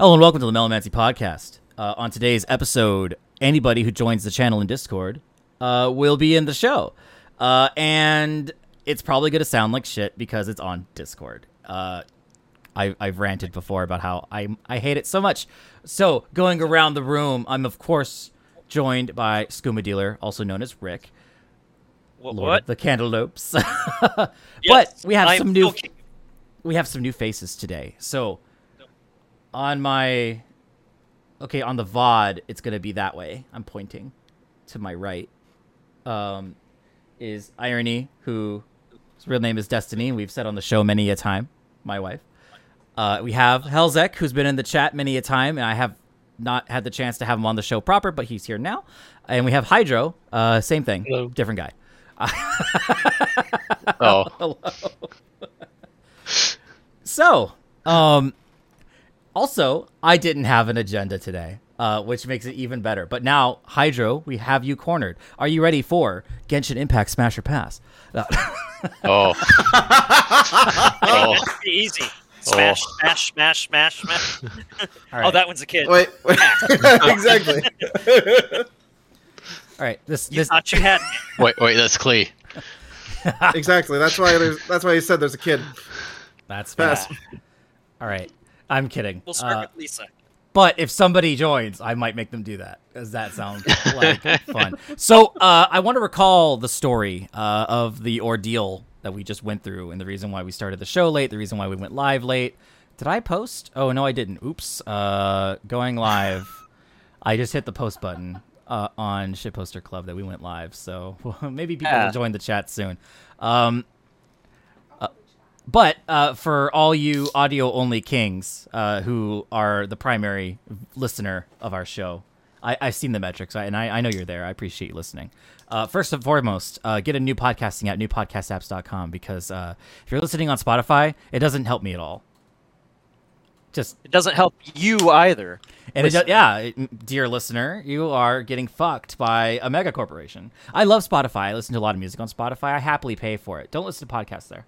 Hello and welcome to the Melonmancy Podcast. Uh, on today's episode, anybody who joins the channel in Discord uh, will be in the show. Uh, and it's probably going to sound like shit because it's on Discord. Uh, I, I've ranted before about how I, I hate it so much. So, going around the room, I'm of course joined by Skooma Dealer, also known as Rick. What? Lord what? the Cantaloupes. Yes, but we have I'm some new we have some new faces today. So on my okay, on the VOD, it's gonna be that way. I'm pointing to my right. Um is Irony, who his real name is Destiny, and we've said on the show many a time, my wife. Uh, we have Helzek, who's been in the chat many a time, and I have not had the chance to have him on the show proper, but he's here now. And we have Hydro, uh, same thing, Hello. different guy. Oh, Hello. so, um, also, I didn't have an agenda today, uh, which makes it even better. But now, Hydro, we have you cornered. Are you ready for Genshin Impact Smash or Pass? Uh, oh, oh, That's easy. Smash, smash, smash, smash, smash. all Oh, that one's a kid. Wait, wait. exactly. all right. This, you this, thought you had me. wait, wait, that's Klee. exactly. That's why there's. That's why he said there's a kid. that's fast. All right, I'm kidding. We'll start Uh, with Lisa. But if somebody joins, I might make them do that, Does that sound like fun. So uh, I want to recall the story uh, of the ordeal that we just went through, and the reason why we started the show late, the reason why we went live late. Did I post? Oh no, I didn't. Oops. Uh, going live. I just hit the post button uh, on Shitposter Club that we went live, so maybe people Yeah. will join the chat soon. Um, but uh, for all you audio only kings uh, who are the primary listener of our show, I, I've seen the metrics and I, I know you're there. I appreciate you listening. Uh, first and foremost, uh, get a new podcasting at newpodcastapps.com because uh, if you're listening on Spotify, it doesn't help me at all. Just It doesn't help you either. and it, does- yeah, it- dear listener, you are getting fucked by a mega corporation. I love Spotify. I listen to a lot of music on Spotify. I happily pay for it. Don't listen to podcasts there.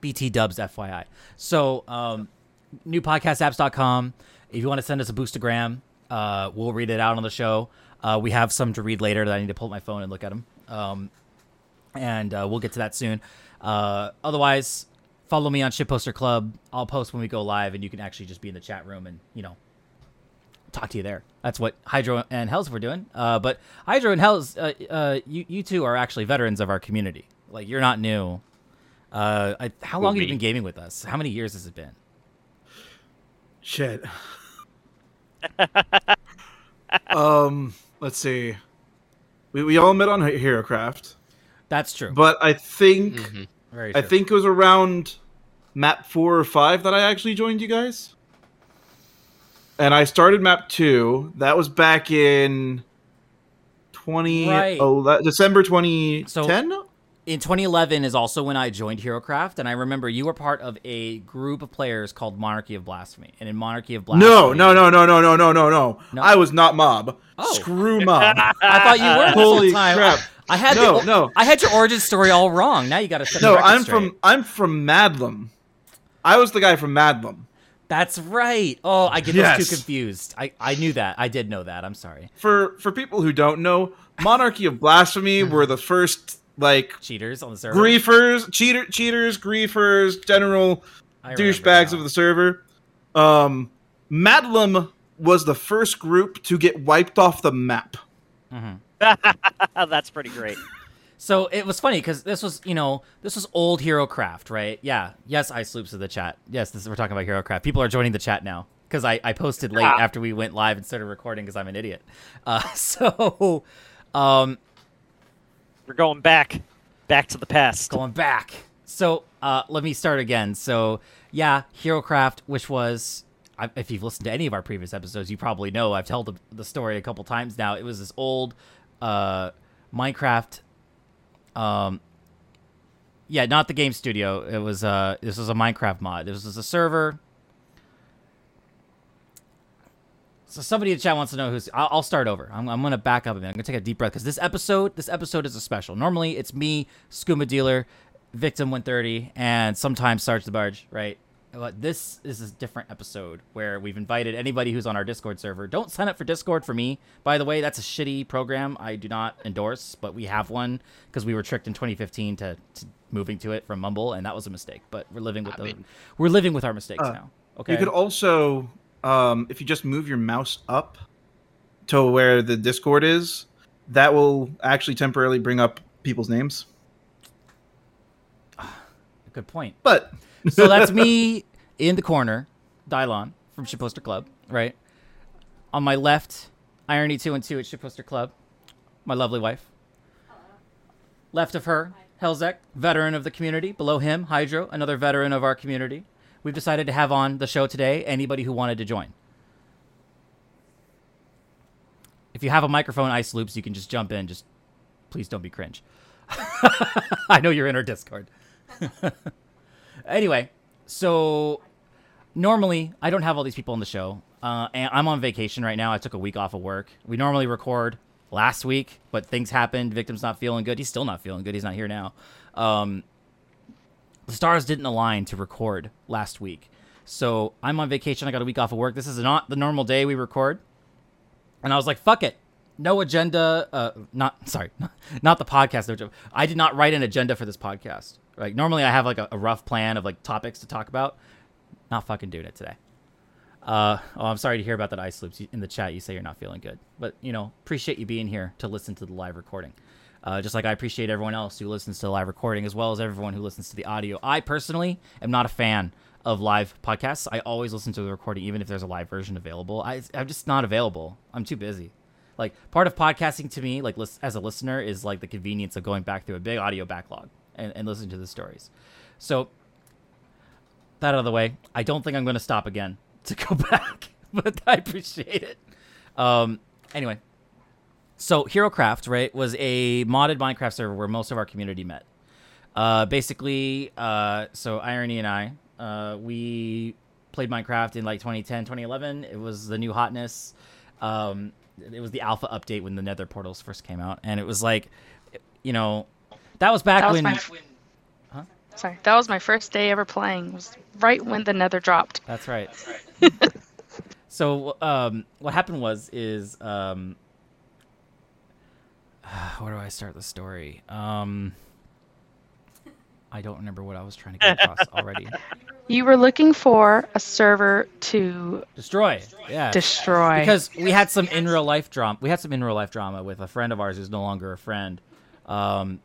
BT dubs, FYI. So, um, newpodcastapps.com. If you want to send us a boostagram, uh, we'll read it out on the show. Uh, we have some to read later that I need to pull up my phone and look at them. Um, and uh, we'll get to that soon. Uh, otherwise, follow me on Shitposter Club. I'll post when we go live, and you can actually just be in the chat room and you know talk to you there. That's what Hydro and Hells were doing. Uh, but Hydro and Hells, uh, uh, you you two are actually veterans of our community. Like you're not new. Uh, I, how long have you me? been gaming with us? How many years has it been? Shit. um. Let's see. We we all met on He- HeroCraft, That's true. but I think Mhm. Very I true. think it was around map four or five that I actually joined you guys. And I started map two. That was back in twenty Right. oh that- December twenty ten. In 2011 is also when I joined HeroCraft, and I remember you were part of a group of players called Monarchy of Blasphemy. And in Monarchy of Blasphemy, No, no, no, no, no, no, no, no, no. No? I was not mob. Oh. Screw mob. I thought you were. Holy time. crap. I had No, the, no. I had your origin story all wrong. Now you got to set the no, I'm straight. from I'm from Madlam. I was the guy from Madlam. That's right. Oh, I get Yes. those two confused. I, I knew that. I did know that. I'm sorry. For for people who don't know, Monarchy of Blasphemy hmm. were the first like Cheaters on the server. griefers, cheater, cheaters, griefers, general douchebags now. of the server. Um, Madlam was the first group to get wiped off the map. That's pretty great. So it was funny because this was, you know, this was old Hero Craft, right? Yeah. Yes, Ice Loops in the chat. Yes, this is, we're talking about Hero Craft. People are joining the chat now because I, I posted late Ah. after we went live and started recording because I'm an idiot. Uh, so, um, We're going back, back to the past. going back. So uh, let me start again. So yeah, HeroCraft, which was if you've listened to any of our previous episodes, you probably know I've told the, the story a couple times now. It was this old uh, Minecraft. Um, yeah, not the game studio. It was uh, this was a Minecraft mod. This was a server. So somebody in the chat wants to know who's. I'll, I'll start over. I'm, I'm gonna back up a minute. I'm gonna take a deep breath because this episode, this episode is a special. Normally, it's me, Skooma Dealer, Victim 130, and sometimes Sarge the Barge, right? but this is a different episode where we've invited anybody who's on our Discord server. Don't sign up for Discord for me, by the way. That's a shitty program. I do not endorse, but we have one because we were tricked in 2015 to, to moving to it from Mumble, and that was a mistake. But we're living with I the, mean- we're living with our mistakes Uh, now. Okay. You could also, um, if you just move your mouse up to where the Discord is, that will actually temporarily bring up people's names. Good point. But So that's me in the corner, Dielan from Shitposter Club, right? On my left, Irony 2 and 2 at Shitposter Club, my lovely wife. Left of her, Helzek, veteran of the community. Below him, Hydro, another veteran of our community. We've decided to have on the show today anybody who wanted to join. If you have a microphone, Ice Loops, you can just jump in. Just please don't be cringe. I know you're in our Discord. anyway, so normally I don't have all these people on the show. Uh, and I'm on vacation right now. I took a week off of work. We normally record last week, but things happened. Victim's not feeling good. He's still not feeling good. He's not here now. Um, the stars didn't align to record last week. So I'm on vacation. I got a week off of work. This is not the normal day we record. And I was like, fuck it. No agenda. Uh, not, sorry, not the podcast. I did not write an agenda for this podcast. Like, normally I have like a, a rough plan of like topics to talk about. Not fucking doing it today. Uh, oh, I'm sorry to hear about that ice loops in the chat. You say you're not feeling good, but you know, appreciate you being here to listen to the live recording. Uh, just like I appreciate everyone else who listens to the live recording, as well as everyone who listens to the audio. I personally am not a fan of live podcasts. I always listen to the recording, even if there's a live version available. I, I'm just not available. I'm too busy. Like part of podcasting to me, like as a listener, is like the convenience of going back through a big audio backlog and, and listening to the stories. So that out of the way, I don't think I'm going to stop again to go back, but I appreciate it. Um, anyway, so HeroCraft, right, was a modded Minecraft server where most of our community met. Uh, basically, uh, so Irony and I, uh, we played Minecraft in like 2010, 2011. It was the new hotness. Um, it was the alpha update when the Nether portals first came out, and it was like, you know, that was back That was when. my sorry. That was my first day ever playing. It was right when the Nether dropped. That's right. so um, what happened was is um, where do I start the story? Um, I don't remember what I was trying to get across already. You were looking for a server to Destroy. Yeah. destroy. because we had some in real life drama. We had some in real life drama with a friend of ours who's no longer a friend, um,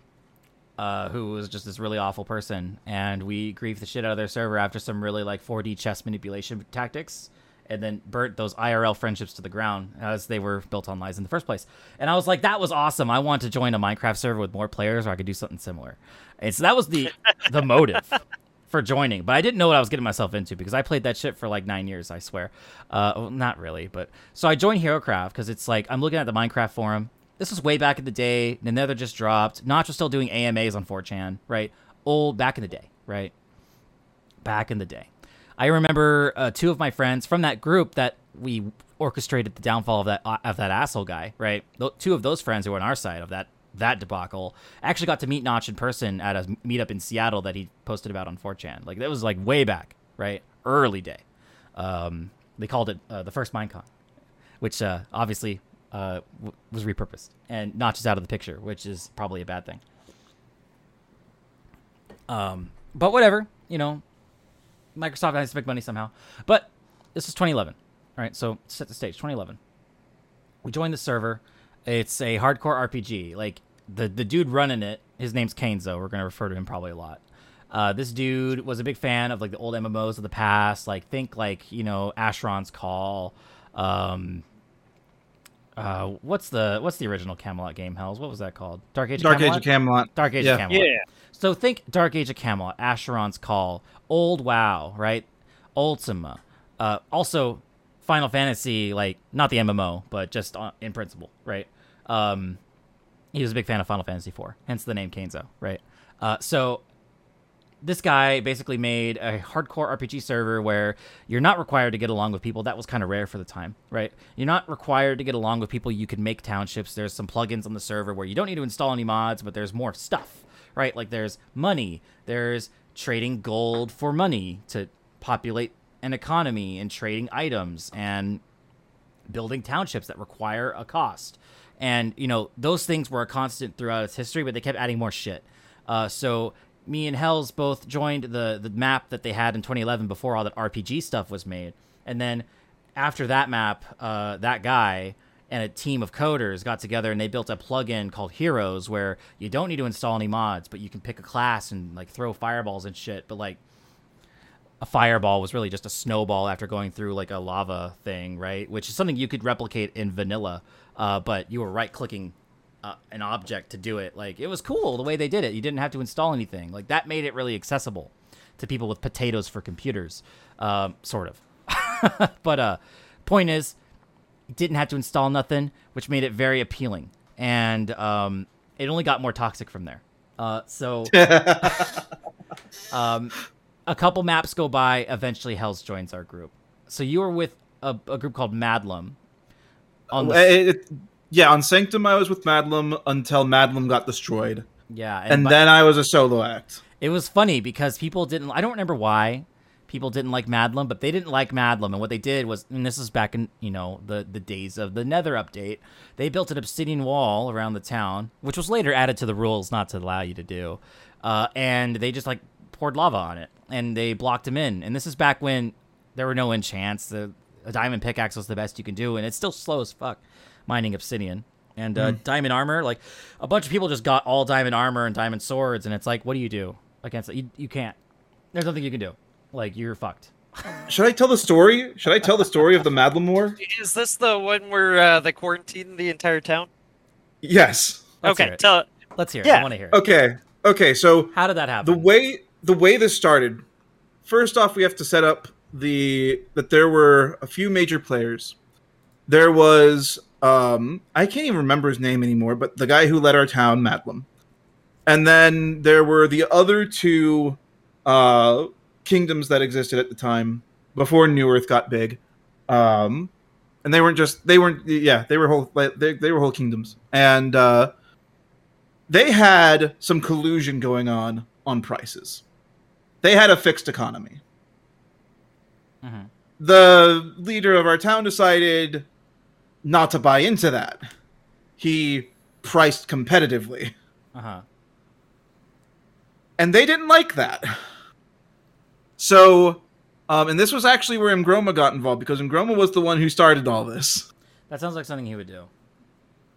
uh, who was just this really awful person, and we griefed the shit out of their server after some really like 4D chess manipulation tactics, and then burnt those IRL friendships to the ground as they were built on lies in the first place. And I was like, that was awesome. I want to join a Minecraft server with more players, where I could do something similar. And so that was the the motive for joining, but I didn't know what I was getting myself into because I played that shit for like nine years, I swear. Uh, well, not really, but so I joined HeroCraft because it's like I'm looking at the Minecraft forum. This was way back in the day. The Nether just dropped. Notch was still doing AMAs on 4chan, right? Old back in the day, right? Back in the day. I remember uh, two of my friends from that group that we orchestrated the downfall of that of that asshole guy, right? Two of those friends who were on our side of that that debacle actually got to meet Notch in person at a meetup in Seattle that he posted about on 4chan. Like that was like way back, right? Early day. Um, they called it uh, the first Minecon, which uh, obviously uh, w- was repurposed and Notch is out of the picture, which is probably a bad thing. Um, but whatever, you know, Microsoft has to make money somehow. But this is 2011, all right? So set the stage. 2011. We join the server. It's a hardcore RPG. Like the the dude running it, his name's Kainzo. We're gonna refer to him probably a lot. Uh, this dude was a big fan of like the old MMOs of the past. Like think like you know Asheron's Call. Um, uh, what's the what's the original Camelot game? Hells, what was that called? Dark Age. of Dark Age Camelot? of Camelot. Dark Age Yeah. of Camelot. Yeah. So think Dark Age of Camelot, Asheron's Call, Old WoW, right? Ultima. Uh, also, Final Fantasy, like not the MMO, but just on, in principle, right? Um, he was a big fan of Final Fantasy IV, hence the name Kainzo, right? Uh, so this guy basically made a hardcore RPG server where you're not required to get along with people. That was kind of rare for the time, right? You're not required to get along with people. You can make townships. There's some plugins on the server where you don't need to install any mods, but there's more stuff, right? Like there's money. There's trading gold for money to populate an economy and trading items and building townships that require a cost. And you know those things were a constant throughout its history, but they kept adding more shit. Uh, so me and Hells both joined the the map that they had in 2011 before all that RPG stuff was made, and then after that map, uh, that guy and a team of coders got together and they built a plugin called Heroes where you don't need to install any mods, but you can pick a class and like throw fireballs and shit. But like a fireball was really just a snowball after going through like a lava thing, right? Which is something you could replicate in vanilla, uh, but you were right clicking uh, an object to do it. Like it was cool the way they did it. You didn't have to install anything. Like that made it really accessible to people with potatoes for computers, um, sort of. but uh, point is, didn't have to install nothing, which made it very appealing, and um, it only got more toxic from there. Uh, so, um, a couple maps go by. Eventually, Hells joins our group. So you were with a, a group called Madlum. On the, it, it, yeah, on Sanctum, I was with Madlum until Madlum got destroyed. Yeah, and, and by, then I was a solo act. It was funny because people didn't. I don't remember why people didn't like Madlum, but they didn't like Madlum, and what they did was, and this is back in you know the the days of the Nether update, they built an obsidian wall around the town, which was later added to the rules not to allow you to do, uh, and they just like poured lava on it, and they blocked him in, and this is back when there were no enchants. The a diamond pickaxe was the best you can do, and it's still slow as fuck mining obsidian. And uh, mm. diamond armor, like a bunch of people just got all diamond armor and diamond swords, and it's like, what do you do against it? You, you can't. There's nothing you can do. Like you're fucked. Should I tell the story? Should I tell the story of the Madlum War? Is this the one where uh, they quarantined the entire town? Yes. Let's okay, tell. Let's hear it. Yeah. I want to hear it. Okay. Okay, so how did that happen? The way the way this started. First off, we have to set up the that there were a few major players. There was um I can't even remember his name anymore, but the guy who led our town, Madlum. And then there were the other two uh kingdoms that existed at the time before New Earth got big. Um, and they weren't just they weren't yeah they were whole they, they were whole kingdoms and uh, they had some collusion going on on prices. They had a fixed economy. Mm-hmm. The leader of our town decided not to buy into that. He priced competitively. Uh-huh. And they didn't like that. So, um, and this was actually where Mgroma got involved because Mgroma was the one who started all this. That sounds like something he would do.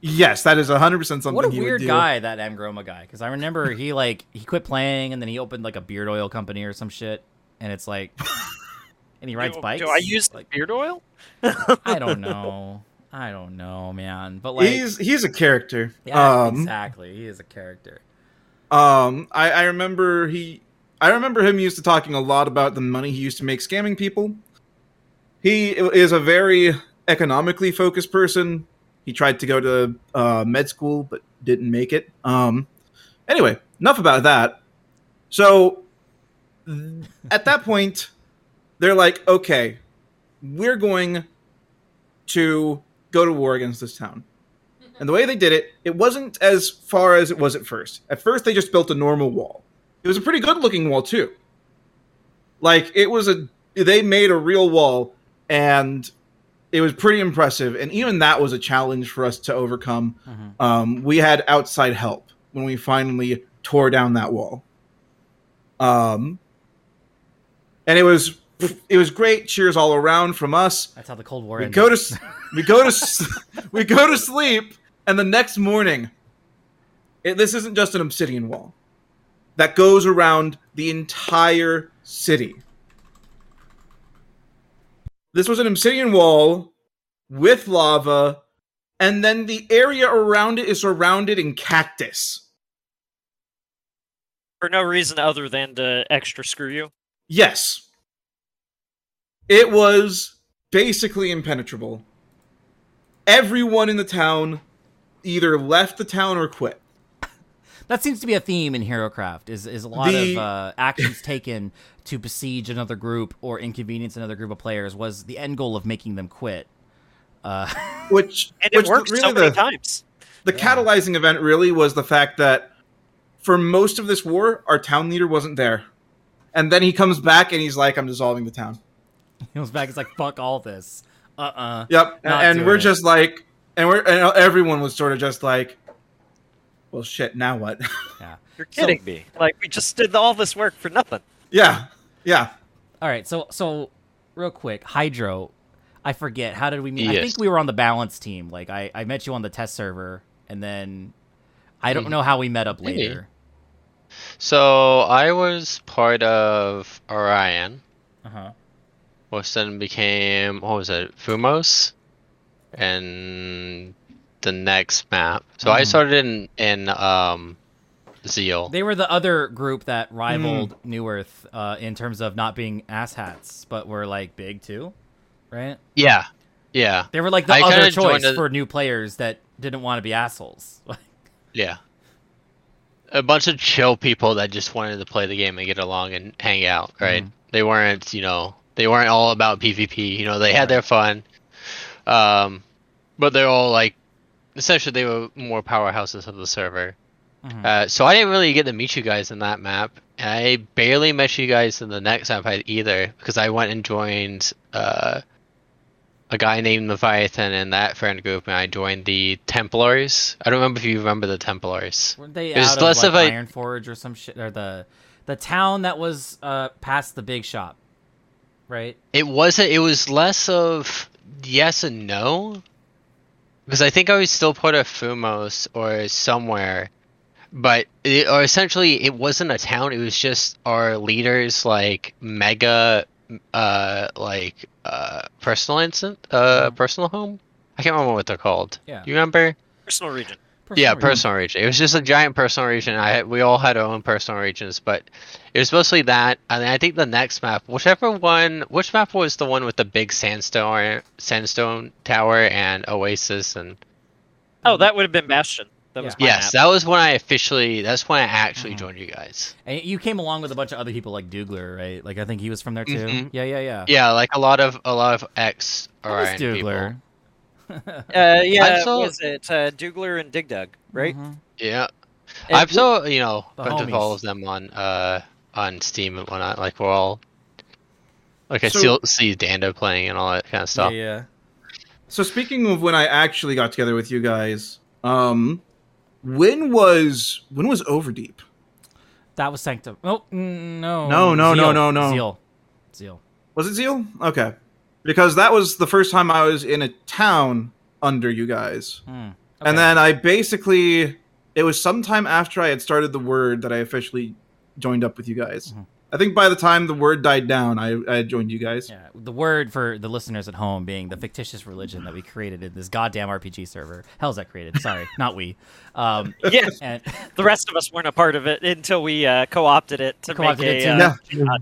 Yes, that is 100% something What a weird guy that Mgroma guy because I remember he like he quit playing and then he opened like a beard oil company or some shit and it's like and he rides do, bikes. Do I use like beard oil? I don't know. I don't know, man. But like he's he's a character. Yeah, um, exactly. He is a character. Um, I I remember he I remember him used to talking a lot about the money he used to make scamming people. He is a very economically focused person. He tried to go to uh, med school but didn't make it. Um, anyway, enough about that. So at that point, they're like, okay, we're going to go to war against this town. And the way they did it, it wasn't as far as it was at first. At first, they just built a normal wall. It was a pretty good looking wall too. Like it was a they made a real wall and it was pretty impressive and even that was a challenge for us to overcome. Mm-hmm. Um, we had outside help when we finally tore down that wall. Um, and it was it was great. Cheers all around from us. That's how the Cold War. We ended. go to we go to we go to sleep, and the next morning, it, this isn't just an obsidian wall that goes around the entire city. This was an obsidian wall with lava, and then the area around it is surrounded in cactus. For no reason other than to extra screw you? Yes. It was basically impenetrable. Everyone in the town either left the town or quit that seems to be a theme in HeroCraft. Is is a lot the... of uh, actions taken to besiege another group or inconvenience another group of players was the end goal of making them quit. Uh, which and which it worked really so many the, times. The yeah. catalyzing event really was the fact that for most of this war, our town leader wasn't there. and then he comes back and he's like, "I'm dissolving the town." He comes back. He's like, "Fuck all this." Uh uh Yep, Not and we're it. just like, and we're and everyone was sort of just like, "Well, shit, now what?" Yeah. You're So- kidding me. Like we just did all this work for nothing. yeah, yeah. All right. So so real quick, Hydro. I forget. How did we meet? I think we were on the balance team. Like I I met you on the test server, and then I don't Mhm. know how we met up Maybe. later. So I was part of Orion, Uh huh. Which then became what was it, Fumos, and the next map. So I Mhm. started in in um, Zeal. They were the other group that rivaled Hmm. New Earth uh, in terms of not being asshats, but were like big too, right? Yeah, yeah, They were like the I other choice joined the- for new players that didn't want to be assholes. yeah. A bunch of chill people that just wanted to play the game and get along and hang out. Right? Mhm. They weren't, you know, they weren't all about PvP. You know, they had their fun. Um, but they're all like, essentially, they were more powerhouses of the server. Mhm. Uh, so I didn't really get to meet you guys in that map. And I barely met you guys in the next map either because I went and joined uh, a guy named Leviathan in that friend group, and I joined the Templars. I don't remember if you remember the Templars. Weren't they It was out of less like of a- Iron Forge or some shit, or the the town that was uh, past the big shop, right? It wasn't. It was less of yes and no, because I think I was still part of Fumos or somewhere, but it, or essentially it wasn't a town. It was just our leaders like mega, uh, like uh, personal instant, uh, Mhm. personal home. I can't remember what they're called. Yeah. you remember? Personal region. Yeah, Personal personal region. It was just a giant personal region. I we all had our own personal regions, but it was mostly that. And I think the next map, whichever one, which map was the one with the big sandstone sandstone tower and oasis and Oh, that would have been Bastion. That was Yeah. my yes, map. that was when I officially. That's when I actually Mhm. joined you guys. And you came along with a bunch of other people like Dougler, right? Like I think he was from there too. Mhm. Yeah, yeah, yeah. Yeah, like a lot of a lot of ex What was people. Dougler? Uh, yeah, so- was it uh, Dougler and Dig Dug, right? Mhm. Yeah, And I'm so you know The friends with homies. all of them on uh on Steam and whatnot. Like we're all like I So- still see Dando playing and all that kind of stuff. Yeah, yeah. So speaking of when I actually got together with you guys, um, when was when was Overdeep? That was Sanctum. Oh mm, no. No, no, no, no, no. Zeal. Zeal. Was it Zeal? Okay, because that was the first time I was in a town under you guys, Hmm. Okay. and then I basically it was sometime after I had started the word that I officially joined up with you guys. Mhm. I think by the time the word died down, I, I had joined you guys. Yeah, the word for the listeners at home being the fictitious religion that we created in this goddamn RPG server. Hell's that created? Sorry, not we. Um, Yeah, and the rest of us weren't a part of it until we uh, co-opted it to Co-opted make it a. to- Uh, Yeah,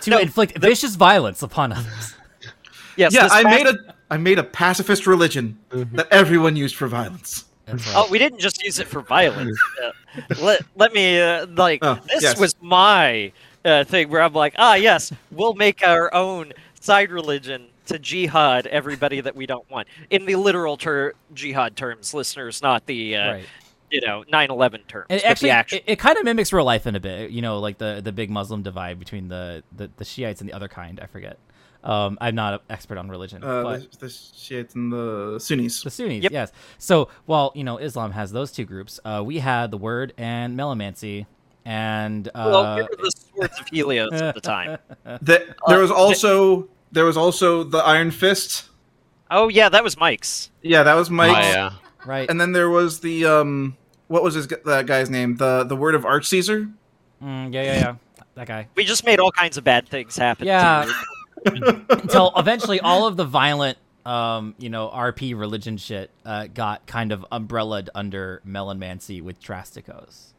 to No, inflict vicious violence upon others. Yes, yeah. I fact- made a I made a pacifist religion that everyone used for violence. Right. Oh, we didn't just use it for violence. Uh, let let me uh, like Oh, this yes. was my uh, thing where I'm like, ah, yes, we'll make our own side religion to jihad everybody that we don't want in the literal ter- jihad terms, listeners, not the uh, right. you know 9/11 terms. It actually, actual. it, it kind of mimics real life in a bit. You know, like the the big Muslim divide between the the, the Shiites and the other kind. I forget. Um, I'm not an expert on religion, Uh, but the, the Shiites and the Sunnis. the Sunnis, Yep. yes. So while you know Islam has those two groups, uh, we had the word and Melonmancy, and uh, well, we were the swords of Helios at the time. The, there was also there was also the Iron Fist. Oh yeah, that was Mike's. Yeah, that was Oh, Mike's. yeah. right. And then there was the um, what was his that guy's name? The the word of Arch Caesar. Mm, yeah, yeah, yeah. That guy. We just made all kinds of bad things happen. to Yeah. Until eventually all of the violent um you know rp religion shit uh got kind of umbrellaed under melonmancy with drasticos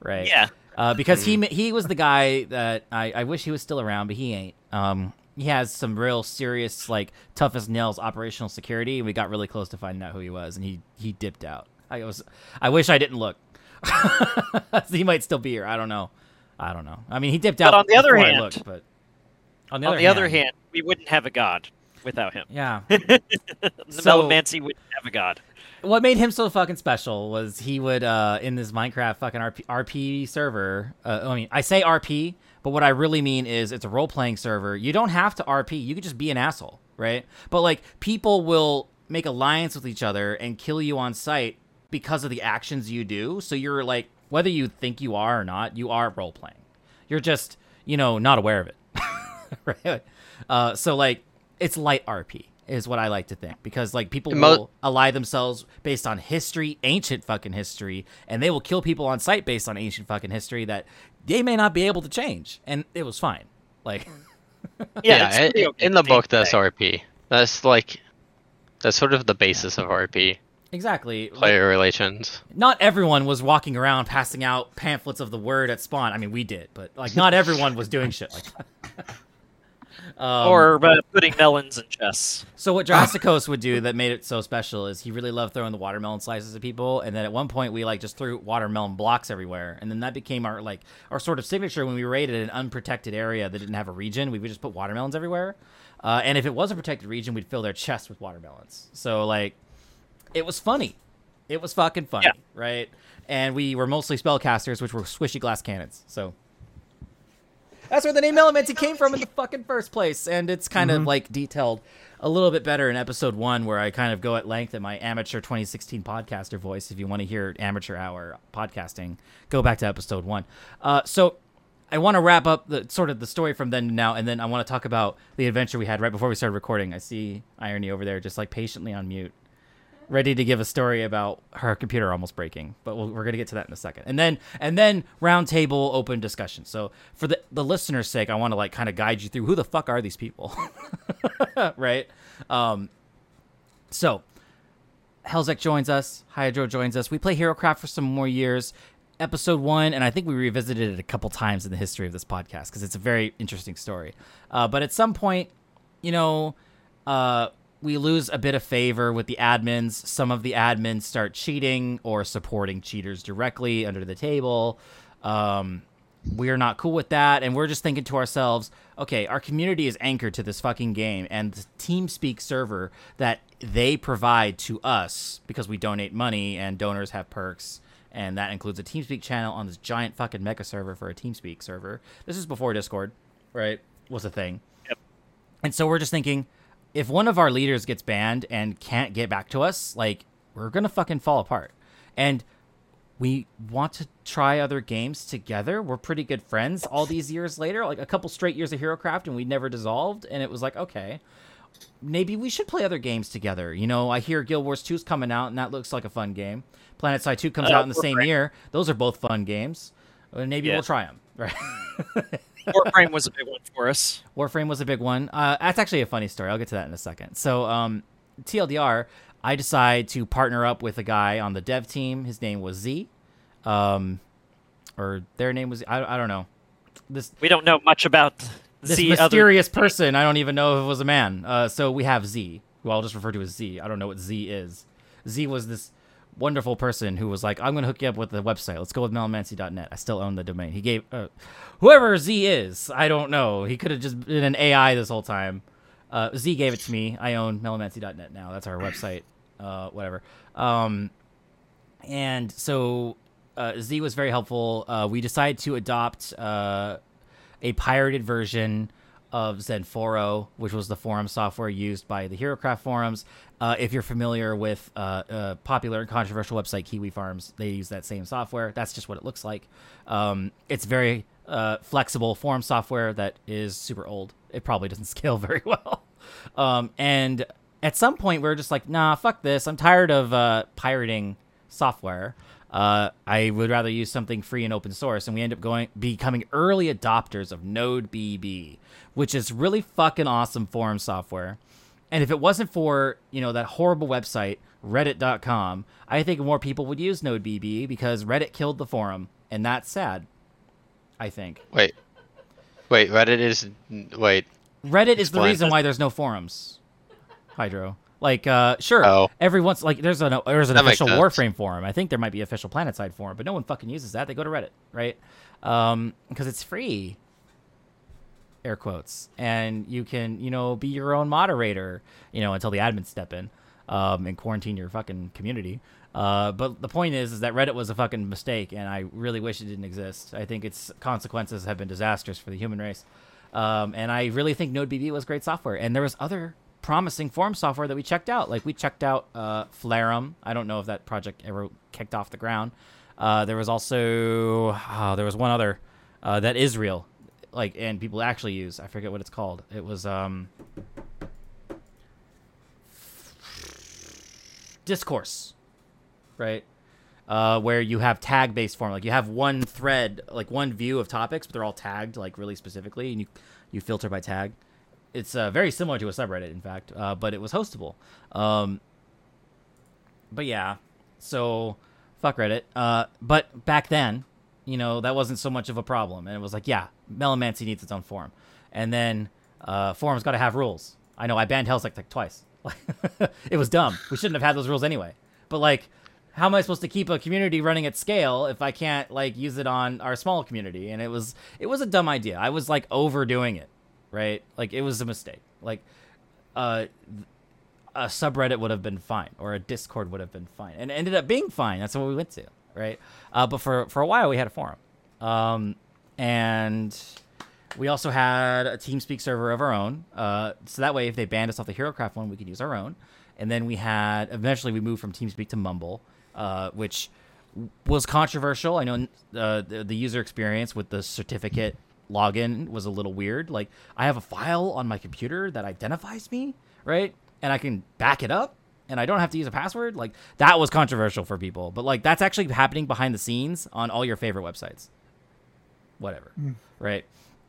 right? Yeah. uh because he he was the guy that i i wish he was still around but he ain't. Um he has some real serious like tough as nails operational security and we got really close to finding out who he was and he he dipped out. I was i wish i didn't look. He might still be here. I don't know. I don't know. I mean he dipped But out on the other hand- looked, but on the, On other, the other hand, we wouldn't have a god without him. yeah The So- Melonmancy wouldn't have a god. what made him so fucking special was he would uh in this Minecraft fucking RP, RP server. Uh, I mean, I say RP, But what I really mean is it's a role playing server. You don't have to RP. You could just be an asshole, right? But like people will make alliance with each other and kill you on sight because of the actions you do. So you're like whether you think you are or not, you are role playing. You're just, you know, not aware of it. right? Uh, so like it's light RP is what I like to think because like people Mo- will ally themselves based on history, ancient fucking history, and they will kill people on sight based on ancient fucking history that they may not be able to change, and it was fine. Like, Yeah, it's i- okay in the book, that's that. RP. That's like that's sort of the basis of RP exactly. Like, player relations. not everyone was walking around passing out pamphlets of the word at spawn. I mean, we did, but like not everyone was doing shit like that. um, or uh, putting melons in chests. So what Drasticos would do that made it so special is he really loved throwing the watermelon slices at people, and then at one point we like just threw watermelon blocks everywhere, and then that became our like our sort of signature when we raided an unprotected area that didn't have a region. We would just put watermelons everywhere, uh, and if it was a protected region, we'd fill their chests with watermelons. So like, it was funny, it was fucking funny, Yeah. right? And we were mostly spellcasters, which were swishy glass cannons. So that's where the name Melonmancy came from in the fucking first place, and it's kind of like detailed a little bit better in episode one, where I kind of go at length in my amateur 2016 podcaster voice. If you want to hear amateur hour podcasting, go back to episode one. Uh, so I want to wrap up the sort of the story from then to now, and then I want to talk about the adventure we had right before we started recording. I see Irony over there, just like patiently on mute ready to give a story about her computer almost breaking, but we'll, we're gonna get to that in a second. And then and then roundtable open discussion. So for the the listener's sake, I want to like kind of guide you through who the fuck are these people, right? Um, so Helzek joins us, Hydro joins us. We play HeroCraft for some more years. Episode one, and I think we revisited it a couple times in the history of this podcast because it's a very interesting story. Uh, but at some point, you know, uh, we lose a bit of favor with the admins. Some of the admins start cheating or supporting cheaters directly under the table. Um, we're not cool with that, and we're just thinking to ourselves, okay, our community is anchored to this fucking game, and the TeamSpeak server that they provide to us because we donate money and donors have perks, and that includes a TeamSpeak channel on this giant fucking mecha server for a TeamSpeak server. This is before Discord, right? Was a thing. Yep. And so we're just thinking, if one of our leaders gets banned and can't get back to us, like we're gonna fucking fall apart. And we want to try other games together. We're pretty good friends all these years later, like a couple straight years of HeroCraft, and we never dissolved. And it was like, okay, maybe we should play other games together. You know, I hear Guild Wars 2 is coming out, and that looks like a fun game. PlanetSide 2 comes Uh, out in the same year. Those are both fun games. Uh, Maybe Yeah. we'll try them. Right. Warframe was a big one for us. Warframe was a big one. Uh, that's actually a funny story. I'll get to that in a second. So, um, TLDR, I decide to partner up with a guy on the dev team. His name was Z, um, or their name was I, I don't know. This We don't know much about this other. mysterious person. I don't even know if it was a man. Uh, so we have Z, who I'll just refer to as Z. I don't know what Z is. Z was this wonderful person who was like, I'm going to hook you up with the website. Let's go with melonmancy.net. I still own the domain. He gave uh, whoever Z is. I don't know. He could have just been an AI this whole time. Uh, Z gave it to me. I own melonmancy.net now. That's our website. Uh, whatever. Um, and so uh, Z was very helpful. Uh, we decided to adopt uh, a pirated version of XenForo, which was the forum software used by the HeroCraft forums. Uh, if you're familiar with uh, uh, popular and controversial website Kiwi Farms, they use that same software. That's just what it looks like. Um, it's very uh, flexible forum software that is super old. It probably doesn't scale very well. Um, and at some point, we are just like, nah, fuck this. I'm tired of uh, pirating software. Uh, I would rather use something free and open source, and we end up going becoming early adopters of NodeBB, which is really fucking awesome forum software. And if it wasn't for you know that horrible website Reddit.com, I think more people would use NodeBB because Reddit killed the forum, and that's sad. I think Wait, wait. Reddit is wait. Reddit is the reason why there's no forums. Hydro. Like, uh, sure, Oh. every once like there's an there's an That official. Warframe forum. I think there might be official PlanetSide forum, but no one fucking uses that. They go to Reddit, right? Um, because it's free. Air quotes, and you can you know be your own moderator, you know, until the admins step in. um, and quarantine your fucking community. Uh, but the point is, is that Reddit was a fucking mistake, and I really wish it didn't exist. I think its consequences have been disastrous for the human race, um, and I really think NodeBB was great software. And there was other promising forum software that we checked out. Like we checked out uh, Flarum. I don't know if that project ever kicked off the ground. Uh, there was also oh, there was one other uh, that is real, like and people actually use. I forget what it's called. It was um, discourse, right? Uh, where you have tag based form, like you have one thread, like one view of topics, but they're all tagged like really specifically, and you you filter by tag. It's uh, very similar to a subreddit, in fact, uh, but it was hostable. Um, but yeah, so fuck Reddit. Uh, but back then, you know, that wasn't so much of a problem, and it was like, yeah, Melonmancy needs its own forum, and then uh, forums got to have rules. I know I banned Hell's like, like twice. it was dumb. We shouldn't have had those rules anyway. But like, how am I supposed to keep a community running at scale if I can't like use it on our small community? And it was it was a dumb idea. I was like overdoing it, right? Like it was a mistake. Like, uh, a subreddit would have been fine, or a Discord would have been fine, and it ended up being fine. That's what we went to, right? Uh, but for for a while we had a forum, um, and we also had a TeamSpeak server of our own. Uh, so that way, if they banned us off the HeroCraft one, we could use our own. And then we had eventually we moved from TeamSpeak to Mumble, uh, which was controversial. I know uh, the, the user experience with the certificate login was a little weird. Like I have a file on my computer that identifies me, right? And I can back it up and I don't have to use a password. Like that was controversial for people. But like that's actually happening behind the scenes on all your favorite websites. Whatever. Mm. Right?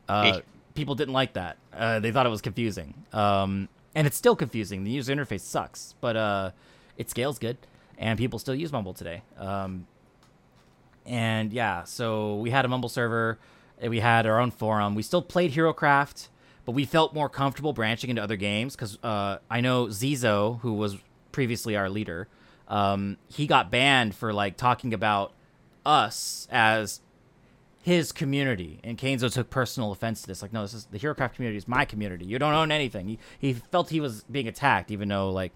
Uh, people didn't like that. Uh, they thought it was confusing. Um, and it's still confusing. The user interface sucks, but uh, it scales good, and people still use Mumble today. Um, and yeah, so we had a Mumble server, and we had our own forum. We still played HeroCraft, but we felt more comfortable branching into other games because uh, I know Zizo, who was previously our leader, um, he got banned for like talking about us as his community, and Kainzo took personal offense to this. Like, no, this is the HeroCraft community is my community. You don't own anything. He, he felt he was being attacked, even though like,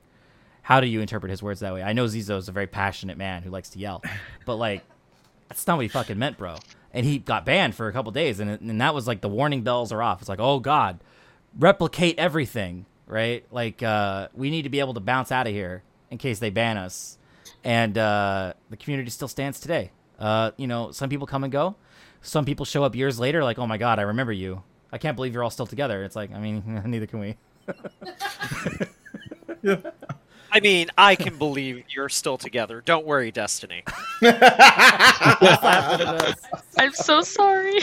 how do you interpret his words that way? I know Zizo is a very passionate man who likes to yell, but like, that's not what he fucking meant, bro. And he got banned for a couple days, and and that was like the warning bells are off. It's like, oh god, replicate everything, right? Like, uh, we need to be able to bounce out of here in case they ban us. And uh, the community still stands today. Uh, you know, some people come and go some people show up years later like, "Oh my god, I remember you. I can't believe you're all still together." It's like, I mean, neither can we. I mean, I can believe you're still together. Don't worry, Destiny. I'm so sorry.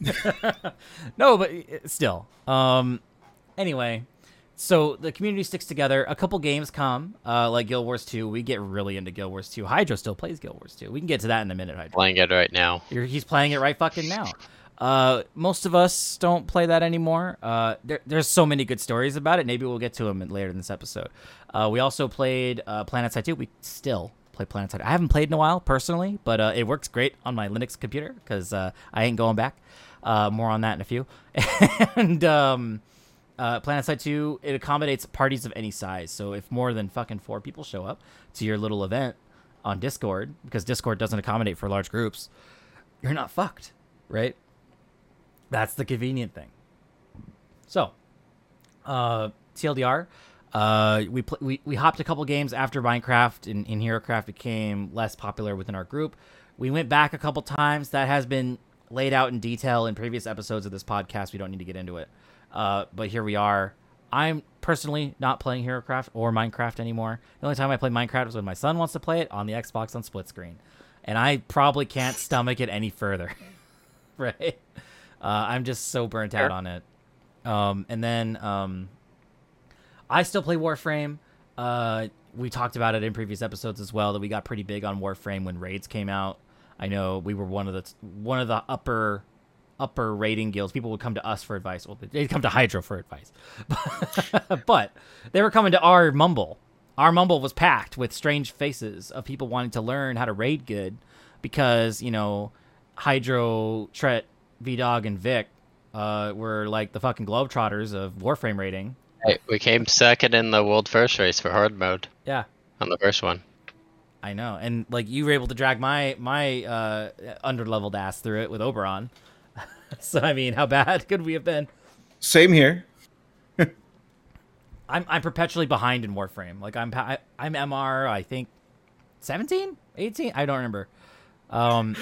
no, but uh, still. Um anyway, so the community sticks together. A couple games come, uh, like Guild Wars 2. We get really into Guild Wars 2. Hydro still plays Guild Wars 2. We can get to that in a minute, Hydro. Playing it right now. You're, he's playing it right fucking now. Uh, most of us don't play that anymore. Uh, there, there's so many good stories about it. Maybe we'll get to them later in this episode. Uh, we also played uh, PlanetSide 2. We still play PlanetSide. I haven't played in a while personally, but uh, it works great on my Linux computer because uh, I ain't going back. Uh, more on that in a few. and um, uh, PlanetSide 2, it accommodates parties of any size. So if more than fucking four people show up to your little event on Discord, because Discord doesn't accommodate for large groups, you're not fucked, right? That's the convenient thing. So, uh, TLDR, uh, we, pl- we we hopped a couple games after Minecraft and, and HeroCraft became less popular within our group. We went back a couple times. That has been laid out in detail in previous episodes of this podcast. We don't need to get into it. Uh, but here we are. I'm personally not playing HeroCraft or Minecraft anymore. The only time I play Minecraft is when my son wants to play it on the Xbox on split screen, and I probably can't stomach it any further. right? Uh, I'm just so burnt out on it. Um, and then um, I still play Warframe. Uh, we talked about it in previous episodes as well that we got pretty big on Warframe when raids came out. I know we were one of the one of the upper upper rating guilds, people would come to us for advice. Well, they'd come to Hydro for advice, but they were coming to our Mumble. Our Mumble was packed with strange faces of people wanting to learn how to raid good, because you know, Hydro, Tret, V Dog, and Vic uh, were like the fucking globetrotters of Warframe raiding, Hey, we came second in the world first race for hard mode Yeah, on the first one. I know. And like you were able to drag my my uh underleveled ass through it with Oberon. so I mean, how bad could we have been? Same here. I'm I'm perpetually behind in Warframe. Like I'm I, I'm MR I think 17, 18, I don't remember. Um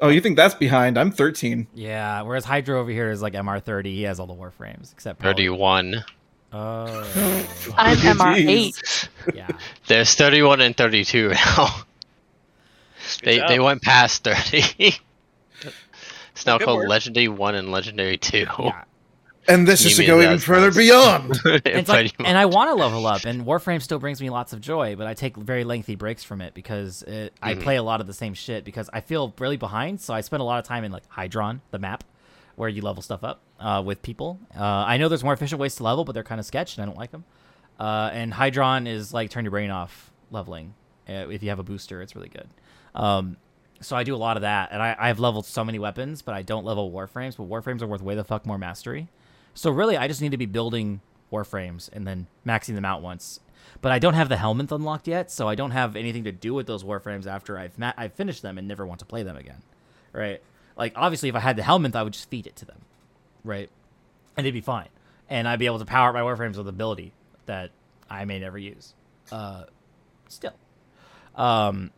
Oh, you think that's behind? I'm 13. yeah, whereas Hydro over here is like MR 30. He has all the Warframes except Paladin. Thirty-one. Oh. I'm Jeez. MR8. yeah. There's thirty-one and thirty-two now. they job. they went past thirty. It's now Good called work. Legendary One and Legendary Two. Yeah. And this You is to mean go even that's further nice. beyond. It's like, Pretty and I want to level up, and Warframe still brings me lots of joy, but I take very lengthy breaks from it because it, I Mhm. play a lot of the same shit because I feel really behind. So I spend a lot of time in like Hydron, the map, where you level stuff up uh, with people. Uh, I know there's more efficient ways to level, but they're kind of sketched, and I don't like them. Uh, and Hydron is like turn your brain off leveling. Uh, if you have a booster, it's really good. Um, so I do a lot of that, and I, I've leveled so many weapons, but I don't level Warframes. But Warframes are worth way the fuck more mastery. So really, I just need to be building Warframes and then maxing them out once. But I don't have the helmet unlocked yet, so I don't have anything to do with those Warframes after I've ma- I've finished them and never want to play them again. Right? Like obviously, if I had the helmet, I would just feed it to them, right? And it'd be fine, and I'd be able to power up my Warframes with ability that I may never use. Uh, still. Um.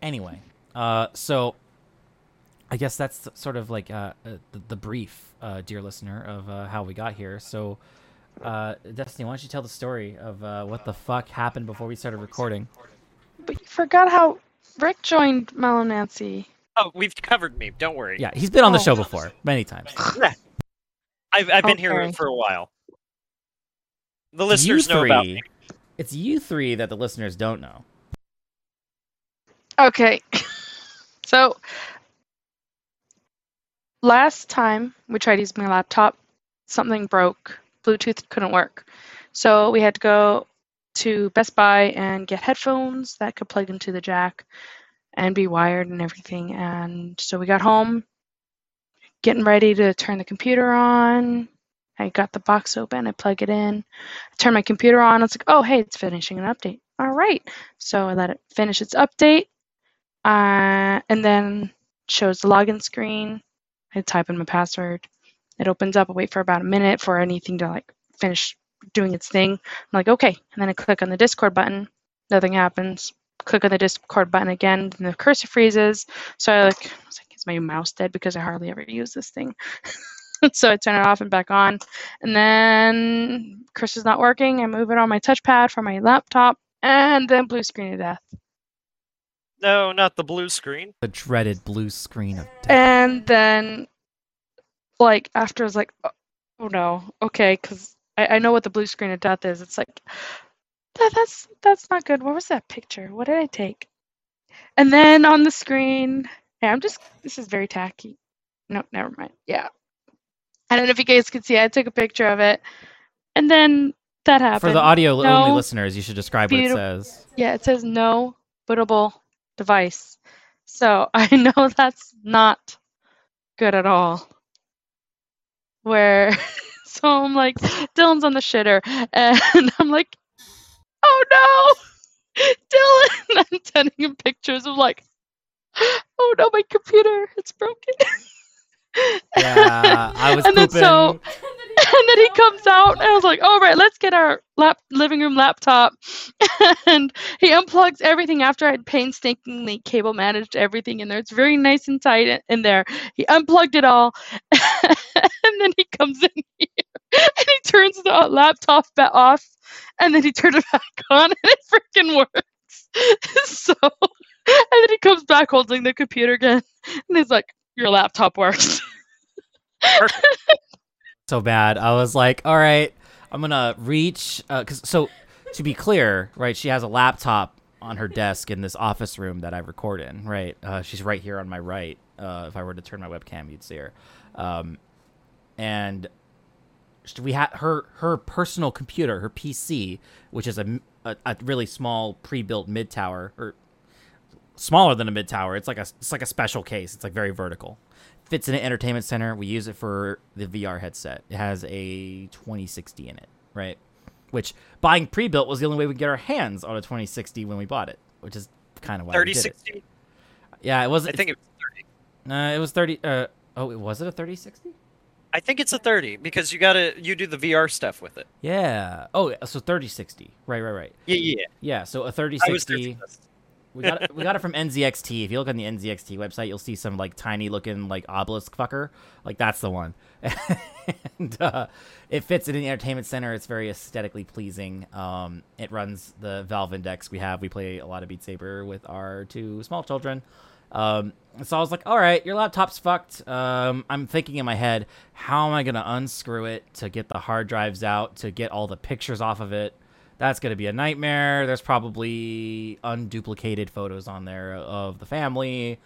Anyway, uh, so I guess that's sort of like uh, uh, the, the brief, uh, dear listener, of uh, how we got here. So, uh, Destiny, why don't you tell the story of uh, what the fuck happened before we started recording? But you forgot how Rick joined Melonmancy. Oh, we've covered me. Don't worry. Yeah, he's been on the Oh. show before many times. I've, I've been here for a while. The listeners you know about three- me. It's you three that the listeners don't know. Okay. so last time we tried using my laptop, something broke. Bluetooth couldn't work. So we had to go to Best Buy and get headphones that could plug into the jack and be wired and everything. And so we got home, getting ready to turn the computer on. I got the box open, I plug it in, I turn my computer on. It's like, oh, hey, it's finishing an update. All right. So I let it finish its update uh, and then shows the login screen. I type in my password. It opens up. I wait for about a minute for anything to like finish doing its thing. I'm like, okay. And then I click on the Discord button. Nothing happens. Click on the Discord button again, and the cursor freezes. So I like, I was like, is my mouse dead? Because I hardly ever use this thing. so I turn it off and back on. And then cursor's not working. I move it on my touchpad for my laptop, and then blue screen of death. No, not the blue screen. The dreaded blue screen of death. And then, like, after I was like, oh, oh no, okay, because I, I know what the blue screen of death is. It's like, that, that's that's not good. What was that picture? What did I take? And then on the screen, yeah, I'm just, this is very tacky. No, never mind. Yeah. I don't know if you guys can see, I took a picture of it. And then that happened. For the audio only listeners, you should describe what it says. Yeah, it says no bootable device. So I know that's not good at all. Where, so I'm like, Dielan's on the shitter, and I'm like, oh no, Dielan! I'm sending him pictures of like, oh no, my computer, it's broken. Yeah, I was and then pooping. so, and then he comes out, and I was like, "All right, let's get our lap living room laptop." and he unplugs everything after I'd painstakingly cable managed everything in there. It's very nice and tight in- there. He unplugged it all, and then he comes in here and he turns the laptop off, and then he turned it back on, and it freaking works. so, and then he comes back holding the computer again, and he's like, "Your laptop works." So bad. I was like, all right, I'm gonna reach. Uh, cause so to be clear, right? She has a laptop on her desk in this office room that I record in. Right, uh, she's right here on my right. Uh, if I were to turn my webcam, you'd see her. Um, and we had her her personal computer, her PC, which is a a really small pre-built mid tower or smaller than a mid tower. It's like a it's like a special case. It's like very vertical. Fits in an entertainment center. We use it for the VR headset. It has a 2060 in it, right? Which buying pre-built was the only way we could get our hands on a 2060 when we bought it, which is kind of why we Thirty did it. Yeah, it was. I think it was thirty. uh, it was 30. Uh, oh, it was it a 3060? I think it's a thirty because you gotta you do the VR stuff with it. Yeah. Oh, so 3060. Right, right, right. Yeah, yeah. Yeah. So a I was 3060. We got it, we got it from NZXT. If you look on the NZXT website, you'll see some like tiny looking like obelisk fucker. Like that's the one. and uh, it fits in the entertainment center. It's very aesthetically pleasing. Um, it runs the Valve Index we have. We play a lot of Beat Saber with our two small children. Um, so I was like, all right, your laptop's fucked. Um, I'm thinking in my head, how am I gonna unscrew it to get the hard drives out to get all the pictures off of it? That's gonna be a nightmare. There's probably unduplicated photos on there of the family,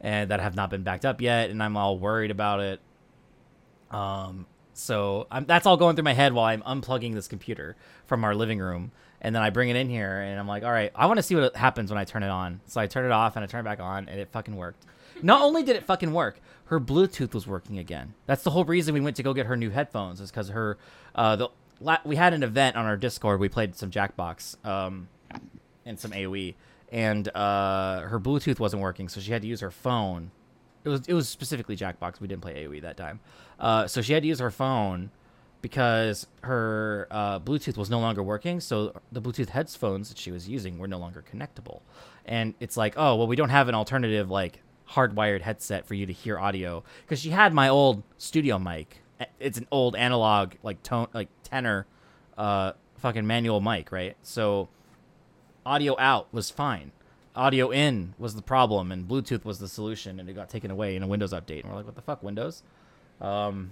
and that have not been backed up yet, and I'm all worried about it. Um, so I'm, that's all going through my head while I'm unplugging this computer from our living room, and then I bring it in here, and I'm like, all right, I want to see what happens when I turn it on. So I turn it off and I turn it back on, and it fucking worked. Not only did it fucking work, her Bluetooth was working again. That's the whole reason we went to go get her new headphones, is because her, uh, the we had an event on our Discord. We played some Jackbox, um, and some AOE, and uh, her Bluetooth wasn't working, so she had to use her phone. It was it was specifically Jackbox. We didn't play AOE that time, uh, so she had to use her phone because her uh, Bluetooth was no longer working. So the Bluetooth headphones that she was using were no longer connectable, and it's like, oh well, we don't have an alternative like hardwired headset for you to hear audio because she had my old studio mic. It's an old analog like tone like tenor, uh, fucking manual mic, right? So audio out was fine. Audio in was the problem, and Bluetooth was the solution, and it got taken away in a Windows update. And we're like, what the fuck, Windows? Um,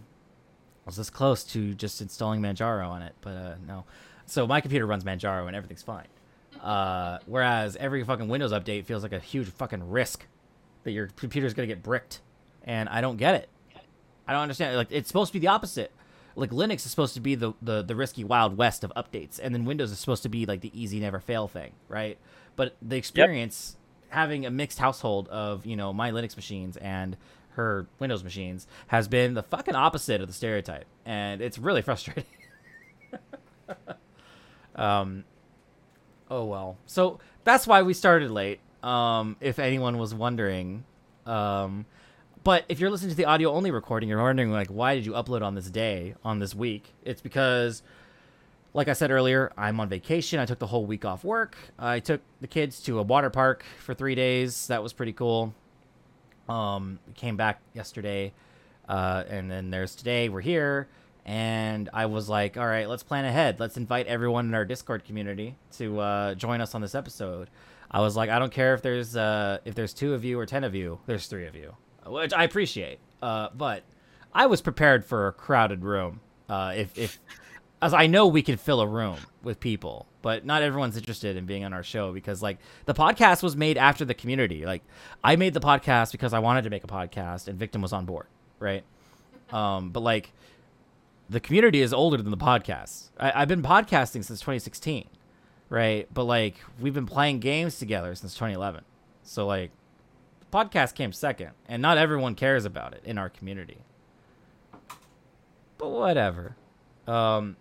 I was this close to just installing Manjaro on it, but uh, no. So my computer runs Manjaro, and everything's fine. Uh, whereas every fucking Windows update feels like a huge fucking risk that your computer's gonna get bricked, and I don't get it. I don't understand. Like it's supposed to be the opposite. Like Linux is supposed to be the, the the risky wild west of updates, and then Windows is supposed to be like the easy never fail thing, right? But the experience having a mixed household of you know my Linux machines and her Windows machines has been the fucking opposite of the stereotype, and it's really frustrating. um, oh well. So that's why we started late. Um, if anyone was wondering, um, but if you're listening to the audio only recording, you're wondering like, why did you upload on this day, on this week? It's because, like I said earlier, I'm on vacation. I took the whole week off work. I took the kids to a water park for three days. That was pretty cool. Um, came back yesterday, uh, and then there's today. We're here, and I was like, all right, let's plan ahead. Let's invite everyone in our Discord community to uh, join us on this episode. I was like, I don't care if there's uh, if there's two of you or ten of you. There's three of you, which I appreciate. Uh, but I was prepared for a crowded room. Uh, if if as I know we can fill a room with people, but not everyone's interested in being on our show because like the podcast was made after the community. Like I made the podcast because I wanted to make a podcast and Victim was on board, right? Um, but like the community is older than the podcast. I, I've been podcasting since 2016, right? But like we've been playing games together since 2011. So like podcast came second, and not everyone cares about it in our community. But whatever. Um,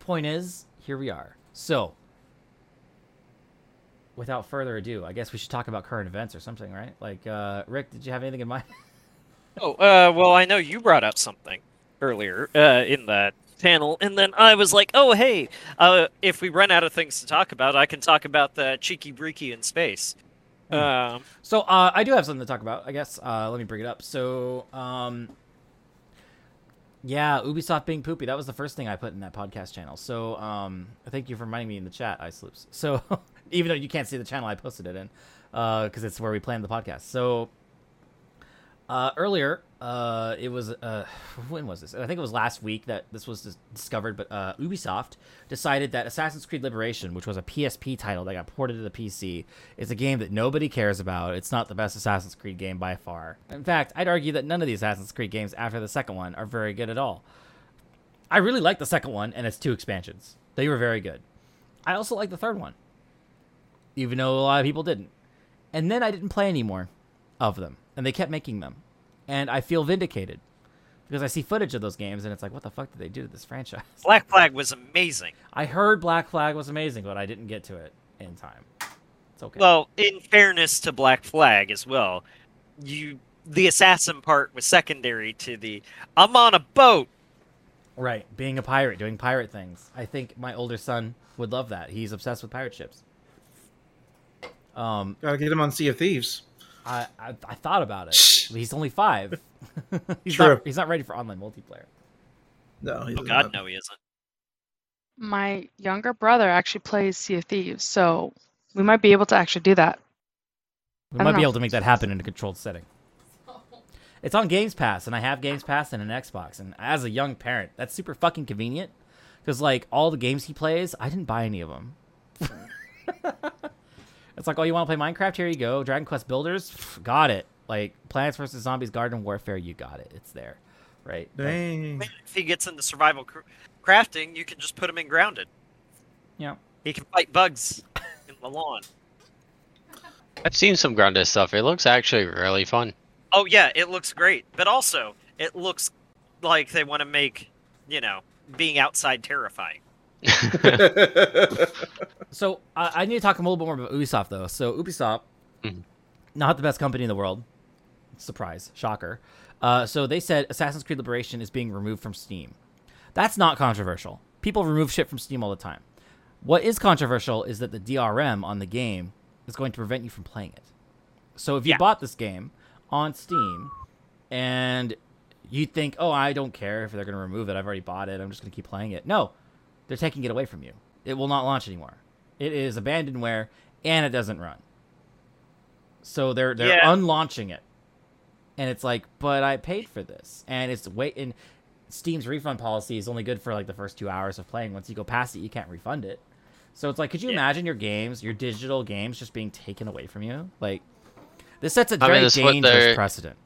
point is, here we are. So, without further ado, I guess we should talk about current events or something, right? Like, uh, Rick, did you have anything in mind? Oh, uh, well, I know you brought up something earlier uh, in that panel, and then I was like, oh, hey, uh, if we run out of things to talk about, I can talk about the cheeky breeky in space. Um, So uh, I do have something to talk about. I guess uh, let me bring it up. So um, yeah, Ubisoft being poopy. That was the first thing I put in that podcast channel. So um, thank you for reminding me in the chat, Ice Loops. So even though you can't see the channel I posted it in, because it's where we planned the podcast. So uh, earlier, uh, it was uh, when was this? I think it was last week that this was discovered. But uh, Ubisoft decided that Assassin's Creed Liberation, which was a PSP title that got ported to the PC, is a game that nobody cares about. It's not the best Assassin's Creed game by far. In fact, I'd argue that none of the Assassin's Creed games after the second one are very good at all. I really like the second one and its two expansions. They were very good. I also like the third one, even though a lot of people didn't. And then I didn't play any more of them, and they kept making them. And I feel vindicated because I see footage of those games and it's like, what the fuck did they do to this franchise? Black Flag was amazing. I heard Black Flag was amazing, but I didn't get to it in time. It's okay. Well, in fairness to Black Flag as well, you the assassin part was secondary to the I'm on a boat. right, being a pirate, doing pirate things. I think my older son would love that. He's obsessed with pirate ships. Um, Gotta get him on Sea of Thieves. I, I, I thought about it. He's only five. he's True. not he's not ready for online multiplayer. No, he Oh doesn't God, no, he isn't. My younger brother actually plays Sea of Thieves, so we might be able to actually do that. We might don't be able to make that happen in a controlled setting. It's on Games Pass, and I have Games Pass and an Xbox. And as a young parent, that's super fucking convenient. Because like all the games he plays, I didn't buy any of them. It's like, oh, you want to play Minecraft? Here you go. Dragon Quest Builders, Pff, got it. Like Plants vs Zombies, Garden Warfare, you got it. It's there, right? Like, Dang. If he gets into survival cr- crafting, you can just put him in grounded. yeah. He can fight bugs in the lawn. I've seen some grounded stuff. It looks actually really fun. Oh yeah, it looks great, but also it looks like they want to make you know being outside terrifying. So I, I need to talk a little bit more about Ubisoft though. So Ubisoft, Mhm. not the best company in the world. Surprise, shocker. Uh, so they said Assassin's Creed Liberation is being removed from Steam. That's not controversial. People remove shit from Steam all the time. What is controversial is that the DRM on the game is going to prevent you from playing it. So if you Yeah. bought this game on Steam and you think, oh, I don't care if they're going to remove it, I've already bought it, I'm just going to keep playing it. No, they're taking it away from you. It will not launch anymore. It is abandonware and it doesn't run. So they're they're Yeah. unlaunching it. And it's like, but I paid for this. And it's wait and Steam's refund policy is only good for like the first 2 hours of playing. Once you go past it, you can't refund it. So it's like, could you Yeah. imagine your games, your digital games just being taken away from you? Like this sets a very that's what dangerous precedent.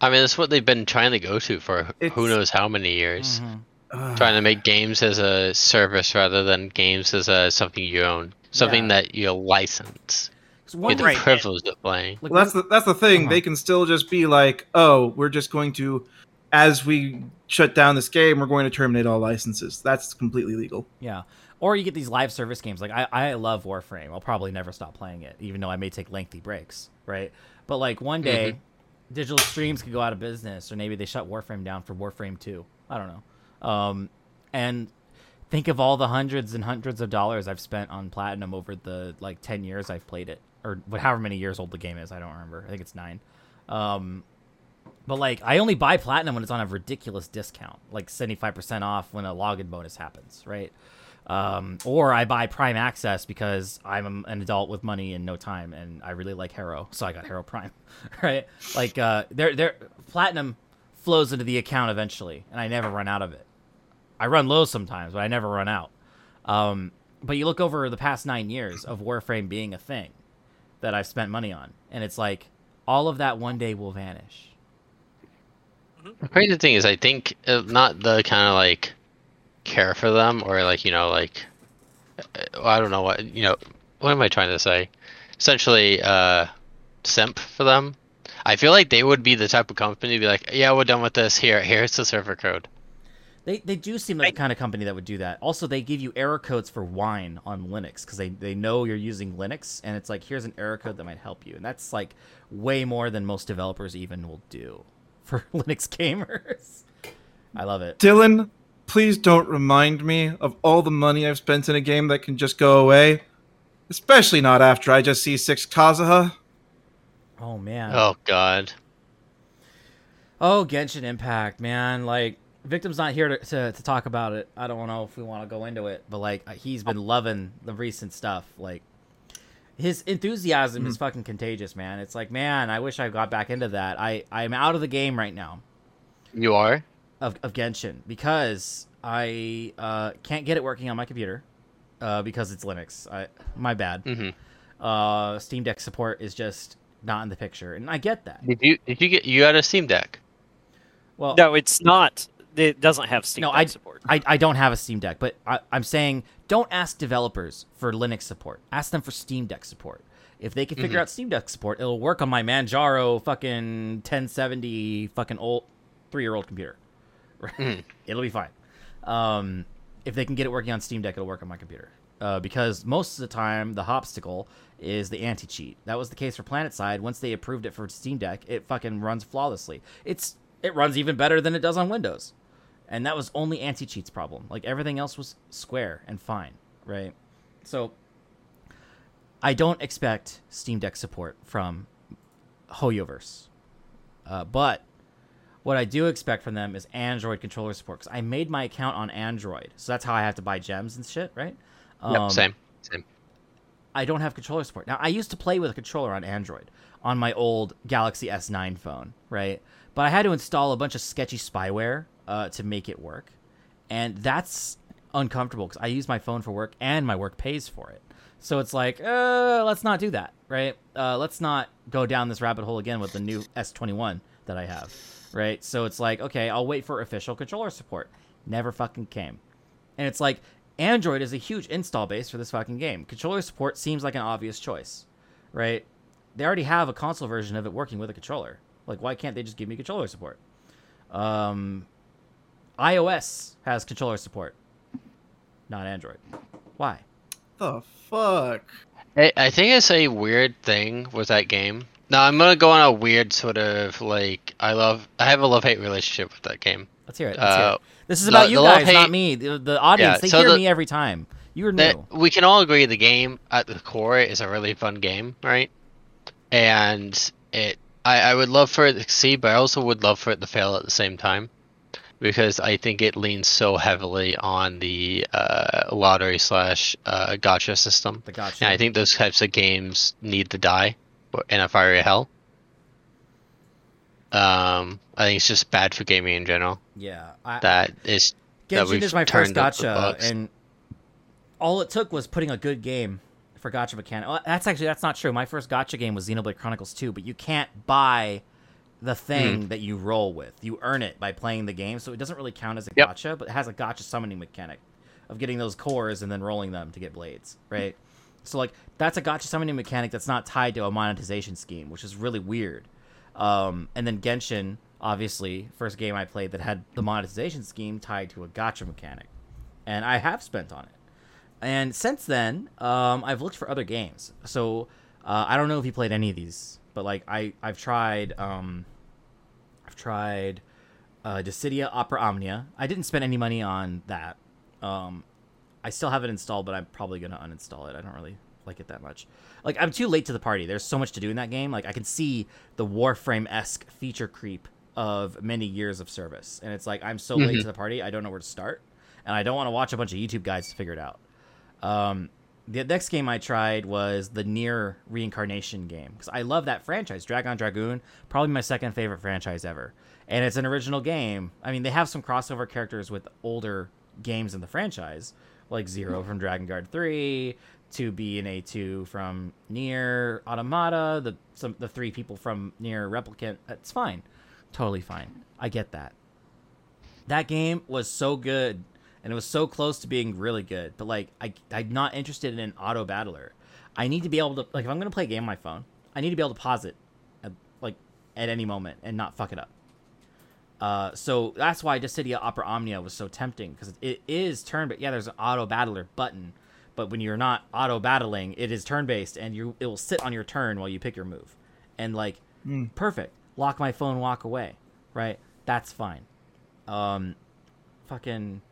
I mean, that's what they've been trying to go to for who knows how many years. Mhm. Ugh. Trying to make games as a service rather than games as a something you own, something Yeah. that you license. So one Get the Right. privilege of playing. Well, that's the that's the thing. Uh-huh. They can still just be like, "Oh, we're just going to, as we shut down this game, we're going to terminate all licenses." That's completely legal. Yeah. Or you get these live service games. Like I, I love Warframe. I'll probably never stop playing it, even though I may take lengthy breaks, right? But like one day, Digital Extremes could go out of business, or maybe they shut Warframe down for Warframe Two. I don't know. Um, and think of all the hundreds and hundreds of dollars I've spent on platinum over the like ten years I've played it, or however many years old the game is. I don't remember. I think it's nine. Um, but like I only buy platinum when it's on a ridiculous discount, like seventy five percent off when a login bonus happens, right? Um, or I buy Prime Access because I'm an adult with money and no time, and I really like Hero, so I got Hero Prime, right? Like uh, there, there, platinum flows into the account eventually, and I never run out of it. I run low sometimes, but I never run out. Um, but you look over the past nine years of Warframe being a thing that I've spent money on, and it's like all of that one day will vanish. The crazy thing is, I think uh, not the kind of like care for them or like you know like uh, I don't know what you know what am I trying to say? Essentially, uh, simp for them. I feel like they would be the type of company to be like, yeah, we're done with this. Here, here's the server code. They, they do seem like I- the kind of company that would do that. Also, they give you error codes for wine on Linux because they, they know you're using Linux, and it's like here's an error code that might help you, and that's like way more than most developers even will do for Linux gamers. I love it. Dielan, please don't remind me of all the money I've spent in a game that can just go away. Especially not after I just see six Kazuha. Oh man. Oh God. Oh, Genshin Impact, man. Like, Victim's not here to, to, to talk about it. I don't know if we want to go into it, but like, he's been loving the recent stuff. Like, his enthusiasm is fucking contagious, man. It's like, man, I wish I got back into that. I I'm out of the game right now You are? of of Genshin because I uh, can't get it working on my computer uh, because it's Linux. I my bad. hmm Uh, Steam Deck support is just not in the picture, and I get that. Did you did you get you got a Steam Deck? Well, No, it's not. It doesn't have Steam No, Deck I- support. I, I don't have a Steam Deck, but I, I'm saying don't ask developers for Linux support. Ask them for Steam Deck support. If they can figure Mhm. out Steam Deck support, it'll work on my Manjaro fucking 1070 fucking old three year old computer. Mhm. It'll be fine. Um, if they can get it working on Steam Deck, it'll work on my computer. Uh, because most of the time, the obstacle is the anti cheat. That was the case for PlanetSide. Once they approved it for Steam Deck, it fucking runs flawlessly. It's it runs even better than it does on Windows, and that was only anti cheat's problem. Like everything else was square and fine, right? So I don't expect Steam Deck support from Hoyoverse, uh, but what I do expect from them is Android controller support because I made my account on Android, so that's how I have to buy gems and shit, right? Yep, Um, same, same. I don't have controller support. Now, I used to play with a controller on Android on my old Galaxy S9 phone, right? But I had to install a bunch of sketchy spyware uh, to make it work. And that's uncomfortable because I use my phone for work and my work pays for it. So it's like, uh, let's not do that, right? Uh, let's not go down this rabbit hole again with the new S21 that I have, right? So it's like, okay, I'll wait for official controller support. Never fucking came. And it's like Android is a huge install base for this fucking game. Controller support seems like an obvious choice, right? They already have a console version of it working with a controller. Like, why can't they just give me controller support? Um, iOS has controller support, not Android. Why? The fuck? I, I think it's a weird thing with that game. Now I'm gonna go on a weird sort of like I love I have a love hate relationship with that game. Let's hear it. Let's hear Uh, it. This is the- about you the love guys, not me. The, the audience, Yeah, they so hear the- me every time. You're new. That we can all agree the game at the core is a really fun game, right? And it I, I would love for it to succeed, but I also would love for it to fail at the same time. Because I think it leans so heavily on the uh, lottery slash uh, gacha system. the gacha. And I think those types of games need to die in a fiery hell. Um, I think it's just bad for gaming in general. yeah. I, That is that Genshin we've is my first turned up the gacha, and all it took was putting a good game for gacha mechanic. Well, that's actually that's not true. My first gacha game was Xenoblade Chronicles 2, but you can't buy the thing Hmm. that you roll with. You earn it by playing the game, so it doesn't really count as a Yep. gacha, but it has a gacha summoning mechanic of getting those cores and then rolling them to get blades, right? So like that's a gacha summoning mechanic that's not tied to a monetization scheme, which is really weird. Um, and then Genshin, obviously, first game I played that had the monetization scheme tied to a gacha mechanic, and I have spent on it. And since then, um, I've looked for other games. So uh, I don't know if you played any of these, but like I I've tried um, I've tried uh, Dissidia Opera Omnia. I didn't spend any money on that. Um, I still have it installed, but I'm probably gonna uninstall it. I don't really like it that much. Like I'm too late to the party. There's so much to do in that game. Like I can see the Warframe esque feature creep of many years of service, and it's like I'm so late Mhm. to the party. I don't know where to start, and I don't want to watch a bunch of YouTube guides to figure it out. Um, the next game I tried was the NieR Reincarnation game because I love that franchise. Dragon Dragoon, probably my second favorite franchise ever, and it's an original game. I mean, they have some crossover characters with older games in the franchise, like Zero from Drakengard Three, 2B and A2 from NieR Automata, the some the three people from NieR Replicant. It's fine, totally fine. I get that. That game was so good and it was so close to being really good. But like, I I'm not interested in an auto battler. I need to be able to like if I'm gonna play a game on my phone, I need to be able to pause it, at, like at any moment and not fuck it up. Uh, so that's why Dissidia Opera Omnia was so tempting because it is turn, but yeah, there's an auto battler button, but when you're not auto battling, it is turn based and you it will sit on your turn while you pick your move, and like Mm. perfect. Lock my phone, walk away, right? That's fine. Um, fucking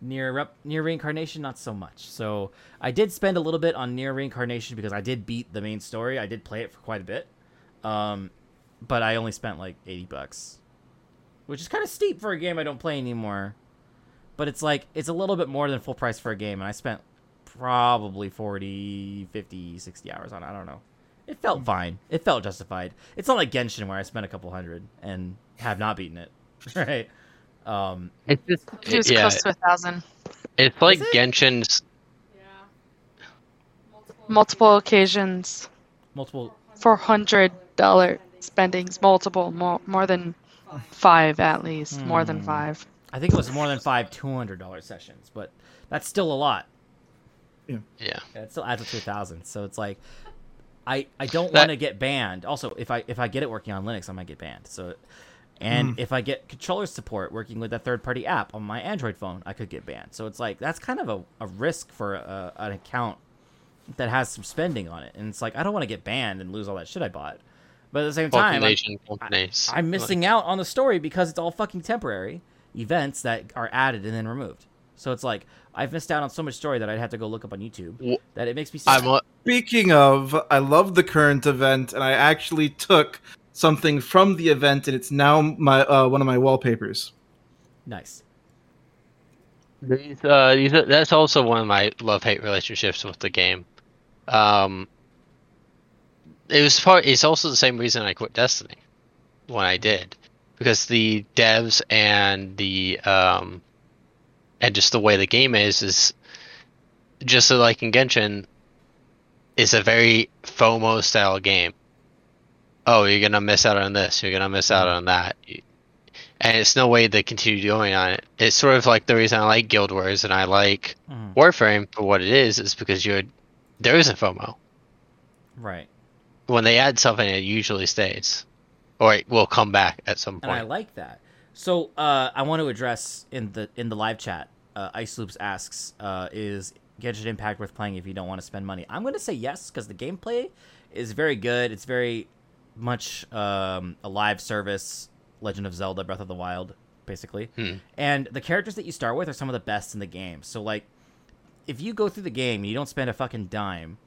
near rep NieR Reincarnation not so much. So i did spend a little bit on NieR Reincarnation because i did beat the main story. I did play it for quite a bit. Um but i only spent like 80 bucks. Which is kind of steep for a game i don't play anymore. But it's like it's a little bit more than full price for a game and i spent probably 40 50 60 hours on it. I don't know. It felt fine. It felt justified. It's not like genshin where i spent a couple hundred and have not beaten it right um It's just He was yeah, close to a thousand. it's like Is it? Genshin's. Multiple occasions, multiple four hundred dollar spendings, multiple, more more than five at least, more than Hmm. five. I think it was more than five two hundred dollar sessions, but that's still a lot. Yeah. Yeah, It still adds up to a thousand. So it's like, I I don't want to get banned. Also, if I if I get it working on Linux, I might get banned. So, And hmm. if I get controller support working with a third party app on my Android phone, I could get banned. So it's like that's kind of a, a risk for a, an account that has some spending on it. And it's like I don't want to get banned and lose all that shit I bought. But at the same time, I'm, Population. I'm missing out on the story because it's all fucking temporary events that are added and then removed. So it's like I've missed out on so much story that I'd have to go look up on YouTube W- that it makes me sad. I'm a- Speaking of, I love the current event, and I actually took something from the event, and it's now my uh, one of my wallpapers. nice. These, uh, these are, that's also one of my love hate relationships with the game. Um, it was part. It's also the same reason I quit Destiny when I did, because the devs and the um, and just the way the game is is just so like in Genshin, is a very FOMO style game. Oh, you're gonna miss out on this. You're gonna miss out on that and it's no way to continue doing on it. It's sort of like the reason I like Guild Wars and I like Mhm. Warframe for what it is, is because you're there isn't FOMO. Right. When they add something, it usually stays, or it will come back at some point. and I like that. So uh, I want to address in the in the live chat. Uh, Ice Loops asks, uh, "Is Genshin Impact worth playing if you don't want to spend money?" I'm going to say yes because the gameplay is very good. It's very much um, a live service, Legend of Zelda: Breath of the Wild, basically. Hmm. And the characters that you start with are some of the best in the game. So like, if you go through the game and you don't spend a fucking dime,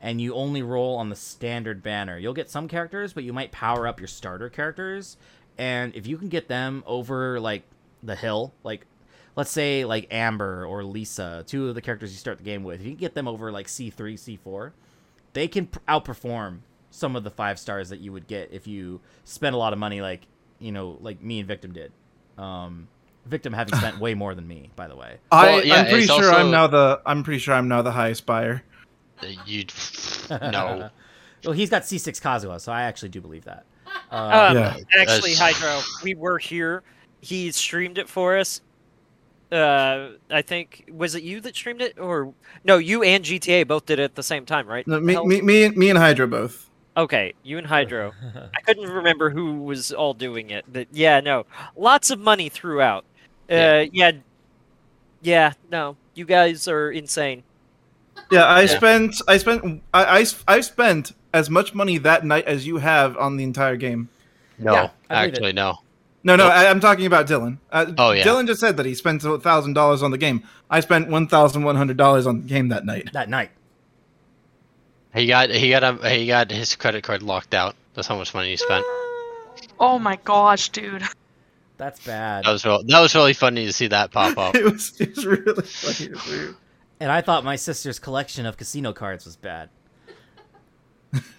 and you only roll on the standard banner, you'll get some characters, but you might power up your starter characters. And if you can get them over like the hill, like let's say like Amber or Lisa, two of the characters you start the game with, if you can get them over like C three, C four, they can outperform some of the five stars that you would get if you spent a lot of money, like you know, like me and Victim did. Um, Victim having spent way more than me, by the way. I, Well, yeah, I'm pretty sure also- I'm now the I'm pretty sure I'm now the highest buyer. You'd no. well, he's got C6 Kazuha, so I actually do believe that. Uh, Um, Yeah. Actually, That's- Hydro, we were here. He streamed it for us. Uh, I think was it you that streamed it, or no? You and GTA both did it at the same time, right? No, me, me, me, me and Hydra both. Okay, you and Hydro. I couldn't remember who was all doing it, but yeah, no, lots of money throughout. Uh, Yeah. yeah, yeah, no, you guys are insane. Yeah, I Yeah. spent I spent i i spent as much money that night as you have on the entire game. No, Yeah, I believe it. actually, no. No, no, Nope. I, I'm talking about Dielan. Uh, Oh, yeah. Dielan just said that he spent thousand dollars on the game. I spent one thousand one hundred dollars on the game that night. that night. He got he got a, he got his credit card locked out. That's how much money he spent. Oh my gosh, dude. That's bad. That was real, that was really funny to see that pop up. it was it was really funny. It was weird. And I thought my sister's collection of casino cards was bad.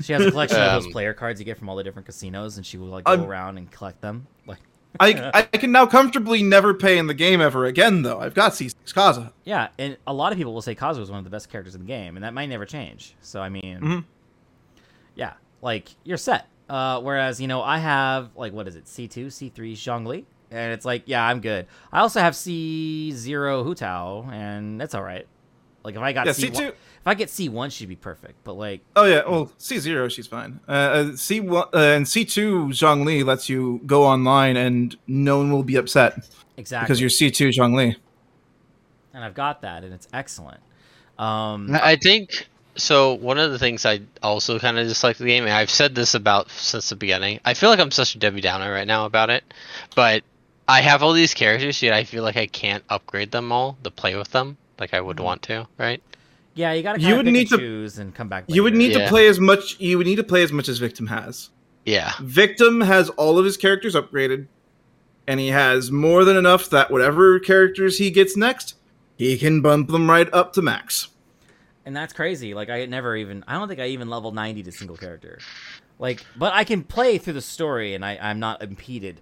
She has a collection of those Um, player cards you get from all the different casinos, and she will like go I'm- around and collect them. Like, I I can now comfortably never pay in the game ever again though. I've got C6 Kaza. yeah, and a lot of people will say Kazuha is one of the best characters in the game, and that might never change. So I mean, Mhm. yeah, like you're set. Uh, whereas you know I have like what is it C two C three Zhongli, and it's like yeah I'm good. I also have C zero Hu Tao, and that's all right. Like if I got Yeah, C C2 if I get C one, she'd be perfect. But like Oh yeah, well C zero she's fine. Uh, uh, C one uh, and C two Zhongli lets you go online and no one will be upset exactly because you're C two Zhongli. and I've got that, and it's excellent. Um, I think so. One of the things I also kind of dislike the game, and I've said this about since the beginning. I feel like I'm such a Debbie Downer right now about it, but I have all these characters, yet I feel like I can't upgrade them all to play with them like I would Mhm. want to. Right? yeah, you gotta You kind would of need to- choose and come back. You would need Yeah. to play as much. You would need to play as much as Victim has. Yeah. Victim has all of his characters upgraded, and he has more than enough that whatever characters he gets next, he can bump them right up to max. and that's crazy. Like I never even. I don't think I even leveled ninety to single character. Like, but I can play through the story, and I, I'm not impeded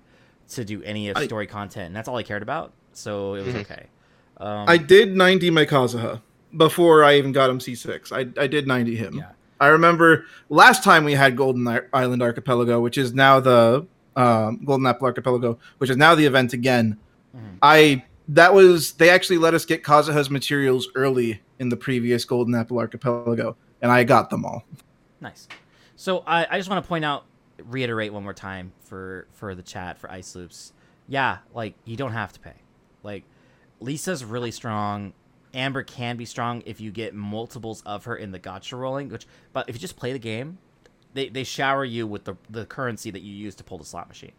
to do any of I- story content, and that's all I cared about. So it was Mhm. okay. Um, I did 90 my Kazuha before I even got him C6. I, I did 90 him. Yeah. I remember last time we had Golden Island Archipelago, which is now the um, Golden Apple Archipelago, which is now the event again. Mhm. I that was they actually let us get Kazuha's materials early in the previous Golden Apple Archipelago, and I got them all. Nice. So I, I just want to point out reiterate one more time for for the chat for Ice Loops. Yeah, like you don't have to pay. Like Lisa's really strong. Amber can be strong if you get multiples of her in the gacha rolling, which but if you just play the game, they, they shower you with the the currency that you use to pull the slot machine.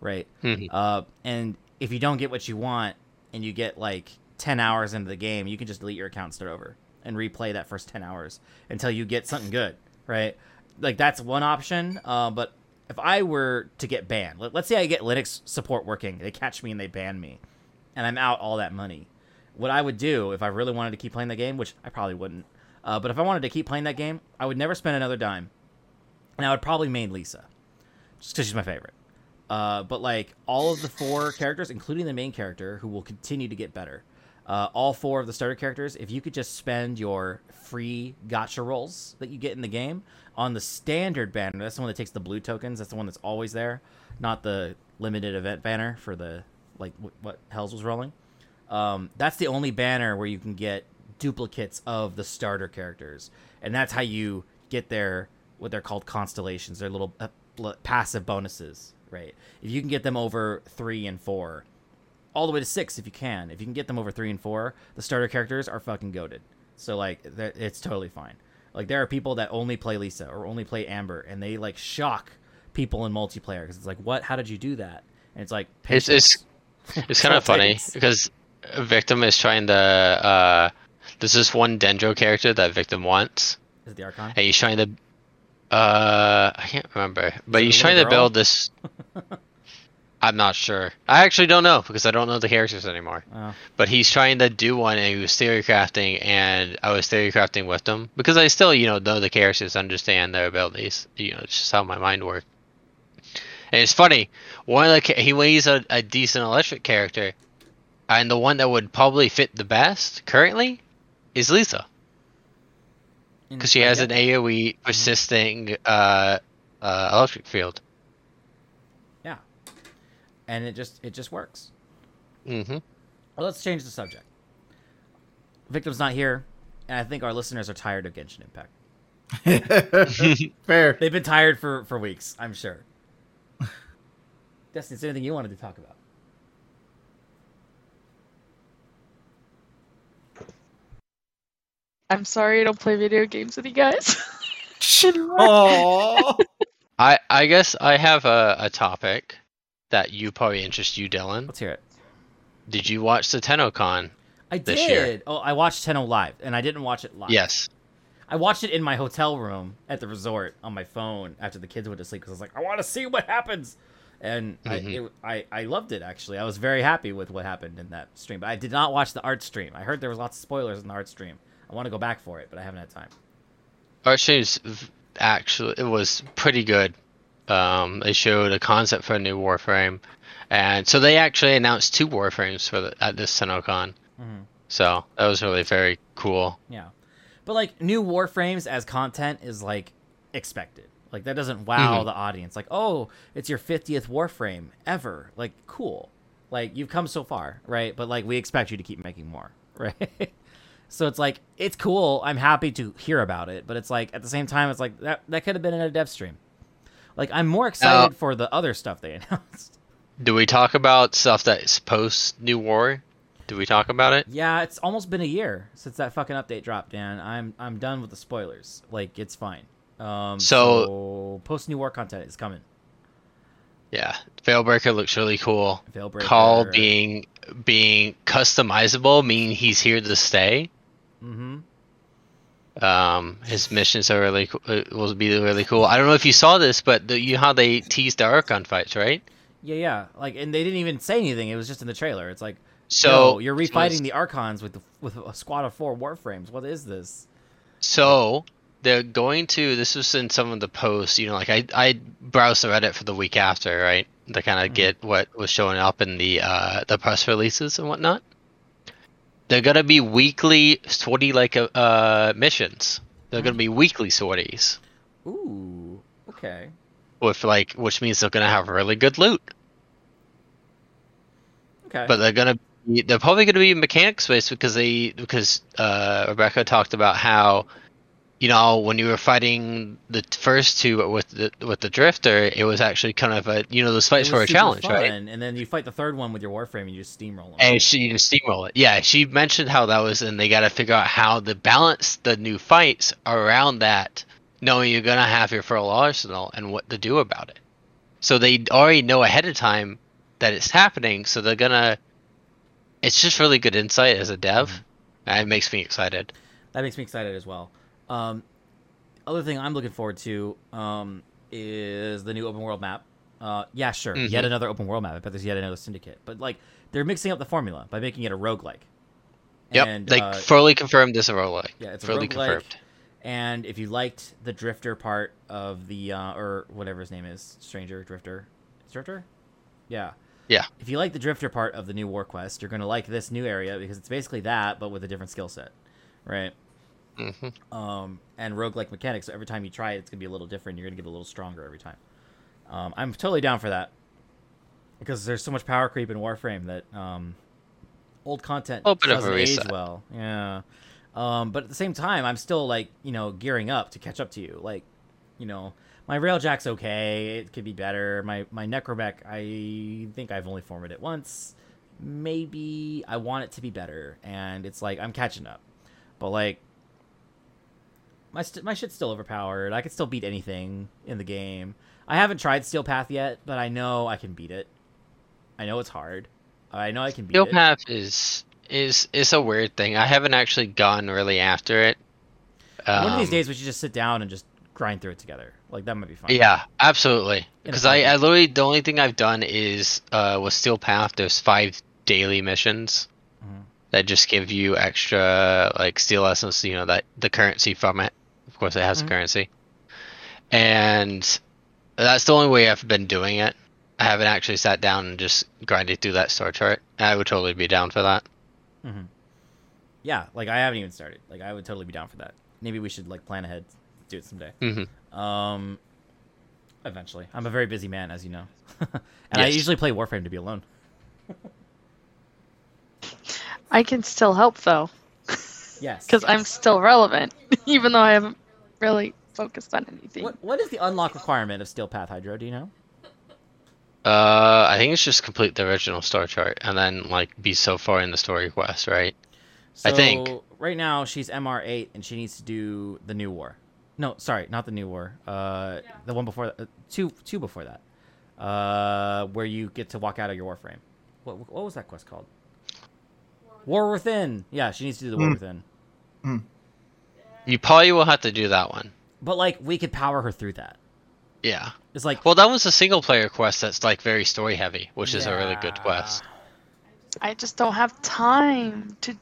Right? Mhm. Uh and if you don't get what you want and you get like 10 hours into the game, you can just delete your account and start over and replay that first 10 hours until you get something good, right? Like that's one option. Uh, but if I were to get banned, let, let's say I get Linux support working, they catch me and they ban me, and I'm out all that money. What I would do if I really wanted to keep playing the game, which I probably wouldn't, uh, but if I wanted to keep playing that game, I would never spend another dime, and I would probably main Lisa, just because she's my favorite. Uh, but like all of the four characters, including the main character, who will continue to get better. Uh, all four of the starter characters, if you could just spend your free gacha rolls that you get in the game on the standard banner, that's the one that takes the blue tokens. That's the one that's always there, not the limited event banner for the like wh- what Hells was rolling. Um, that's the only banner where you can get duplicates of the starter characters, and that's how you get their what they're called constellations. They're little uh, passive bonuses, right? If you can get them over three and four, all the way to six if you can. If you can get them over three and four, the starter characters are fucking goaded. So like, it's totally fine. Like there are people that only play Lisa or only play Amber, and they like shock people in multiplayer because it's like, what? How did you do that? And it's like, It's it's. it's kind of funny because Victim is trying to. Uh, there's this one Dendro character that Victim wants, Is it the Archon? and he's trying to. Uh, I can't remember, but he's trying little to build this. I'm not sure. I actually don't know because I don't know the characters anymore. Oh. But he's trying to do one, and he was theory crafting, and I was theory crafting with him because I still, you know, know the characters, understand their abilities. You know, it's just how my mind works. And it's funny. One of the he he's a, a decent electric character, and the one that would probably fit the best currently is Lisa because she has an. AOE persisting uh, uh, electric field. Yeah, and it just it just works. Mm-hmm. Well, let's change the subject. Victim's not here, and I think our listeners are tired of Genshin Impact. Fair. They've been tired for for weeks, I'm sure. Destiny, is there anything you wanted to talk about? I'm sorry I don't play video games with you guys. Aww. I I guess I have a, a topic that you probably interest you, Dielan. Let's hear it. Did you watch the TennoCon? I This did. year. Oh, I watched Tenno live, and I didn't watch it live. Yes. I watched it in my hotel room at the resort on my phone after the kids went to sleep because I was like, I want to see what happens. And I, Mhm. it, I, I loved it actually. I was very happy with what happened in that stream. But I did not watch the art stream. I heard there was lots of spoilers in the art stream. I want to go back for it, but I haven't had time. Archers v- actually it was pretty good. Um, they showed a concept for a new Warframe, and so they actually announced two Warframes for the, at this TennoCon. Mhm. So that was really very cool. Yeah, but like new warframes as content is like expected. Like that doesn't wow Mhm. the audience. Like, oh, it's your fiftieth warframe ever. Like, cool. Like you've come so far, right? But like we expect you to keep making more, right? so it's like it's cool. I'm happy to hear about it, but it's like at the same time, it's like that that could have been in a dev stream. Like I'm more excited for the other stuff they announced. Do we talk about stuff that's post New War? Do we talk about it? Yeah, it's almost been a year since that fucking update dropped, Dan. I'm I'm done with the spoilers. Like it's fine. Um, So- so, post new war content is coming. Yeah, Veilbreaker looks really cool. Veilbreaker. Kahl being being customizable, meaning he's here to stay. Mm-hmm. Um, his missions are really co- uh, will be really cool. I don't know if you saw this, but the, you know how they teased the Archon fights, right? Yeah, yeah. Like, and they didn't even say anything. It was just in the trailer. It's like, So so you're refighting it's- the Archons with the, with a squad of four warframes. What is this? So they're going to. This was in some of the posts. You know, like I I browsed the Reddit for the week after, right, to kind of Mhm. get what was showing up in the uh the press releases and whatnot. They're gonna be weekly sortie like uh, uh missions. They're gonna be weekly sorties Ooh. Okay. with like, which means they're gonna have really good loot. Okay. but they're gonna they're probably gonna be mechanics based because they because uh, Rebecca talked about how you know, when you were fighting the first two with the with the drifter, it was actually kind of a you know those fights were a challenge, fun, right? And then you fight the third one with your warframe and you just steamroll them. And she just steamroll it. Yeah, she mentioned how that was, and they got to figure out how to balance the new fights around that, knowing you're gonna have your full arsenal and what to do about it. So they already know ahead of time that it's happening, so they're gonna. It's just really good insight as a dev, mm-hmm. and it makes me excited. That makes me excited as well. Um, other thing I'm looking forward to um, is the new open world map. Uh, yeah, sure, yet Mhm. another open world map. I bet there's yet another syndicate. But like, they're mixing up the formula by making it a roguelike. Yep, And, they uh, fully confirmed this a roguelike. yeah, it's a fully roguelike. confirmed. And if you liked the drifter part of the uh, or whatever his name is, stranger drifter, drifter, yeah, Yeah. If you like the drifter part of the new war quest, you're gonna like this new area because it's basically that, but with a different skill set, right? Hmm um, and roguelike mechanics. So every time you try it, it's gonna be a little different. You're gonna get a little stronger every time. Um, I'm totally down for that because there's so much power creep in Warframe that um, old content A little bit of a doesn't age well. Yeah, um, but at the same time, I'm still like you know gearing up to catch up to you. Like, you know, my railjack's okay. It could be better. My my necromech, I think I've only formed it once. Maybe I want it to be better, and it's like I'm catching up. But like my st- my shit's still overpowered. I can still beat anything in the game. I haven't tried Steel Path yet, but I know I can beat it. I know it's hard. I know I can beat it. Steel it. Path is is is a weird thing. I haven't actually gone really after it. One of these Um, days we should just sit down and just grind through it together. Like that might be fun. Yeah, absolutely. Because I. I literally the only thing I've done is uh with Steel Path. There's five daily missions Mhm. that just give you extra like steel essence. You know that the currency from it. Of course, it has Mhm. a currency, and that's the only way I've been doing it. I haven't actually sat down and just grinded through that star chart. I would totally be down for that. hmm Yeah, like I haven't even started. Like I would totally be down for that. Maybe we should like plan ahead, do it someday. hmm Um, eventually. I'm a very busy man, as you know, and I usually play Warframe to be alone. I can still help though, Yes. because I'm still relevant, even though I haven't really focused on anything. What what is the unlock requirement of Steel Path Hydro? Do you know? Uh, I think it's just complete the original star chart and then like be so far in the story quest, right? So I think. right now she's MR eight and she needs to do the new war. No, sorry, not the new war. Uh, the one before uh, two two before that. Uh, where you get to walk out of your warframe. What what was that quest called? War Within. Yeah, she needs to do the War Hmm. Within. You probably will have to do that one. But like we could power her through that. Yeah. It's like Well, that was a single player quest that's like very story heavy, which is a really good quest. I just don't have time to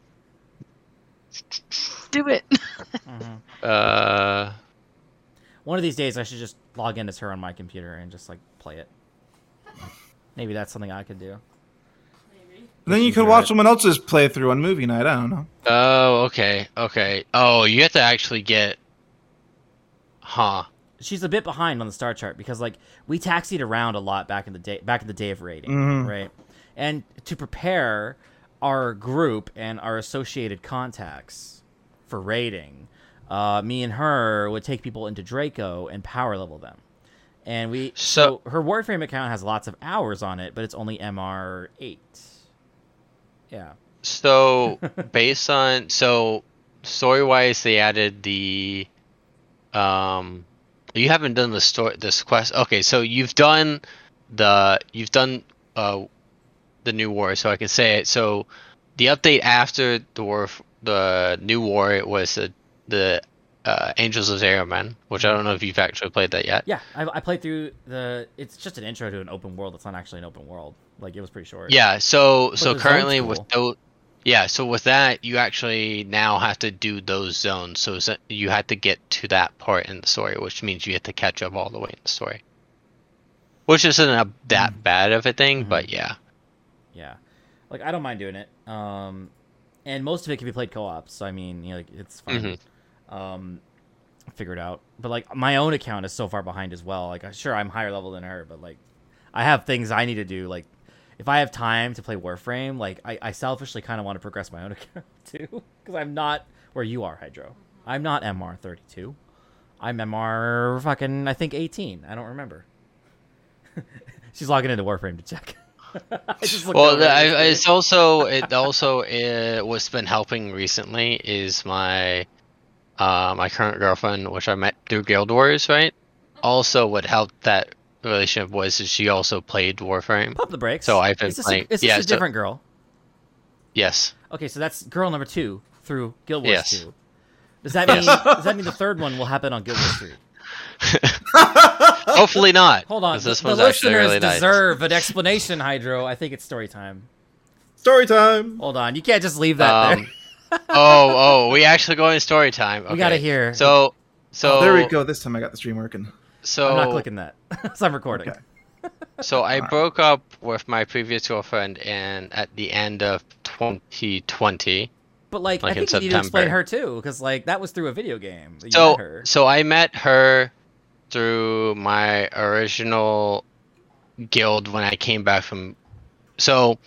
do it. Mhm. Uh, One of these days, I should just log in as her on my computer and just like play it. Maybe that's something I could do. Then you could watch someone else's playthrough on movie night. I don't know. oh, okay, okay. Oh, you have to actually get. Huh. She's a bit behind on the star chart because like we taxied around a lot back in the day, back in the day of raiding, Mhm. right? And to prepare our group and our associated contacts for raiding, uh, me and her would take people into Draco and power level them. And we So- so her Warframe account has lots of hours on it, but it's only MR eight. Yeah. So, based on so story wise, they added the. Um, you haven't done the story this quest. Okay, so you've done the you've done uh the new war, so I can say it. So, the update after the war, the new war, it was the the uh, Angels of Zariman, which I don't know if you've actually played that yet. Yeah, I, I played through the. It's just an intro to an open world. It's not actually an open world. Like it was pretty short. Yeah, so But so currently with those, yeah, so with that you actually now have to do those zones. So you had to get to that part in the story, which means you have to catch up all the way in the story. Which isn't a, that Mm. bad of a thing, Mhm. but yeah. Yeah, like I don't mind doing it. Um, and most of it can be played co-op. So I mean, you know, like it's fine. Mm-hmm. Um, figured out. But like my own account is so far behind as well. Like sure I'm higher level than her, but like I have things I need to do. Like if I have time to play Warframe, like I, I selfishly kind of want to progress my own account too, because I'm not where you are, Hydro. I'm not MR 32. I'm MR fucking I think 18. I don't remember. She's logging into Warframe to check. I just looked Well, the, I, it's also it also uh, what's been helping recently is my uh, my current girlfriend, which I met through Guild Wars, right? Also, what helped that relationship was is she also played Warframe. pump the brakes. So I've been is this playing- A, is this yeah, a so- different girl? Yes. Okay, so that's girl number two through Guild Wars Yes. two. Does that mean Yes. does that mean the third one will happen on Guild Wars three? Hopefully not. Hold on. the, This the one's actually listeners really nice. deserve an explanation, Hydro. I think it's story time. Story time. Hold on, you can't just leave that Um, there. Oh, oh, we actually going story time. We gotta hear. So, so Oh, there we go. This time I got the stream working. So I'm not clicking that. so I'm recording. Okay. So I Alright. broke up with my previous girlfriend and at the end of 2020. But like, I Like in think you need to explain her too, because like that was through a video game. that You So met her. so I met her through my original guild when I came back from so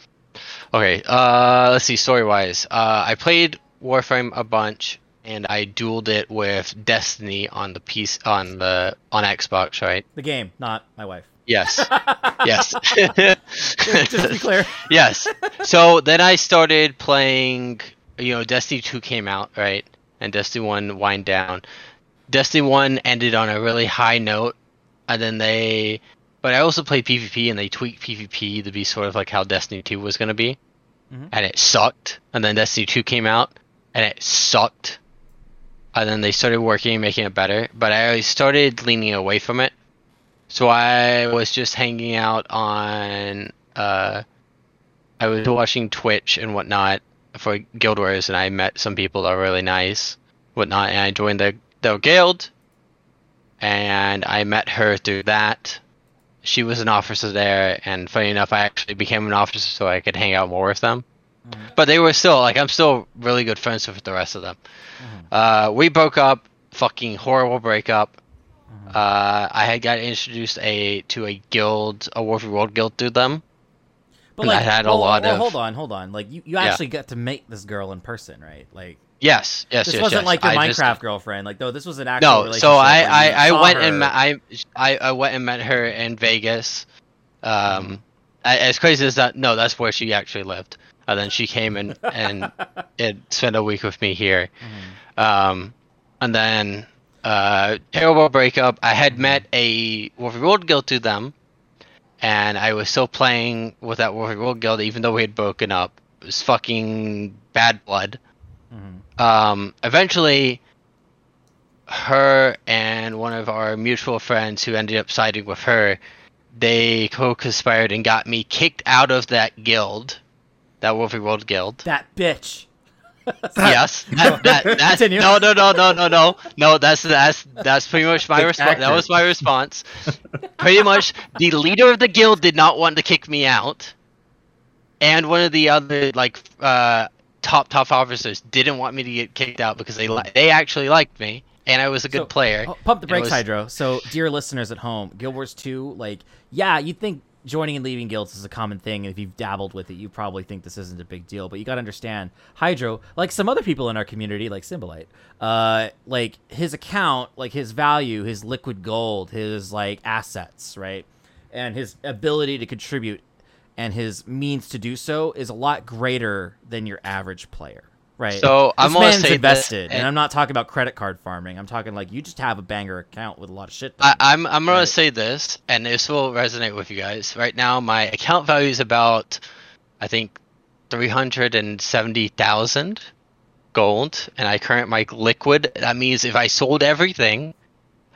okay, uh let's see story wise. Uh I played Warframe a bunch and I dueled it with Destiny on the piece on the on Xbox, right? The game, not my wife. Yes. yes. Just to be clear. yes. So then I started playing. You know, Destiny Two came out, right? And Destiny One wind down. Destiny One ended on a really high note, and then they. But I also played PvP, and they tweaked PvP to be sort of like how Destiny Two was gonna be, Mhm. and it sucked. And then Destiny Two came out, and it sucked. And then they started working, and making it better. But I started leaning away from it. So I was just hanging out on. Uh, I was watching Twitch and whatnot for Guild Wars, and I met some people that were really nice, whatnot, and I joined the the guild. And I met her through that. She was an officer there, and funny enough, I actually became an officer so I could hang out more with them. Mhm. But they were still like I'm still really good friends with the rest of them. Mhm. Uh, we broke up, fucking horrible breakup. Mhm. Uh, I had got introduced a to a guild, a Warfare World guild through them. But And I had a lot well, of- Hold on, hold on. Like you, you Yeah. actually got to meet this girl in person, right? Like Yes, yes, yes. this yes. wasn't yes. like your I Minecraft just- girlfriend. Like though, this was an actual no, so I I, I went her. and met, I, I I went and met her in Vegas. Um, I, as crazy as that, no, that's where she actually lived. And then she came and and and spent a week with me here. Mhm. Um, and then uh, terrible breakup. I had met a Warfare World guild to them, and I was still playing with that Warfare World guild even though we had broken up. It was fucking bad blood. Mhm. Um, eventually, her and one of our mutual friends who ended up siding with her, they co-conspired and got me kicked out of that guild, that Warfare World guild. That bitch. yes, that, that, that's Continue. no, no, no, no, no, no, no. That's that's that's pretty much my response. That was my response. pretty much, the leader of the guild did not want to kick me out, and one of the other like uh, top top officers didn't want me to get kicked out because they li- they actually liked me and I was a good So- player. Oh, pump the brakes, was- Hydro. So, dear listeners at home, Guild Wars 2, like, yeah, you'd think joining and leaving guilds is a common thing. And if you've dabbled with it, you probably think this isn't a big deal. But you got to understand, Hydro, like some other people in our community, like Symbolite, uh, like his account, like his value, his liquid gold, his like assets, right? And his ability to contribute and his means to do so is a lot greater than your average player. Right. So, this I'm gonna say this, invested, and and- I'm not talking about credit card farming. I'm talking like you just have a banger account with a lot of shit. I, done. I'm I'm gonna say this, and this will resonate with you guys. Right now, my account value is about, I think, three hundred and seventy thousand gold, and I current my liquid. That means if I sold everything,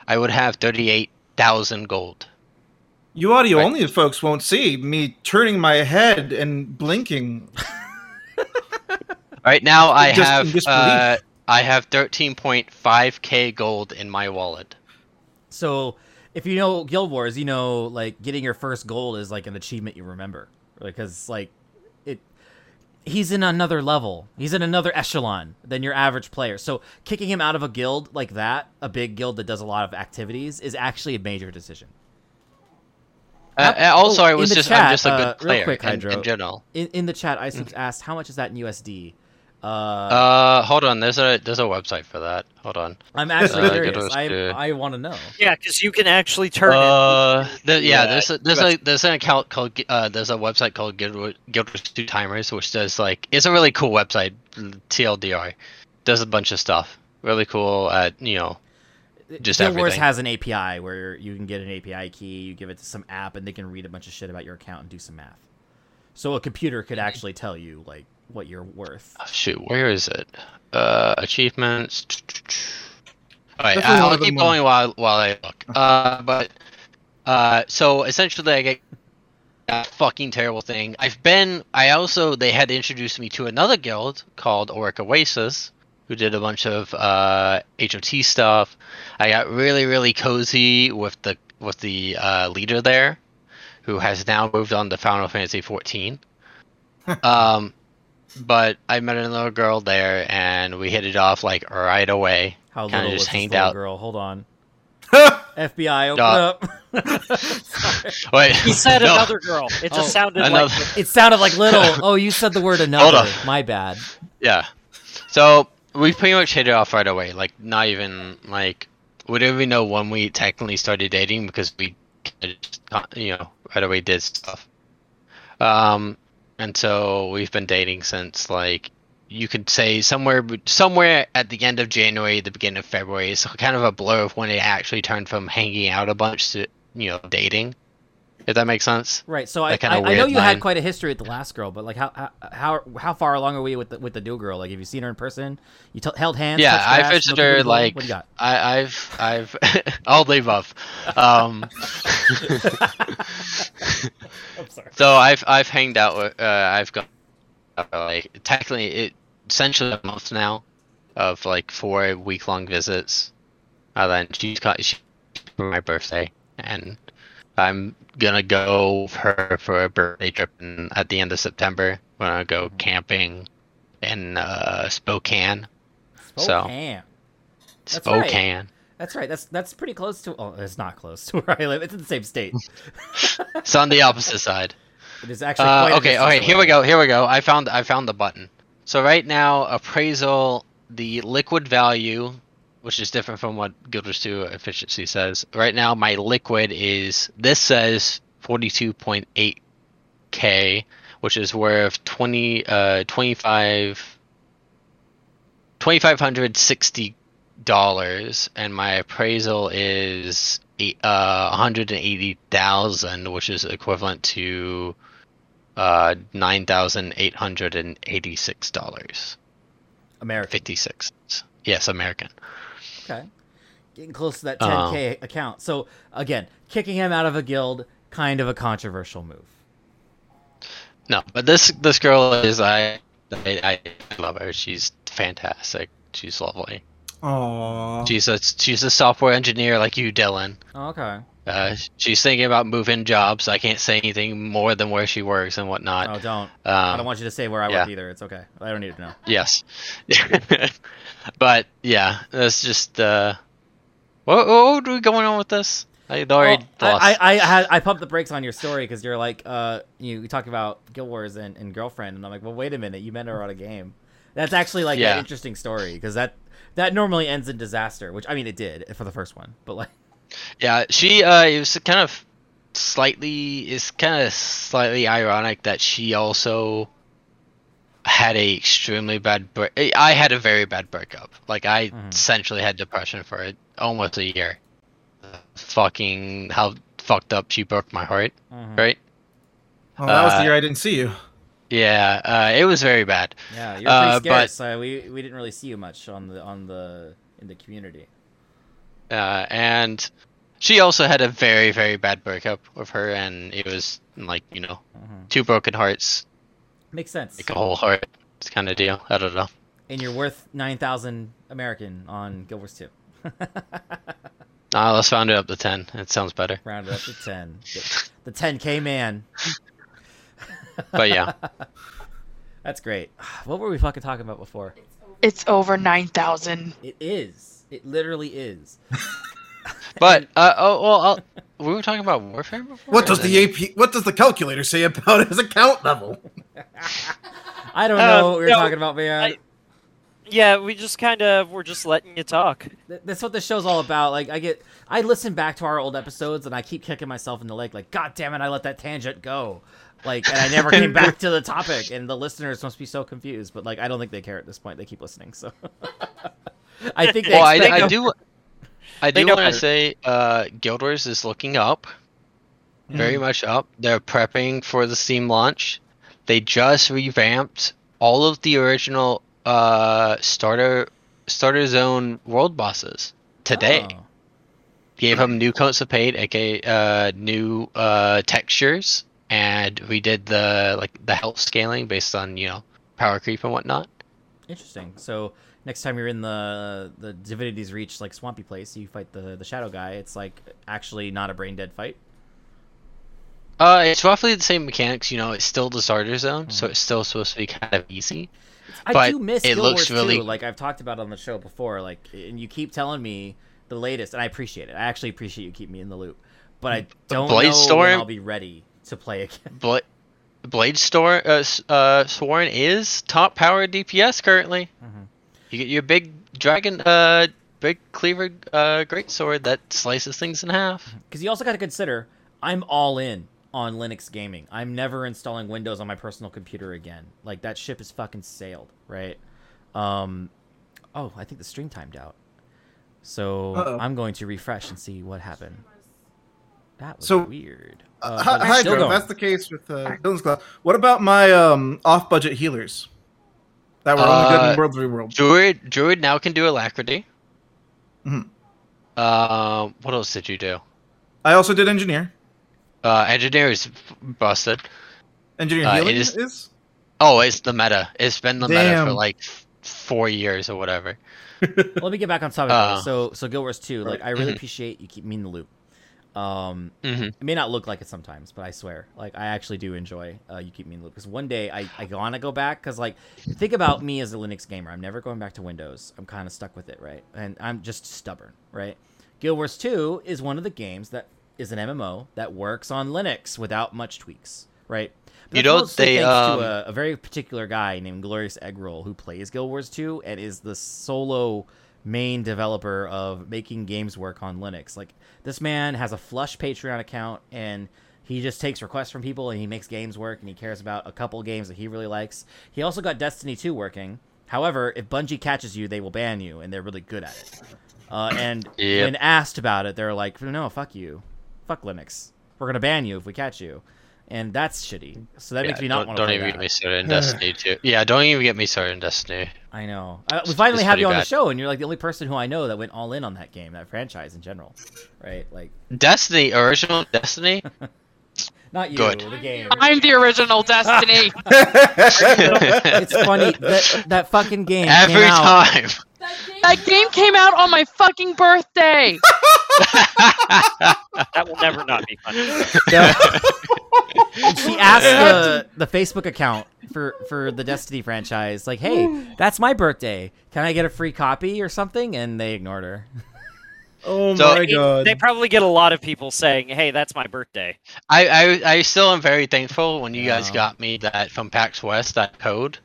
I would have thirty eight thousand gold. You audio Right. only folks won't see me turning my head and blinking. Right now, I Just have uh, I have thirteen point five k gold in my wallet. so if you know Guild Wars, you know like getting your first gold is like an achievement you remember because like it. He's in another level. He's in another echelon than your average player. So kicking him out of a guild like that, a big guild that does a lot of activities, is actually a major decision. Uh, How- uh, also, oh, I was just chat, I'm just a good uh, real player quick, in, Hydro. in general. In, in the chat, Isaac asked, "How much is that in USD?" Uh, Uh, hold on. There's a there's a website for that. Hold on. I'm actually uh, curious. I. I want to know. Yeah, because you can actually turn. Uh, the, yeah, Yeah, there's a, there's a there's an account called uh there's a website called Guild Guild Wars 2 Timers, which does like it's a really cool website. TLDR, does a bunch of stuff. Really cool at you know Just Guild Wars has an API where you can get an API key, you give it to some app, and they can read a bunch of shit about your account and do some math. So a computer could actually tell you like what you're worth. oh, shoot where is it? Uh, achievements. All right, Definitely I'll keep will- going while while I look. Uh, but uh, so essentially I get that fucking terrible thing. I've been. I also they had introduced me to another guild called Oric Oasis, who did a bunch of uh, HOT stuff. I got really really cozy with the with the uh, leader there, who has now moved on to Final Fantasy 14. um, but I met another girl there, and we hit it off like right away. How Kinda little just was this hanged little out. girl? Hold on. FBI, open Duh. up. Wait, He said no. another girl. It just Oh, sounded another- like It sounded like little. Oh, you said the word another. on. My bad. Yeah. So we pretty much hit it off right away. Like not even like we didn't even know when we technically started dating because we you know right away did stuff. Um, and so we've been dating since like you could say somewhere somewhere at the end of January, the beginning of February. It's kind of a blur of when it actually turned from hanging out a bunch to you know dating. If that makes sense. Right. So I, That I, I know you had quite a history with the last girl, but like how how how, far along are we with the with the new girl? Like, have you seen her in person? You t- held hands? Yeah, touched I grass, visited her like What do you got? I, I've I've all the above. Um, I'm sorry. so I've I've hanged out with uh, I've got uh, like technically it essentially a month now of like four week long visits. Uh, then she's got she for my birthday, and I'm gonna go with her for a birthday trip in, at the end of September. We're gonna go camping in uh, Spokane. So- Spokane. That's right. That's right. That's that's pretty close to. Oh, it's not close to where I live. It's in the same state. It's on the opposite side. It is actually Uh, okay, okay, here we go. Here we go. I found I found the button. So right now, appraisal, the liquid value, which is different from what Guild Wars 2 efficiency says. Right now, my liquid is this says 42.8k, which is worth 20 uh 25 2560 dollars, and my appraisal is eight, uh 180,000, which is equivalent to uh nine thousand eight hundred and eighty six dollars American. fifty six. Yes, American. Okay. Getting close to that Oh. 10k account. So again, kicking him out of a guild, kind of a controversial move. No, but this this girl is I I, I love her. She's fantastic. She's lovely. Aww. She's a she's a software engineer like you, Dielan. Oh, okay. Uh, she's thinking about moving jobs. I can't say anything more than where she works and whatnot. Oh, don't. I Um, don't want you to say where I yeah. work either. It's okay. I don't need to know. Yes. but yeah, that's just uh what, what are we going on with this? I already Well, lost. I, I, I, I pumped the brakes on your story because you're like, uh, you, you talk about Guild Wars and, and girlfriend, and I'm like, well, wait a minute, you met her on a game. That's actually like Yeah. an interesting story because that that normally ends in disaster. Which I mean, it did for the first one, but like, Yeah, she uh it was kind of slightly it's kind of slightly ironic that she also had a extremely bad break. I had a very bad breakup. Like I Mhm. essentially had depression for it almost a year. Fucking how fucked up she broke my heart, mhm. right? Oh, that was the uh, year I didn't see you. Yeah, uh, it was very bad. yeah, you're Uh, pretty but- scarce. Uh, we we didn't really see you much on the on the in the community. Uh, and she also had a very very bad breakup with her, and it was like you know Mhm. two broken hearts, Makes sense. like a whole heart kind of deal. I don't know. And you're worth nine thousand American on Guild Wars Two. Uh, let's round it up to ten. It sounds better. Round it up to ten. The ten K man. But yeah, That's great. What were we fucking talking about before? It's over 9,000. It is. It literally is. but uh, oh well, I'll, we were talking about warfare before. What does then- the AP? What does the calculator say about his account level? I don't Uh, know what we were no, talking about, man. Yeah, we just kind of we're just letting you talk. That's what the show's all about. Like I get, I listen back to our old episodes and I keep kicking myself in the leg. Like, God damn it, I let that tangent go. Like, and I never came back to the topic. And the listeners must be so confused. But like, I don't think they care at this point. They keep listening. So, I think Well, I, I do. I do want to say, uh, Guild Wars is looking up, very Mm. much up. They're prepping for the Steam launch. They just revamped all of the original uh, starter starter zone world bosses today. Oh. Gave them new coats of paint, aka uh, new uh, textures, and we did the like the health scaling based on you know power creep and whatnot. Interesting. So next time you're in the the Divinity's Reach like swampy place, you fight the the shadow guy. It's like actually not a brain dead fight. Uh, it's roughly the same mechanics. You know, it's still the starter zone, so Mhm. it's still supposed to be kind of easy. I But do miss it Guild looks Wars really- too. Like I've talked about on the show before. Like, and you keep telling me the latest, and I appreciate it. I actually appreciate you keep me in the loop. But I don't Blade know Storm- when I'll be ready to play again. Bla- Blade Storm, uh, uh, Sworn is top power DPS currently. Mhm. You get your big dragon, uh, big cleaver, uh, great sword that slices things in half. Because you also got to consider, I'm all in on Linux gaming. I'm never installing Windows on my personal computer again. Like that ship is fucking sailed, right? Um, oh, I think the stream timed out. So Uh-oh. I'm going to refresh and see what happened. That was So- weird. Uh, Uh, Hy- but it's still if that's the case with uh, Dylan's Club. What about my um, off-budget healers that were only good Uh, in World v World? Druid, Druid now can do alacrity. Mhm. Um, what else did you do? I also did engineer. Uh, engineer is f- busted. Engineer Uh, healing is- is. Oh, it's the meta. It's been the meta for like f- four years or whatever. Let me get back on topic. Uh, so, so Guild Wars 2, like, I really Mhm. appreciate you keep me in the loop. Um, hmm it may not look like it sometimes, but I swear, like, I actually do enjoy uh, you keep me in the loop. Because one day I, I want to go back, because, like, think about me as a Linux gamer. I'm never going back to Windows. I'm kind of stuck with it, right? And I'm just stubborn, right? Guild Wars 2 is one of the games that is an MMO that works on Linux without much tweaks, right? But You that's know, mostly they, thanks um, to a, a very particular guy named Glorious Eggroll who plays Guild Wars 2 and is the solo main developer of making games work on Linux. Like this man has a flush Patreon account and he just takes requests from people and he makes games work and he cares about a couple games that he really likes. He also got Destiny 2 working. However, if Bungie catches you, they will ban you and they're really good at it. Uh, and Yep. when asked about it, they're like, "No, fuck you, fuck Linux. We're gonna ban you if we catch you," and that's shitty. So that Yeah, makes me not don't, want to don't even that. get me started in Destiny too. Yeah, don't even get me started in Destiny. I know. Uh, we finally it's have you pretty on the show, and you're like the only person who I know that went all in on that game, that franchise in general, right? Like, Destiny, original Destiny. not you, Good. the game. I'm the original Destiny. It's funny that that fucking game Every came out. time. that game came out on my fucking birthday. That will never not be funny. She asked the the Facebook account for for the Destiny franchise, like, "Hey, that's my birthday. Can I get a free copy or something?" And they ignored her. oh So- my god! They probably get a lot of people saying, "Hey, that's my birthday." I, I I still am very thankful when you guys got me that from PAX West that code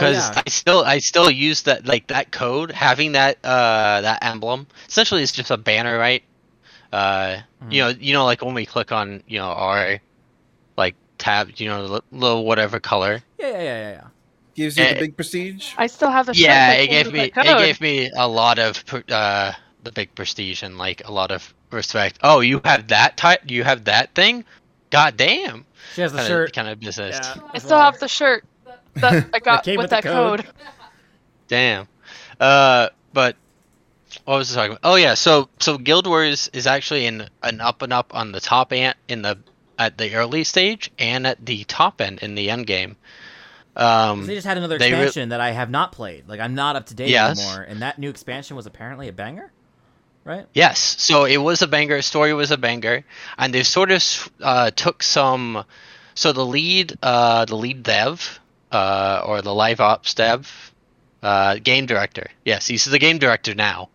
Oh, because yeah. I still I still use that like that code having that uh that emblem essentially it's just a banner right uh Mhm. you know you know like when we click on you know our like tab you know the little whatever color Yeah, yeah, yeah, yeah. yeah. Gives you the eh, big prestige. I still have the yeah it gave me it gave me a lot of uh the big prestige and like a lot of respect oh you have that type you have that thing god damn She has the kind shirt. kind of business Yeah, I still have the shirt that I got came with, with that code. code. Damn. Uh, but what was I talking about? Oh yeah, so so Guild Wars is actually in an up and up on the top end in the at the early stage and at the top end in the end game. Um, They just had another they re- expansion that I have not played. Like I'm not up to date Yes. anymore, and that new expansion was apparently a banger, right? Yes, so it was a banger. Story was a banger, and they sort of uh, took some. So the lead, uh, the lead dev, uh, or the live ops dev, uh, game director. Yes, he's the game director now.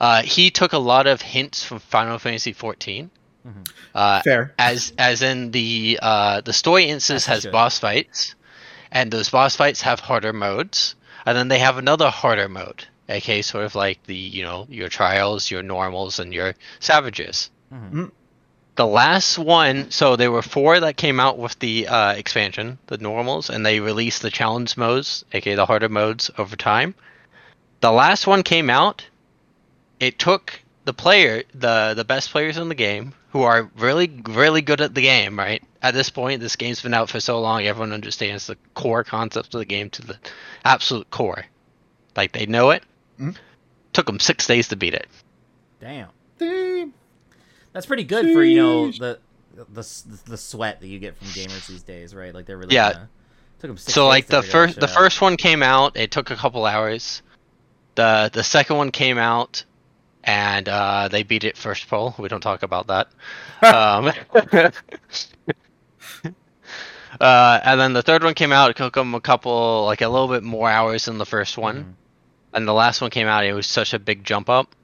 Uh, he took a lot of hints from Final Fantasy XIV. Mhm. Uh, Fair. as as in the uh, the story instance As has should. boss fights, and those boss fights have harder modes. and then they have another harder mode. Okay, sort of like the you know your trials, your normals, and your savages. Mhm. The last one, so there were four that came out with the uh, expansion, the normals, and they released the challenge modes, aka the harder modes, over time. The last one came out. It took the player, the the best players in the game, who are really really good at the game. Right at this point, this game's been out for so long, everyone understands the core concepts of the game to the absolute core. Like they know it. Mhm. Took them six days to beat it. Damn. Damn. That's pretty good for you know the the the sweat that you get from gamers these days, right? Like they're really Yeah. Gonna, took them six so like the first the out. first one came out it took a couple hours the the second one came out and uh they beat it first poll. we don't talk about that um uh and then the third one came out it took them a couple like a little bit more hours than the first one Mhm. and the last one came out it was such a big jump up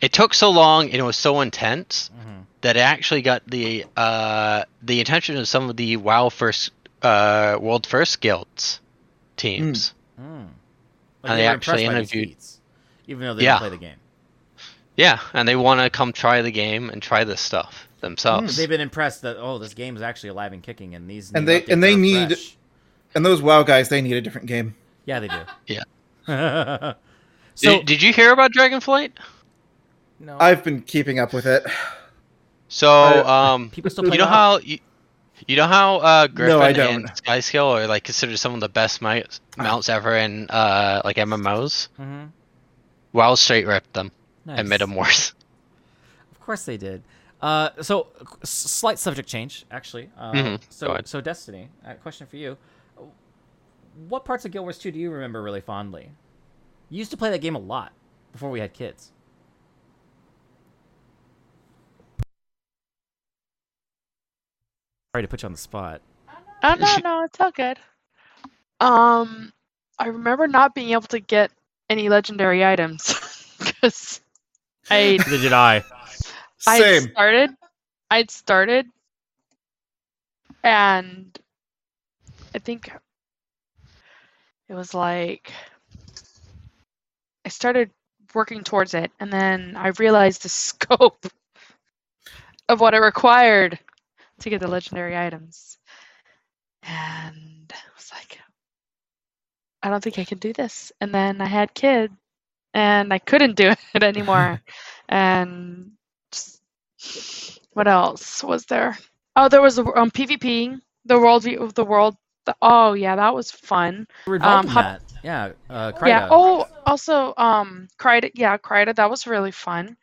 it took so long and it was so intense Mhm. That actually got the uh the attention of some of the WoW first uh world first guilds teams. Mm. And Like they were actually impressed by these interviewed- feats, even though they Yeah. didn't play the game. Yeah, and they want to come try the game and try this stuff themselves. They've been impressed that oh, this game is actually alive and kicking, and these And they- and they need- fresh. And those WoW guys, they need a different game. Yeah, they do. Yeah. so did, did you hear about Dragonflight? no, I've been keeping up with it. So, um, people still play you know how you, you know how uh, Griffin I and don't. Skyscale are like considered some of the best mounts, mounts ever in uh like MMOs. Mhm. WoW straight ripped them Nice. and made them worse. Of course they did. Uh, so slight subject change, actually. Uh, Mhm, So, so Destiny. Uh, question for you: What parts of Guild Wars 2 do you remember really fondly? You used to play that game a lot before we had kids. Sorry to put you on the spot. Oh no, no, it's all good. Um, I remember not being able to get any legendary items because I Neither did I. I Same. started, I'd started, and I think it was like I started working towards it, and then I realized the scope of what it required to get the legendary items, and I was like, I don't think I can do this. And then I had kid, and I couldn't do it anymore, and just- what else was there? Oh, there was um PvP, the world view of the world. The, oh yeah, that was fun. Um, that. Yeah. Uh, Yeah. Oh, also um, Kryta. Yeah, Kryta. That was really fun.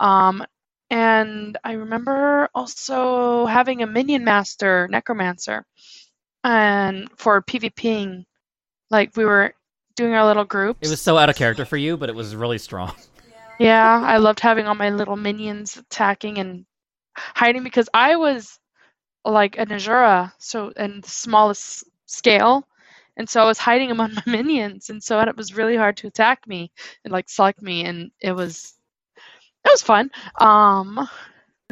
Um, and I remember also having a minion master, necromancer, and for PvPing, like we were doing our little groups. It was so out of character for you, but it was really strong. Yeah, I loved having all my little minions attacking and hiding because I was like an Asura, so in the smallest scale, and so I was hiding among my minions, and so it was really hard to attack me and like select me, and it was it was fun. Um, Remember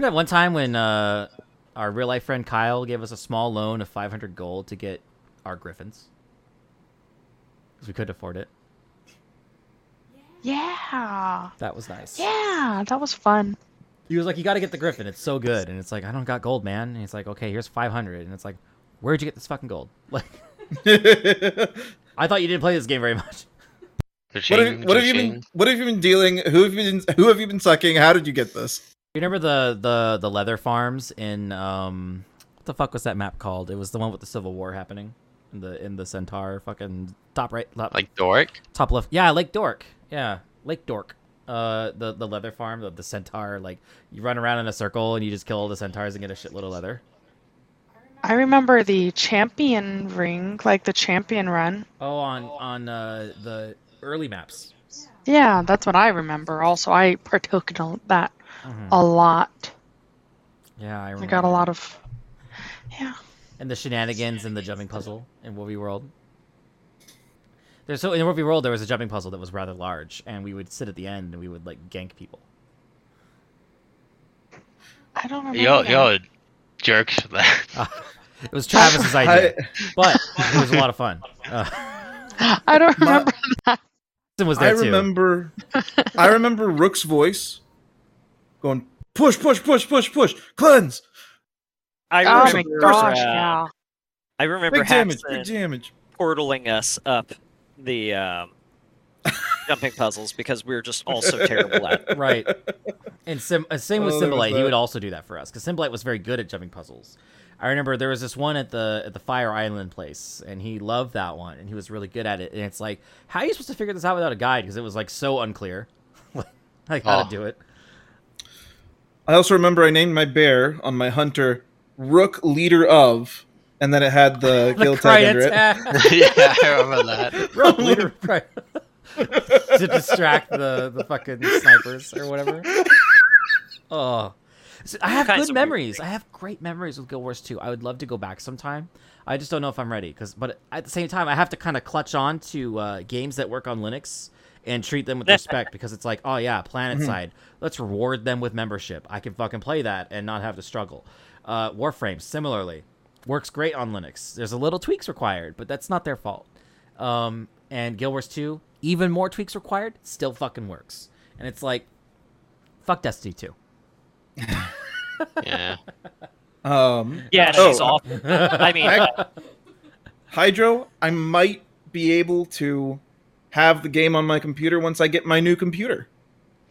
that one time when uh, our real life friend Kyle gave us a small loan of 500 gold to get our griffins? Because we couldn't afford it. yeah, That was nice. yeah, that was fun. He was like, "You got to get the griffin. It's so good." And it's like, "I don't got gold, man." And he's like, "Okay, here's 500." And it's like, "Where'd you get this fucking gold?" Like, I thought you didn't play this game very much. What have, what have you been? What have you been dealing? Who have you been? Who have you been sucking? How did you get this? You remember the the the leather farms in um what the fuck was that map called? It was the one with the civil war happening in the in the Centaur fucking top right top, like Doric top left. Yeah, Lake Doric. Yeah, Lake Doric. Uh, the the leather farm, the, the centaur. Like you run around in a circle and you just kill all the centaurs and get a shitload of leather. I remember the champion ring, like the champion run. Oh, on on uh, the early maps. Yeah, that's what I remember. Also, I partook in all that Mhm. a lot. Yeah, I I got a lot of. Yeah. and the shenanigans and the jumping puzzle in Wobby World. There's so in Wobby World there was a jumping puzzle that was rather large, and we would sit at the end and we would like gank people. I don't remember. Yo, that. yo, jerks for that. it was Travis's idea, I- but it was a lot of fun. Uh, I don't My- remember that. Austin was I too. remember. I remember Rook's voice going push, push, push, push, push, cleanse. I Oh my remember, gosh, uh, yeah. I remember Big damage, big damage. portaling us up the um, jumping puzzles because we were just all so terrible at it. Right. And sim- uh, same with Oh, there Symbolite. He would also do that for us because Symbolite was very good at jumping puzzles. I remember there was this one at the at the Fire Island place, and he loved that one, and he was really good at it. And it's like, how are you supposed to figure this out without a guide? Because it was like so unclear, like how Oh. to do it. I also remember I named my bear on my hunter Rook Leader of, and then it had the, The guild cry tag under it. attack. yeah, I remember that. Rogue leader cry- to distract the the fucking snipers or whatever. Oh, So I have good memories. I have great memories with Guild Wars 2. I would love to go back sometime. I just don't know if I'm ready. Cause, but at the same time, I have to kind of clutch on to uh, games that work on Linux and treat them with respect because it's like, oh yeah, PlanetSide. Let's reward them with membership. I can fucking play that and not have to struggle. Uh, Warframe, similarly, works great on Linux. There's a little tweaks required, but that's not their fault. Um, and Guild Wars 2, even more tweaks required, still fucking works. And it's like, fuck Destiny 2. Yeah. Um, Yeah, Oh. she's awful. I mean, I- Hydro, I might be able to have the game on my computer once I get my new computer.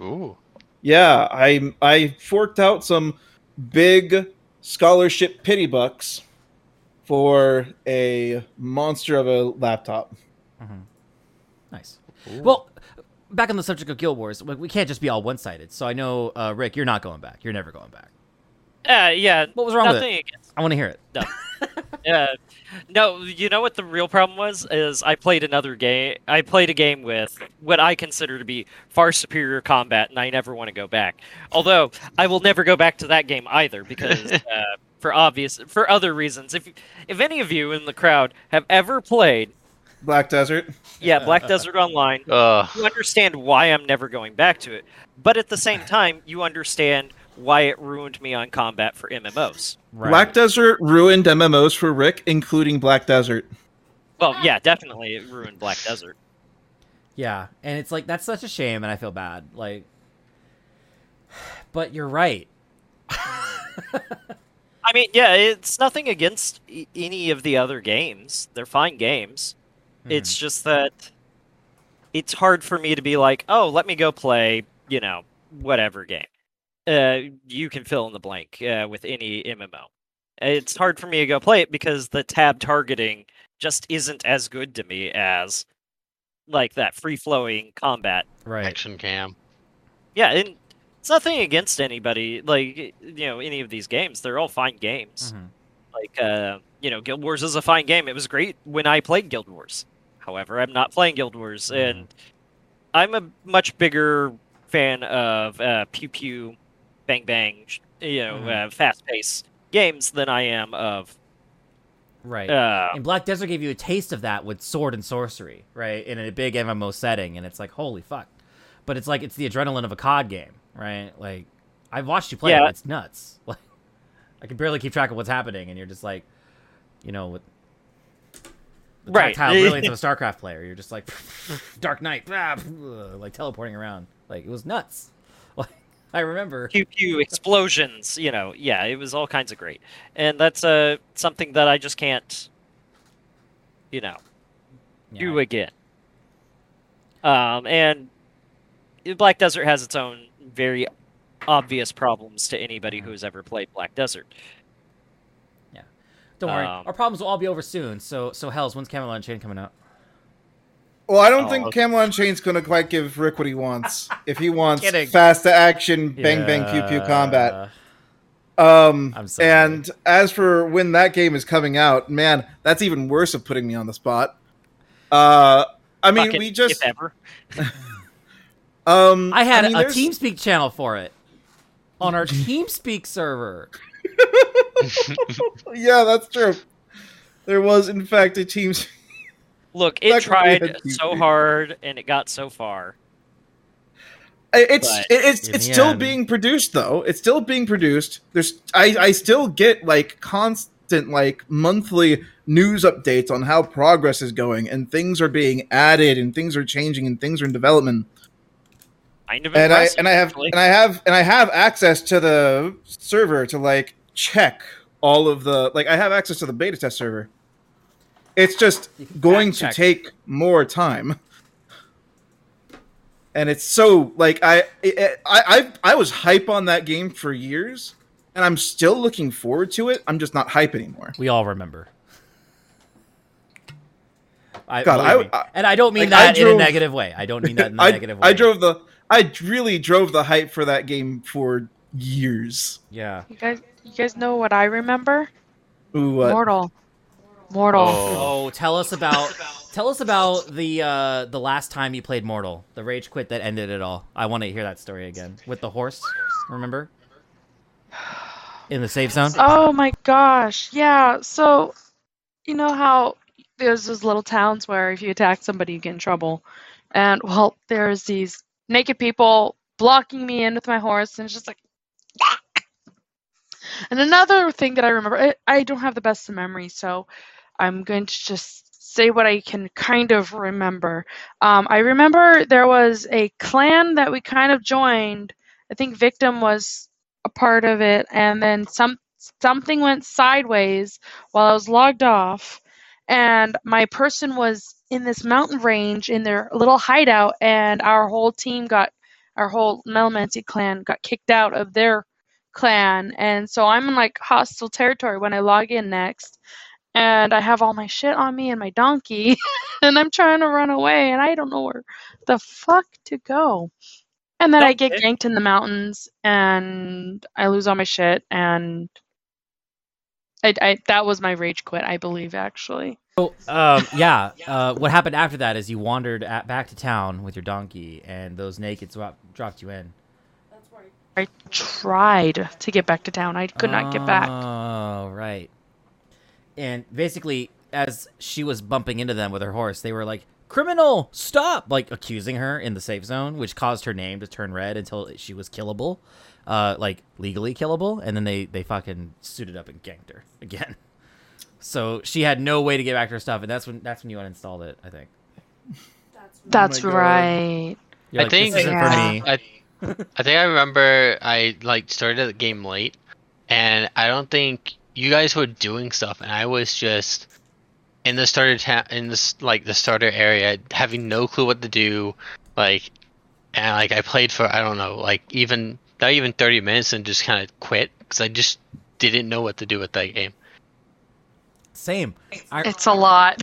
Ooh. Yeah, I I forked out some big scholarship pity bucks for a monster of a laptop. Nice. Well, back on the subject of Guild Wars, we can't just be all one sided. So I know, uh, Rick, you're not going back. You're never going back. uh, yeah, What was wrong with it? against I want to hear it. No. Yeah. No, you know what the real problem was is I played another game. I played a game with what I consider to be far superior combat, and I never want to go back. Although I will never go back to that game either because uh, for obvious for other reasons. If if any of you in the crowd have ever played, Black Desert. yeah, Black Desert Online, Ugh. you understand why I'm never going back to it. But at the same time, you understand why it ruined me on combat for MMOs. Right. Black Desert ruined MMOs for Rick, including Black Desert. Well, yeah, definitely it ruined Black Desert. Yeah, and it's like that's such a shame, and I feel bad. Like, but you're right. I mean, yeah, it's nothing against any of the other games. They're fine games. It's just that it's hard for me to be like, oh, let me go play, you know, whatever game. Uh, you can fill in the blank uh, with any MMO. It's hard for me to go play it because the tab targeting just isn't as good to me as like that free flowing combat right. Action cam. yeah, and it's nothing against anybody. Like you know, any of these games, they're all fine games. Mhm. Like uh, you know, Guild Wars is a fine game. It was great when I played Guild Wars. However, I'm not playing Guild Wars, and I'm a much bigger fan of uh, pew pew, bang bang, you know, Mhm. uh, fast paced games than I am of. Right. Uh, and Black Desert gave you a taste of that with sword and sorcery, right? In a big MMO setting, and it's like, holy fuck. But it's like it's the adrenaline of a COD game, right? Like I've watched you play Yeah. it, it's nuts. Like I can barely keep track of what's happening, and you're just like, you know, with the Right. tactile brilliance of a StarCraft player, you're just like Dark Knight, like teleporting around. Like it was nuts. Like I remember. pew pew explosions you know yeah it was all kinds of great and that's uh something that i just can't you know do again um and black desert has its own very obvious problems to anybody Mm-hmm. who's ever played black desert Don't worry, um, our problems will all be over soon. So, so Hell's when's Camelot Unchained coming out? Well, I don't Oh, think okay. Camelot Unchained's gonna quite give Rick what he wants. if he wants Kidding. fast to action, bang bang pew pew combat. Um, I'm sorry. and as for when that game is coming out, man, that's even worse of putting me on the spot. Uh, I mean, Fucking we just if ever um, I had mean, a there's- TeamSpeak channel for it on our TeamSpeak server. Yeah, that's true. There was, in fact, a team. look it tried so hard and it got so far It's But it's it's still end- being produced though. It's still being produced. There's I I still get like const like monthly news updates on how progress is going and things are being added and things are changing and things are in development Kind of and I and I have actually. and I have and I have access to the server to like check all of the like I have access to the beta test server. It's just going to take more time, and it's so like I I I I was hype on that game for years, and I'm still looking forward to it. I'm just not hype anymore. We all remember. I, God, I- I- and I don't mean like, that in a negative way. I don't mean that in a negative way. I drove the I really drove the hype for that game for years. Yeah. You guys, you guys know what I remember? Ooh, what? Mortal. Mortal. Oh. Oh, tell us about tell us about the uh the last time you played Mortal, the rage quit that ended it all. I want to hear that story again with the horse. Remember? In the safe zone. Oh my gosh. Yeah. So, you know how there's those little towns where if you attack somebody, you get in trouble. And, well, there's these naked people blocking me in with my horse, and it's just like. And another thing that I remember, I, I don't have the best of memory, so I'm going to just say what I can kind of remember. Um, I remember there was a clan that we kind of joined. I think Victim was a part of it, and then some something went sideways while I was logged off, and my person was in this mountain range in their little hideout, and our whole team got our whole Melonmancy clan got kicked out of their clan, and so I'm in like hostile territory when I log in next. And I have all my shit on me and my donkey, and I'm trying to run away, and I don't know where the fuck to go. And then I get ganked in the mountains, and I lose all my shit, and I, I that was my rage quit, I believe, actually. So, um, yeah. Uh, what happened after that is you wandered at, back to town with your donkey, and those nakeds drop, dropped you in. I tried to get back to town. I could not get back. Oh, right. And basically, as she was bumping into them with her horse, they were like, "Criminal, stop!" Like accusing her in the safe zone, which caused her name to turn red until she was killable, uh, like legally killable. And then they they fucking suited up and ganked her again. So she had no way to get back to her stuff, and that's when that's when you uninstalled it. I think. That's God. right. You're I like, think this isn't Yeah. for me. I, I think I remember I like started the game late, and I don't think you guys were doing stuff, and I was just in the starter ta- in this like the starter area, having no clue what to do, like, and like I played for I don't know, like even not even thirty minutes, and just kind of quit because I just didn't know what to do with that game. Same. I, It's a lot.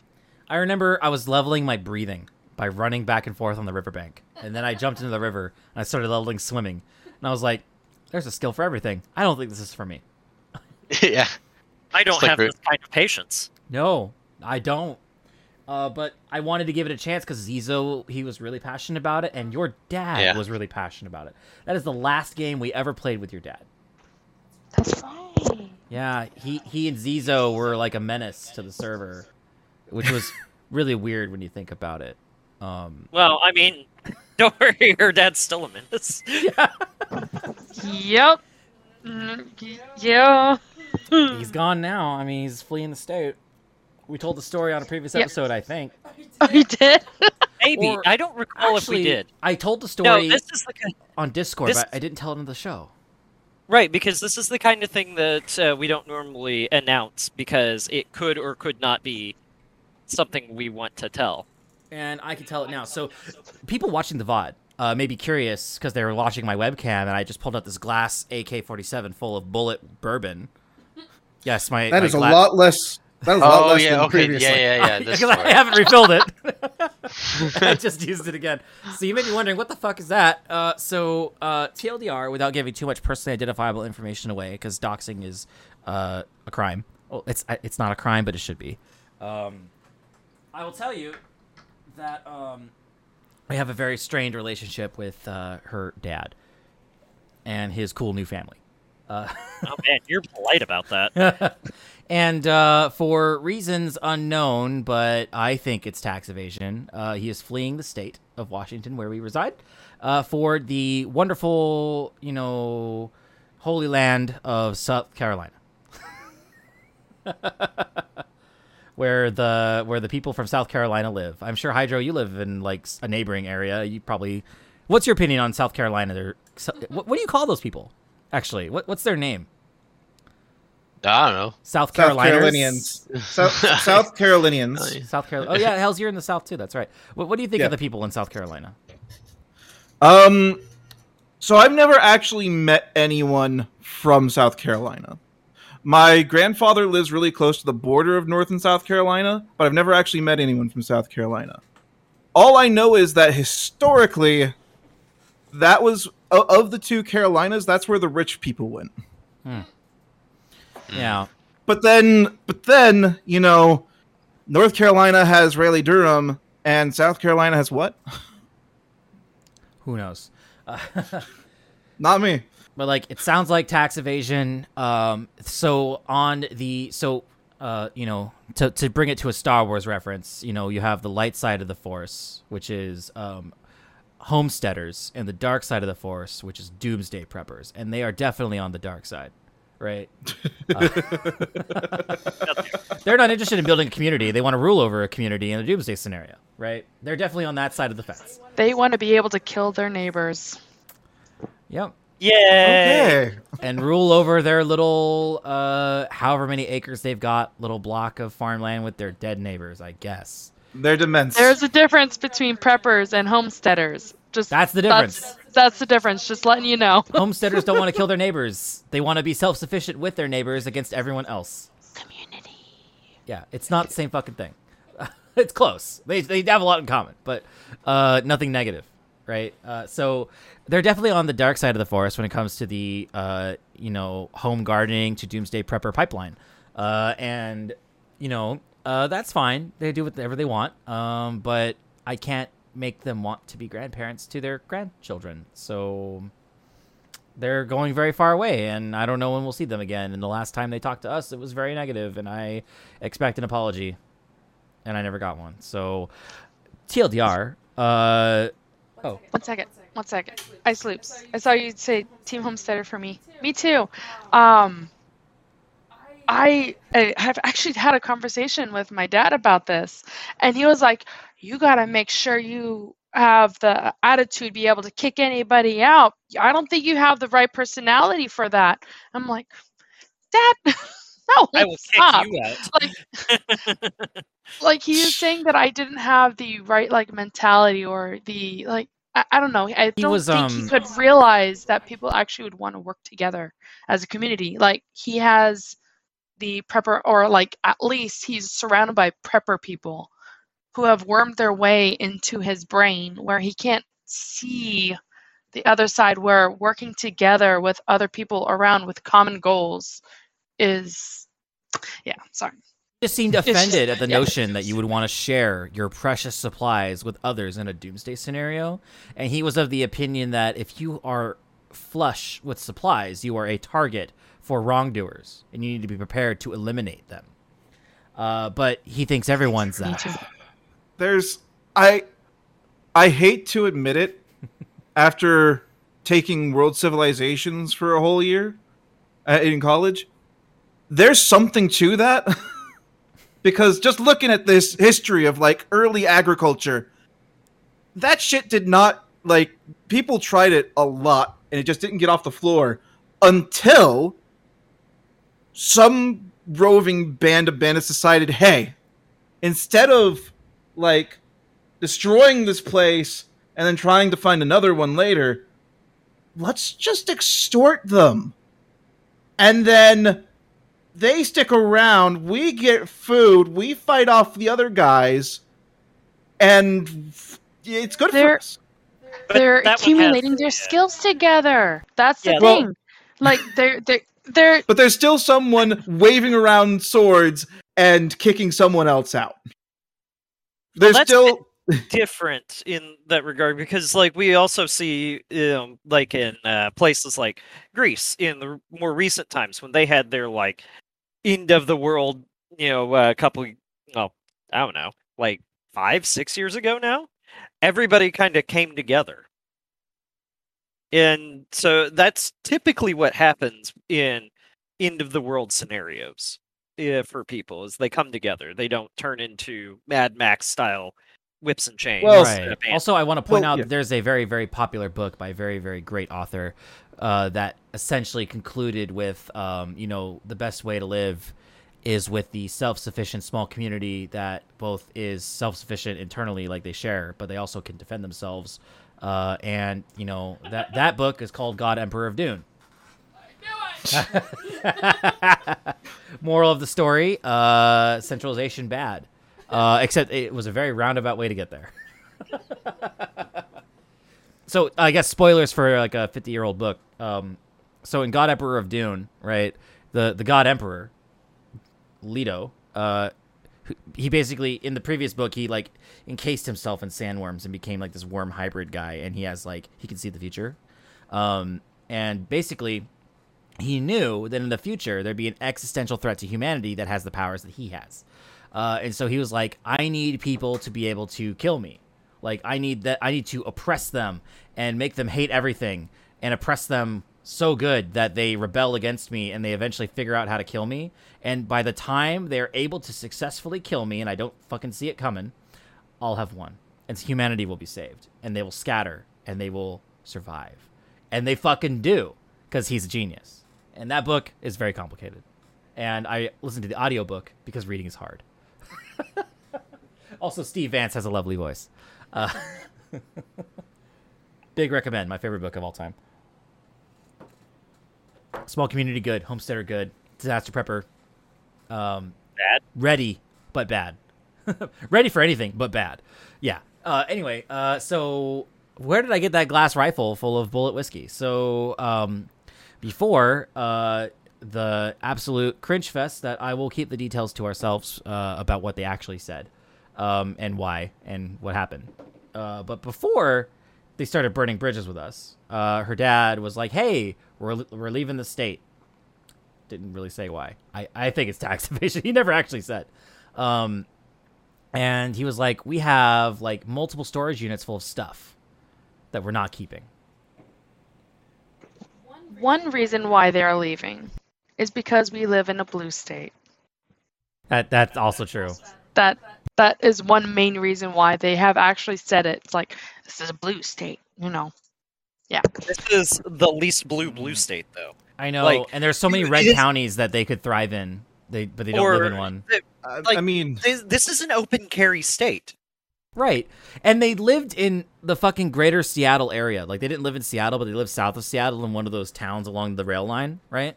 I remember I was leveling my breathing by running back and forth on the riverbank. And then I jumped into the river and I started leveling swimming. And I was like, there's a skill for everything. I don't think this is for me. yeah. I don't It's like have Ru- this kind of patience. No, I don't. Uh, but I wanted to give it a chance because Zizo, he was really passionate about it, and your dad Yeah. was really passionate about it. That is the last game we ever played with your dad. That's right. Yeah, he, he and Zizo were like a menace to the server, which was really weird when you think about it. Um, Well, I mean, don't worry, your dad's still a menace. yeah. Yep. Mm, Yeah. He's gone now. I mean, he's fleeing the state. We told the story on a previous Yeah. episode, I think. I did. Maybe Or- I don't recall Actually, if we did. I told the story. No, story this is the kind, on Discord, this- but I didn't tell it on the show. right because this is the kind of thing that uh, we don't normally announce because it could or could not be something we want to tell. and I can tell it now. So, people watching the VOD uh, may be curious because they were watching my webcam, and I just pulled out this glass AK-47 full of Bulleit bourbon. Yes, my That my is a lot less. That is a lot Oh less yeah. than Okay. previously. Yeah. Yeah. Yeah. Because I haven't refilled it. I just used it again. So you may be wondering, what the fuck is that? Uh, so uh, TLDR, without giving too much personally identifiable information away, because doxing is uh, a crime. Well, it's it's not a crime, but it should be. Um, I will tell you that um, I have a very strained relationship with uh, her dad and his cool new family. Uh, Oh man, you're polite about that. and uh, for reasons unknown, but I think it's tax evasion, uh, he is fleeing the state of Washington, where we reside, uh, for the wonderful, you know, holy land of South Carolina. where the where the people from South Carolina live. I'm sure Hydro, you live in like a neighboring area. You probably. What's your opinion on South Carolina? They're, what, what do you call those people? Actually, what what's their name? I don't know. South South Carolinians. Carolinians. South, South Carolinians. South Carolina. Oh yeah, hell's you're in the South too. That's right. What, what do you think Yeah. of the people in South Carolina? Um, so I've never actually met anyone from South Carolina. My grandfather lives really close to the border of North and South Carolina, but I've never actually met anyone from South Carolina. All I know is that historically, that was of the two Carolinas. That's where the rich people went. Yeah. But then, but then, you know, North Carolina has Raleigh Durham, and South Carolina has what? Who knows? Uh, Not me. but like it sounds like tax evasion um so on the so uh you know to to bring it to a star wars reference you know you have the light side of the force which is um homesteaders and the dark side of the force which is doomsday preppers and they are definitely on the dark side right Uh, they're not interested in building a community they want to rule over a community in a doomsday scenario right they're definitely on that side of the fence They want to be able to kill their neighbors. yep Yay! Okay. and rule over their little uh however many acres they've got little block of farmland with their dead neighbors i guess They're dements. There's a difference between preppers and homesteaders. Just That's the difference. That's, that's the difference. Just letting you know. homesteaders don't want to kill their neighbors they want to be self-sufficient with their neighbors against everyone else Community. yeah it's not the same fucking thing it's close they, they have a lot in common but uh nothing negative right uh so they're definitely on the dark side of the forest when it comes to the uh you know home gardening to doomsday prepper pipeline uh and you know uh that's fine they do whatever they want um but i can't make them want to be grandparents to their grandchildren so they're going very far away and i don't know when we'll see them again and the last time they talked to us it was very negative and i expect an apology and i never got one so tldr uh oh One second. One second. Ice loops. I saw you say Team Homesteader for me. Me too. Um, I, I have actually had a conversation with my dad about this, and he was like, "You got to make sure you have the attitude be able to kick anybody out. I don't think you have the right personality for that." I'm like, "Dad, no, I will stop." kick you out. like he was saying that I didn't have the right like mentality or the like I, I don't know. I He don't was, think um, he could realize that people actually would want to work together as a community. Like he has the prepper or like at least he's surrounded by prepper people who have wormed their way into his brain where he can't see the other side where working together with other people around with common goals is yeah, sorry. just seemed offended at the yeah. notion that you would want to share your precious supplies with others in a doomsday scenario. And he was of the opinion that if you are flush with supplies, you are a target for wrongdoers, and you need to be prepared to eliminate them. Uh, but he thinks everyone's Me that. There's I I hate to admit it after taking world civilizations for a whole year uh, in college there's something to that. Because just looking at this history of like early agriculture that shit did not like people tried it a lot and it just didn't get off the floor until some roving band of bandits decided hey instead of like destroying this place and then trying to find another one later, let's just extort them. And then they stick around, we get food, we fight off the other guys, and f- it's good for They're- us. They're that has- accumulating their yeah. skills together. That's the Yeah, well- thing. like they're they're they're But there's still someone waving around swords and kicking someone else out. There's that's still different in that regard because like we also see um, like in uh, places like greece in the more recent times when they had their like end of the world you know a couple oh i don't know like five six years ago now everybody kind of came together. And so that's typically what happens in end of the world scenarios uh, for people is they come together. They don't turn into Mad Max style whips and chains. Well, right. Also, I want to point Well, out yeah. that there's a very, very popular book by a very, very great author uh, that essentially concluded with, um, you know, the best way to live is with the self-sufficient small community that both is self-sufficient internally, like they share, but they also can defend themselves. Uh, and you know that that book is called God Emperor of Dune. Moral of the story: uh, centralization bad. Uh, except it was a very roundabout way to get there. so I guess spoilers for like a 50 year old book. Um, so in God Emperor of Dune, right, the the God Emperor, Leto, uh, he basically in the previous book he like encased himself in sandworms and became like this worm hybrid guy, and he has like he can see the future, um, and basically he knew that in the future there'd be an existential threat to humanity that has the powers that he has. Uh, and so he was like, I need people to be able to kill me. Like I need that I need to oppress them and make them hate everything and oppress them so good that they rebel against me and they eventually figure out how to kill me. And by the time they're able to successfully kill me and I don't fucking see it coming, I'll have won. And humanity will be saved. And they will scatter and they will survive. And they fucking do because he's a genius. And that book is very complicated. And I listened to the audiobook because reading is hard. also, Steve Vance has a lovely voice. Uh, big recommend. My favorite book of all time. Small community good. Homesteader good. Disaster prepper. Um, Bad? Ready, but bad. ready for anything, but bad. Yeah. Uh, anyway, uh, so where did I get that glass rifle full of Bulleit whiskey? So um, before uh, the absolute cringe fest, that I will keep the details to ourselves uh, about what they actually said um, and why and what happened. Uh, but before they started burning bridges with us, uh, her dad was like, "Hey, we're we're leaving the state." Didn't really say why. I I think it's tax evasion. He never actually said. Um, and he was like, "We have like multiple storage units full of stuff that we're not keeping." One reason why they are leaving is because we live in a blue state. That that's also true. That that is one main reason why they have actually said it. It's like this is a blue state, you know. Yeah. This is the least blue blue state, though. I know, Like, and there's so many red is- counties that they could thrive in. They but they don't or live in one. I, Like- I mean, this, this is an open carry state. Right. And they lived in the fucking greater Seattle area. Like they didn't live in Seattle, but they lived south of Seattle in one of those towns along the rail line, right?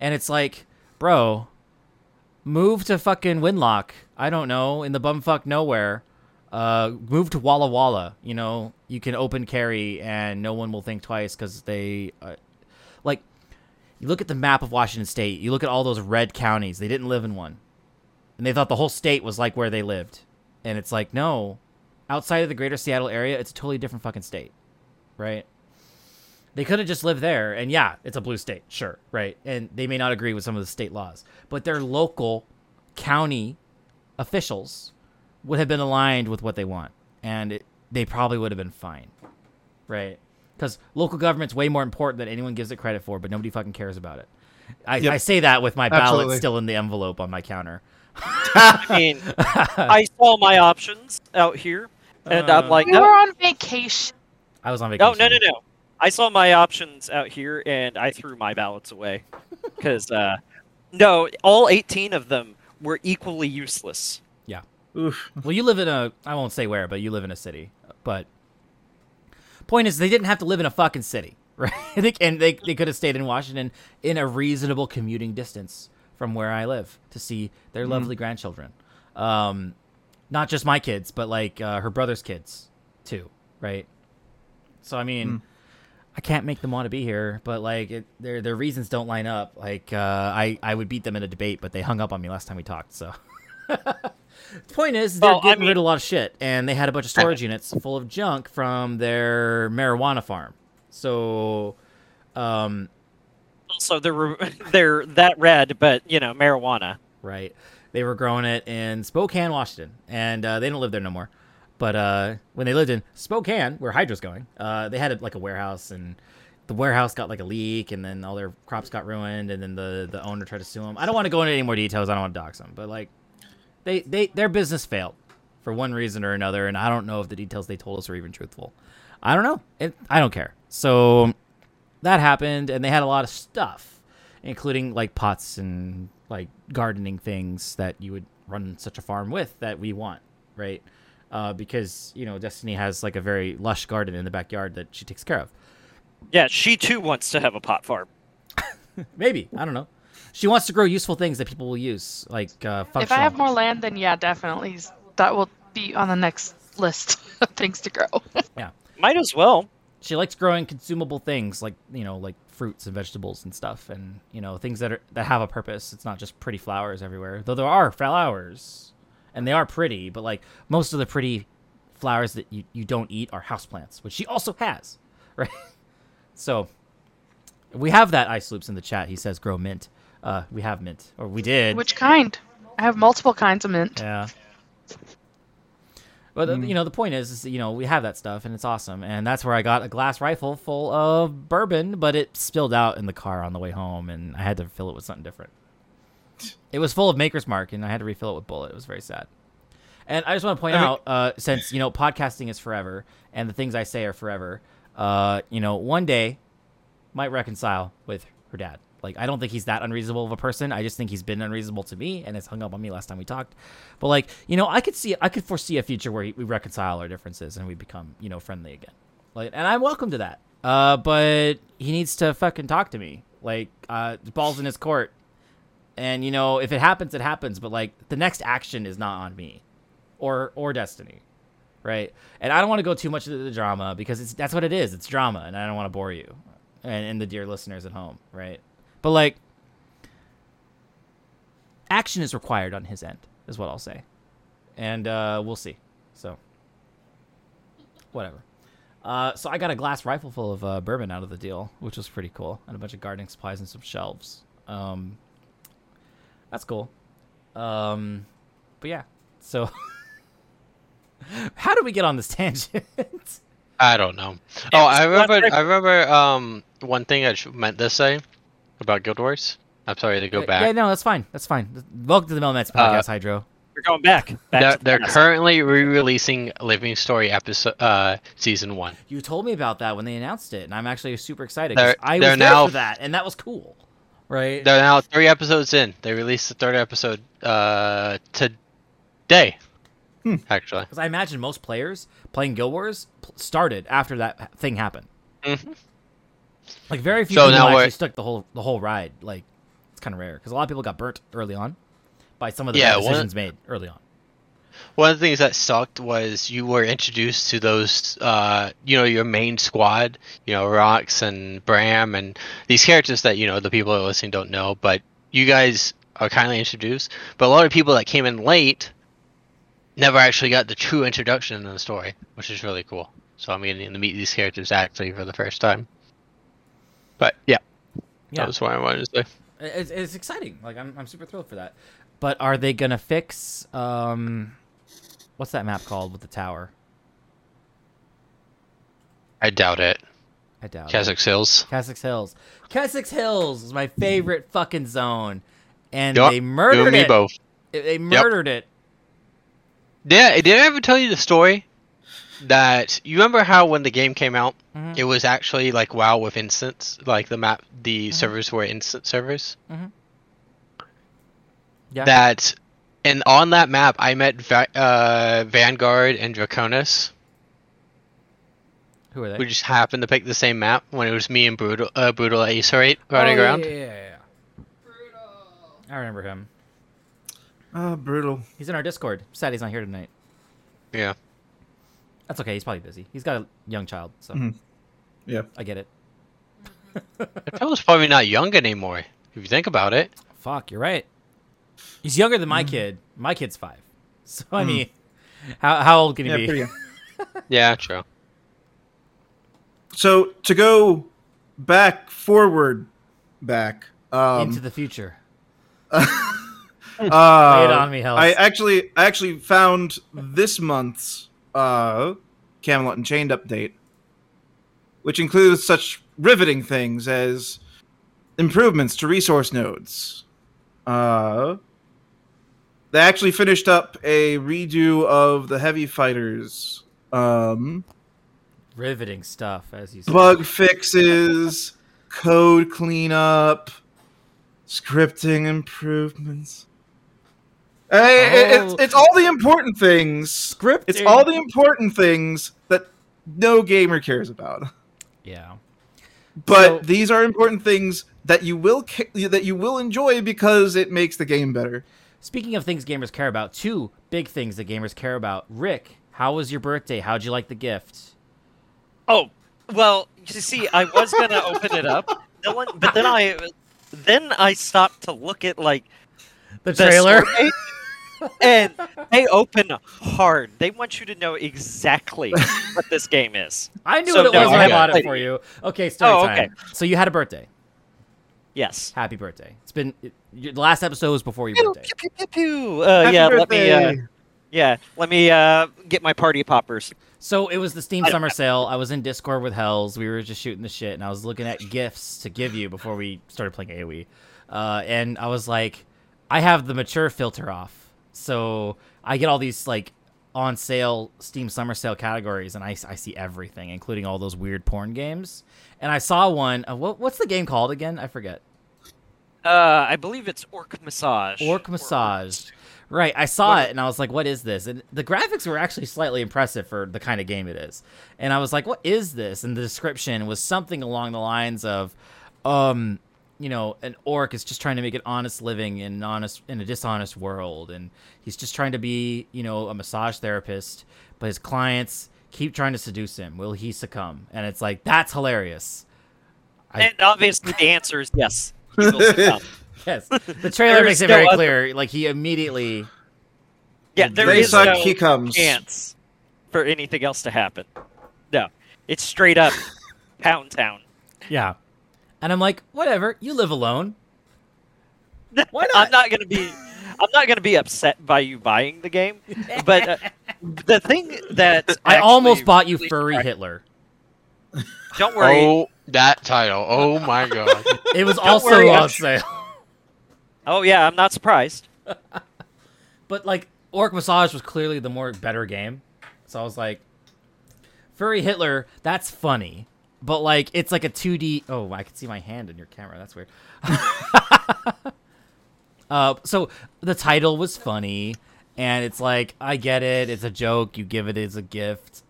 And it's like, bro, move to fucking Winlock. I don't know, in the bumfuck nowhere. Uh, move to Walla Walla. You know, you can open carry and no one will think twice because they, uh, like, you look at the map of Washington State. You look at all those red counties. They didn't live in one, and they thought the whole state was like where they lived. And it's like, no, outside of the greater Seattle area, it's a totally different fucking state, right? They could have just lived there, and yeah, it's a blue state, sure, right? And they may not agree with some of the state laws, but their local county officials would have been aligned with what they want, and it, they probably would have been fine, right? Because local government's way more important than anyone gives it credit for, but nobody fucking cares about it. I, Yep. I say that with my ballot Absolutely. still in the envelope on my counter. I mean, I saw my options out here, and I'm Uh, like, We no, were on vacation. I was on vacation. oh no, no, no. I saw my options out here, and I threw my ballots away because uh, no, all 18 of them were equally useless. Yeah. Oof. Well, you live in a I won't say where, but you live in a city. But point is, they didn't have to live in a fucking city, right? And they they could have stayed in Washington in a reasonable commuting distance from where I live to see their lovely grandchildren. Um, not just my kids, but like uh, her brother's kids too, right? So I mean. I can't make them want to be here, but like it, their their reasons don't line up. Like uh, I I would beat them in a debate, but they hung up on me last time we talked. So the point is, they're Well, I getting mean- rid of a lot of shit, and they had a bunch of storage units full of junk from their marijuana farm. So, um, Also, they're they're that red, but you know, marijuana. right, they were growing it in Spokane, Washington, and uh, they don't live there no more. But uh, when they lived in Spokane, where Hydra's going, uh, they had like a warehouse and the warehouse got like a leak, and then all their crops got ruined, and then the the owner tried to sue them. I don't want to go into any more details. I don't want to dox them, but like they they their business failed for one reason or another, and I don't know if the details they told us are even truthful. I don't know. It, I don't care. So that happened, and they had a lot of stuff, including like pots and like gardening things that you would run such a farm with that we want, right? Uh, because you know Destiny has like a very lush garden in the backyard that she takes care of. Yeah, she too wants to have a pot farm. Maybe I don't know. She wants to grow useful things that people will use, like uh, functional. If I have more land, then yeah, definitely that will be on the next list of things to grow. Yeah, might as well. She likes growing consumable things like you know like fruits and vegetables and stuff and you know things that are that have a purpose it's not just pretty flowers everywhere though there are flowers and they are pretty but like most of the pretty flowers that you, you don't eat are houseplants which she also has right so we have that ice loops in the chat he says grow mint uh we have mint or we did Which kind? I have multiple kinds of mint. yeah. But the you know the point is, is, you know we have that stuff and it's awesome, and that's where I got a glass rifle full of bourbon, but it spilled out in the car on the way home, and I had to fill it with something different. It was full of Maker's Mark, and I had to refill it with Bulleit. It was very sad. And I just want to point I mean- out, uh, since you know podcasting is forever, and the things I say are forever, uh, you know, one day might reconcile with her dad. Like, I don't think he's that unreasonable of a person. I just think he's been unreasonable to me and has hung up on me last time we talked. But like, you know, I could see, I could foresee a future where we reconcile our differences and we become, you know, friendly again. Like, and I'm welcome to that. Uh, but he needs to fucking talk to me. Like, uh, ball's in his court. And you know, if it happens, it happens. But like, the next action is not on me, or or Destiny, right? And I don't want to go too much into the drama because it's that's what it is. It's drama, and I don't want to bore you and, and the dear listeners at home, right? But like, action is required on his end, is what I'll say, and uh, we'll see. So, whatever. Uh, so I got a glass rifle full of uh, bourbon out of the deal, which was pretty cool, and a bunch of gardening supplies and some shelves. Um, that's cool. Um, but yeah, so how did we get on this tangent? I don't know. Oh, I remember. I remember. Um, one thing I meant to say about Guild Wars. I'm sorry to go back. Yeah, no, that's fine. That's fine. Welcome to the Melonmancy podcast, Hydro. We're going back. back They're, they're currently re-releasing Living Story episode uh season one. You told me about that when they announced it, and I'm actually super excited. They're- I they're was there now- for that, and that was cool, right? They're now three episodes in. They released the third episode uh today. Hmm. Actually. Because I imagine most players playing Guild Wars started after that thing happened. Mhm. Like very few So people actually stuck the whole the whole ride. Like it's kind of rare because a lot of people got burnt early on by some of the Yeah, bad one- decisions made early on. One of the things that sucked was you were introduced to those, uh, you know, your main squad, you know, Rox and Bram and these characters that, you know, the people are listening don't know, but you guys are kindly introduced. But a lot of people that came in late never actually got the true introduction in the story, which is really cool. So I'm getting to meet these characters actually for the first time. But yeah, Yeah, that was what I wanted to say. it's, it's exciting. Like I'm I'm super thrilled for that. But are they gonna fix um, what's that map called with the tower? I doubt it. I doubt it. Kessex Hills. Kessex Hills. Kessex Hills is my favorite fucking zone, and Yup, they murdered and me it. both. They murdered it. Yeah, did I ever tell you the story that you remember how when the game came out, Mhm. it was actually like WoW with instance, like the map, the Mhm. servers were instant servers. Yeah. That, and on that map, I met Va- uh, Vanguard and Draconis. Who are they? We just happened to pick the same map when it was me and Brutal, uh, Brutal Ace right running Oh, yeah, around. Yeah, yeah, yeah, yeah. I remember him. Ah, brutal. He's in our Discord. Sad he's not here tonight. Yeah. That's okay. He's probably busy. He's got a young child, so Mhm. Yeah. I get it. That fellow's probably not young anymore if you think about it. Fuck, you're right. He's younger than Mm-hmm. my kid. My kid's five. So I Mhm. mean, how how old can he Yeah, be? Yeah, true. So to go back, forward, back. Um, Into the future. uh, Lay it on me, Hells. I actually I actually found this month's uh, Camelot Unchained update, which includes such riveting things as improvements to resource nodes. Uh, they actually finished up a redo of the heavy fighters. Um, Riveting stuff, as you said. bug fixes, code cleanup, scripting improvements. Uh, hey, Oh. it's, it's all the important things. Scripting. It's all the important things that no gamer cares about. Yeah. But So- these are important things that you will ca- that you will enjoy because it makes the game better. Speaking of things gamers care about, two big things that gamers care about. Rick, how was your birthday? How'd you like the gift? Oh, well, you see, I was gonna open it up, no one, but then I, then I stopped to look at like The the trailer. Store page, and they open hard. They want you to know exactly what this game is. I knew So, what it no, was when I I bought it for you. Okay, story Oh, time. okay. So you had a birthday. Yes. Happy birthday. It's been it, your- the last episode was before your Pew, birthday. pew, pew, pew, pew. Uh, Happy yeah, let me. Uh, yeah, let me uh, get my party poppers. So it was the Steam Summer Sale. I was in Discord with Hells. We were just shooting the shit, and I was looking at gifts to give you before we started playing AOE. Uh, and I was like, I have the mature filter off, so I get all these like on sale Steam Summer Sale categories, and I, I see everything, including all those weird porn games. And I saw one. Uh, what, what's the game called again? I forget. Uh, I believe it's Orc Massage. Orc Or Massage. Right, I saw What- it and I was like, "What is this?" And the graphics were actually slightly impressive for the kind of game it is. And I was like, "What is this?" And the description was something along the lines of, um, you know, an orc is just trying to make an honest living in an honest in a dishonest world, and he's just trying to be, you know, a massage therapist, but his clients keep trying to seduce him. Will he succumb? And it's like that's hilarious. I- And obviously, the answer is yes. He will. Yes, the trailer makes is it no very other- clear. Like he immediately. Yeah, there they is suck. no he comes. chance for anything else to happen. No, it's straight up Pound Town. Yeah. And I'm like, whatever, you live alone. Why not? I'm not gonna be. I'm not gonna be upset by you buying the game, but uh, the thing that I almost bought you really furry surprised- Hitler. Don't worry. Oh, that title. Oh my god. It was Don't also worry, on I'm- sale. Oh yeah, I'm not surprised. But like Orc Massage was clearly the more better game. So I was like Furry Hitler, that's funny. But like it's like a 2D Oh, I can see my hand in your camera. That's weird. uh so the title was funny and it's like I get it. It's a joke. You give it as a gift.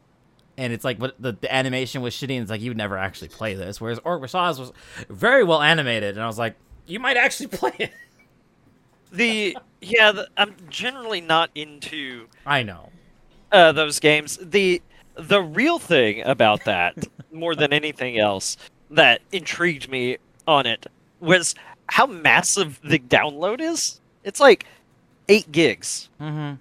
And it's like what the, the animation was shitty and it's like you would never actually play this whereas Orc was very well animated and I was like you might actually play it. The yeah, the, I'm generally not into I know. uh, those games. The the real thing about that, more than anything else, that intrigued me on it was how massive the download is. It's like eight gigs. Mm-hmm.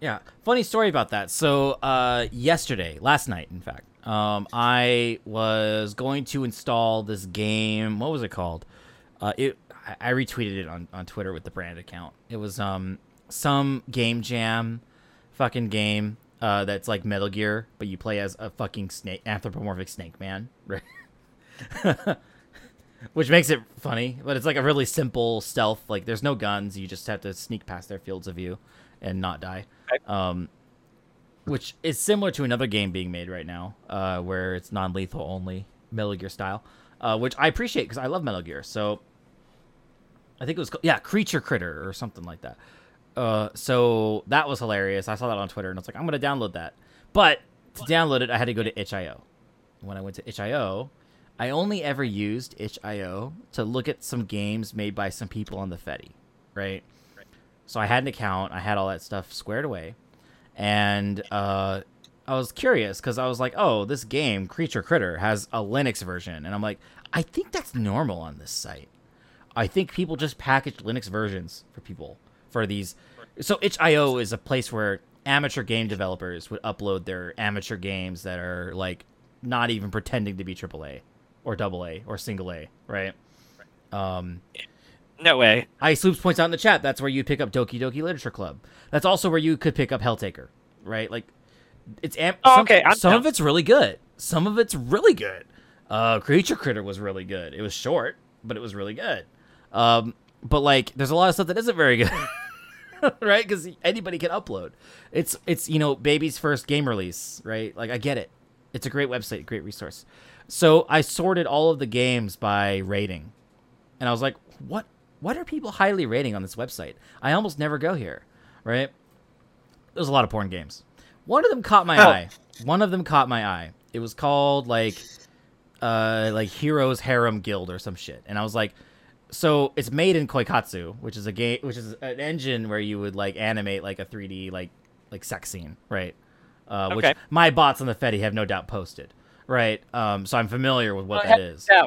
Yeah, funny story about that. So, uh, yesterday, last night, in fact, um, I was going to install this game. What was it called? Uh, it I- retweeted it on, on Twitter with the brand account. It was um some game jam, fucking game. Uh, that's like Metal Gear, but you play as a fucking snake, anthropomorphic snake man, right? which makes it funny. But it's like a really simple stealth. Like there's no guns. You just have to sneak past their fields of view and not die. Um, which is similar to another game being made right now, uh, where it's non-lethal only, Metal Gear style, uh, which I appreciate because I love Metal Gear. So I think it was called, yeah, Creature Critter or something like that. Uh, so that was hilarious. I saw that on Twitter and I was like, I'm gonna download that. But to download it, I had to go to itch.io. When I went to itch.io, I only ever used itch.io to look at some games made by some people on the Fedi, right? So I had an account, I had all that stuff squared away, and uh, I was curious because I was like, oh, this game, Creature Critter, has a Linux version, and I'm like, I think that's normal on this site. I think people just package Linux versions for people for these. So itch.io is a place where amateur game developers would upload their amateur games that are like not even pretending to be AAA or AA or single A, right? Um, No way. Ice Loops points out in the chat that's where you pick up Doki Doki Literature Club. That's also where you could pick up Helltaker, right? Like, it's am- Oh, some, okay, I'm some down. of it's really good. Some of it's really good. Uh, Creature Critter was really good. It was short, but it was really good. Um, but like, there's a lot of stuff that isn't very good, right? Because anybody can upload. It's it's you know baby's first game release, right? Like I get it. It's a great website, great resource. So I sorted all of the games by rating, and I was like, what what are people highly rating on this website? I almost never go here, right? There's a lot of porn games. One of them caught my Oh. eye. One of them caught my eye. It was called like uh like Heroes Harem Guild or some shit. And I was like so it's made in Koikatsu, which is a game which is an engine where you would like animate like a 3D like like sex scene, right? Uh which my bots on the Fedi have no doubt posted. Right? Um so I'm familiar with what Oh, that heck. Yeah,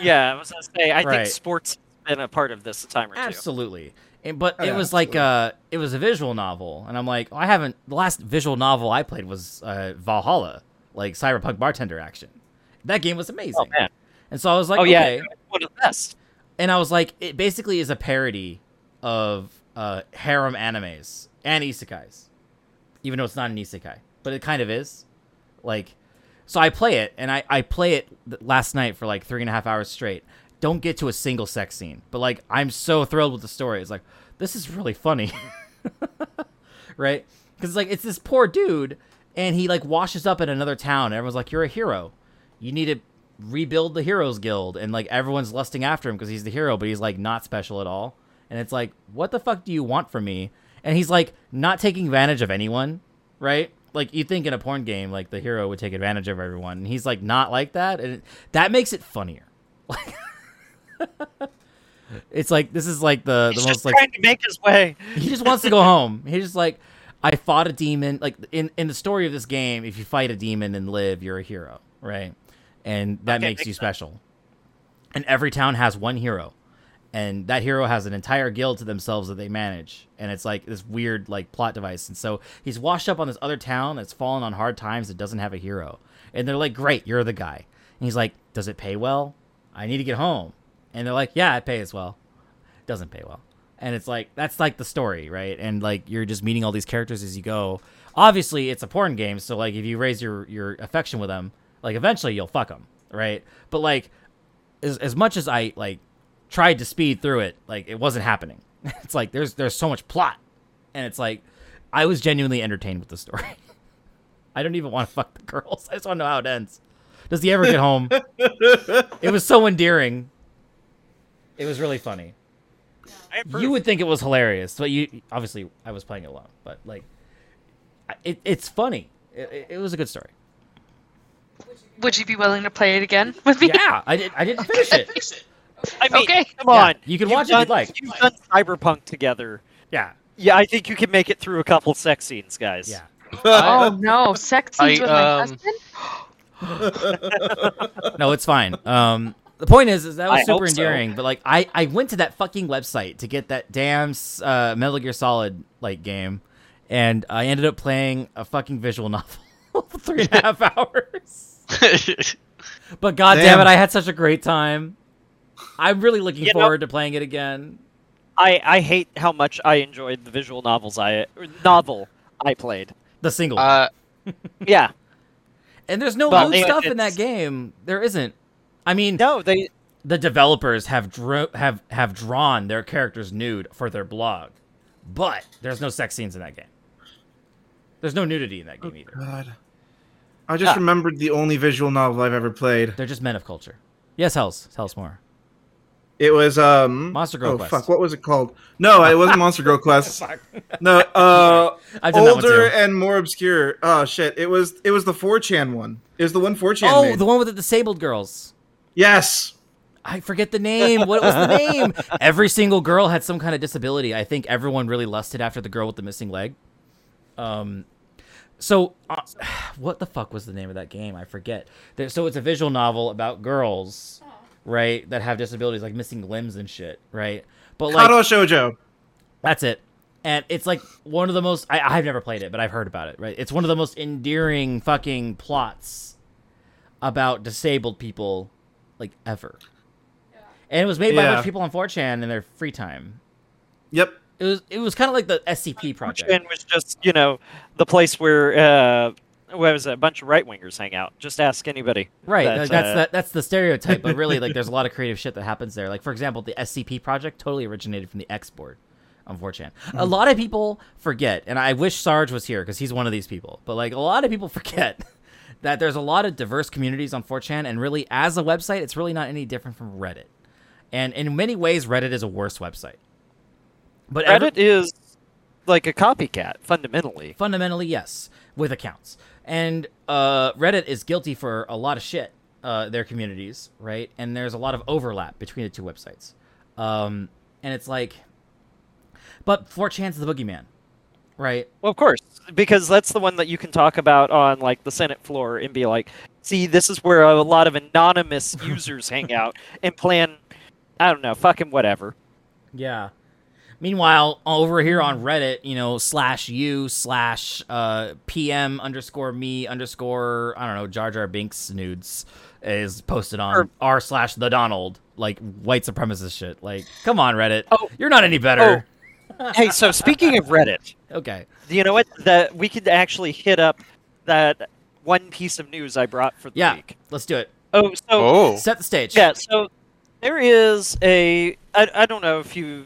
yeah. I was gonna say, I Right. think sports has been a part of this a time or two. Absolutely. And, but Oh, it yeah, was like uh it was a visual novel and I'm like, oh, I haven't the last visual novel I played was uh Valhalla, like Cyberpunk bartender action. That game was amazing. Oh man. And so I was like, oh yeah, okay. it's one of the best. And I was like, it basically is a parody of uh harem animes and isekais. Even though it's not an isekai, but it kind of is. Like so I play it and I, I play it last night for like three and a half hours straight. Don't get to a single sex scene, but like I'm so thrilled with the story. It's like this is really funny, right? Because like it's this poor dude, and he like washes up in another town. And everyone's like, "You're a hero. You need to rebuild the Heroes Guild." And like everyone's lusting after him because he's the hero, but he's like not special at all. And it's like, what the fuck do you want from me? And he's like not taking advantage of anyone, right? Like you think in a porn game, like the hero would take advantage of everyone, and he's like not like that, and it, that makes it funnier. it's like this is like the He's the most like trying to make his way. he just wants to go home. He's just like, I fought a demon. Like in in the story of this game, if you fight a demon and live, you're a hero, right? And that Okay, makes makes you special. And every town has one hero, and that hero has an entire guild to themselves that they manage. And it's like this weird like plot device. And so he's washed up on this other town that's fallen on hard times that doesn't have a hero. And they're like, "Great, you're the guy." And he's like, "Does it pay well? I need to get home." And they're like, "Yeah, it pays well." Doesn't pay well and it's like that's like the story right and like you're just meeting all these characters as you go obviously it's a porn game so like if you raise your your affection with them like eventually you'll fuck them right? But like as, as much as i like tried to speed through it like it wasn't happening. It's like there's there's so much plot. And it's like i was genuinely entertained with the story. I don't even want to fuck the girls. I just want to know how it ends. Does he ever get home? It was so endearing. It was really funny. You would think it was hilarious, but you obviously I was playing it alone. But like, it, it's funny. It, it- it was a good story. Would you be willing to play it again with me? Yeah, I did. I didn't finish it. I mean, Okay. come Yeah, on. you can You've watch it if done, you'd like. You've done Cyberpunk together. Yeah, Yeah, I think you can make it through a couple sex scenes, guys. yeah. Oh no, sex scenes I, with my um, husband. No, it's fine. Um, the point is, is that was I super hope so. endearing. But like, I I went to that fucking website to get that damn uh, Metal Gear Solid like game, and I ended up playing a fucking visual novel for three and a half hours. But god damn. Damn. it, I had such a great time. I'm really looking You know- forward to playing it again. I, I hate how much I enjoyed the visual novels I novel I played. The single. uh, Yeah. And there's no Well, loot it- stuff in that game. There isn't. I mean, No, they the developers have dro- have have drawn their characters nude for their blog, but there's no sex scenes in that game. There's no nudity in that game either. God. I just Ah. remembered the only visual novel I've ever played. They're just men of culture. Yes, Hells. Tell us more. It was um Monster Girl oh, Quest. Fuck, what was it called? No, it wasn't Monster Girl Quest. No, uh I've done that one older and more obscure. Oh shit. It was it was the 4chan one. It was the one 4chan Oh, made. the one with the disabled girls. Yes. I forget the name. What was the name? Every single girl had some kind of disability. I think everyone really lusted after the girl with the missing leg. Um, so uh, what the fuck was the name of that game? I forget. There, so it's a visual novel about girls, right, that have disabilities like missing limbs and shit, right? But like Katawa Shoujo. that's it. And it's like one of the most I, I've never played it, but I've heard about it, right? It's one of the most endearing fucking plots about disabled people like ever. And it was made by a bunch Yeah. of people on 4chan in their free time. Yep. It was it was kind of like the SCP project. and was just you know the place where uh, what was it, a bunch of right wingers hang out. Just ask anybody. Right, that, that's uh, that, that's the stereotype, but really, like, there's a lot of creative shit that happens there. Like, for example, the SCP project totally originated from the X board on 4chan. A lot of people forget, and I wish Sarge was here because he's one of these people. But like, a lot of people forget that there's a lot of diverse communities on 4chan, and really, as a website, it's really not any different from Reddit. And in many ways, Reddit is a worse website. But every- Reddit is like a copycat fundamentally. fundamentally yes with accounts. And uh, reddit is guilty for a lot of shit uh, their communities right? And there's a lot of overlap between the two websites. Um, and it's like but 4chan's the boogeyman right? Well, of course, because that's the one that you can talk about on like the Senate floor and be like, "See, this is where a lot of anonymous users hang out and plan, I don't know, fucking whatever." yeah meanwhile over here on reddit you know slash you slash uh, pm underscore me underscore i don't know jar jar binks nudes is posted on r slash the donald like white supremacist shit like come on reddit Oh. you're not any better hey, so speaking of Reddit, Okay. you know what? That we could actually hit up that one piece of news I brought for the Yeah. week. Let's do it. Oh, so Oh. Set the stage. Yeah, so there is a I, I don't know if you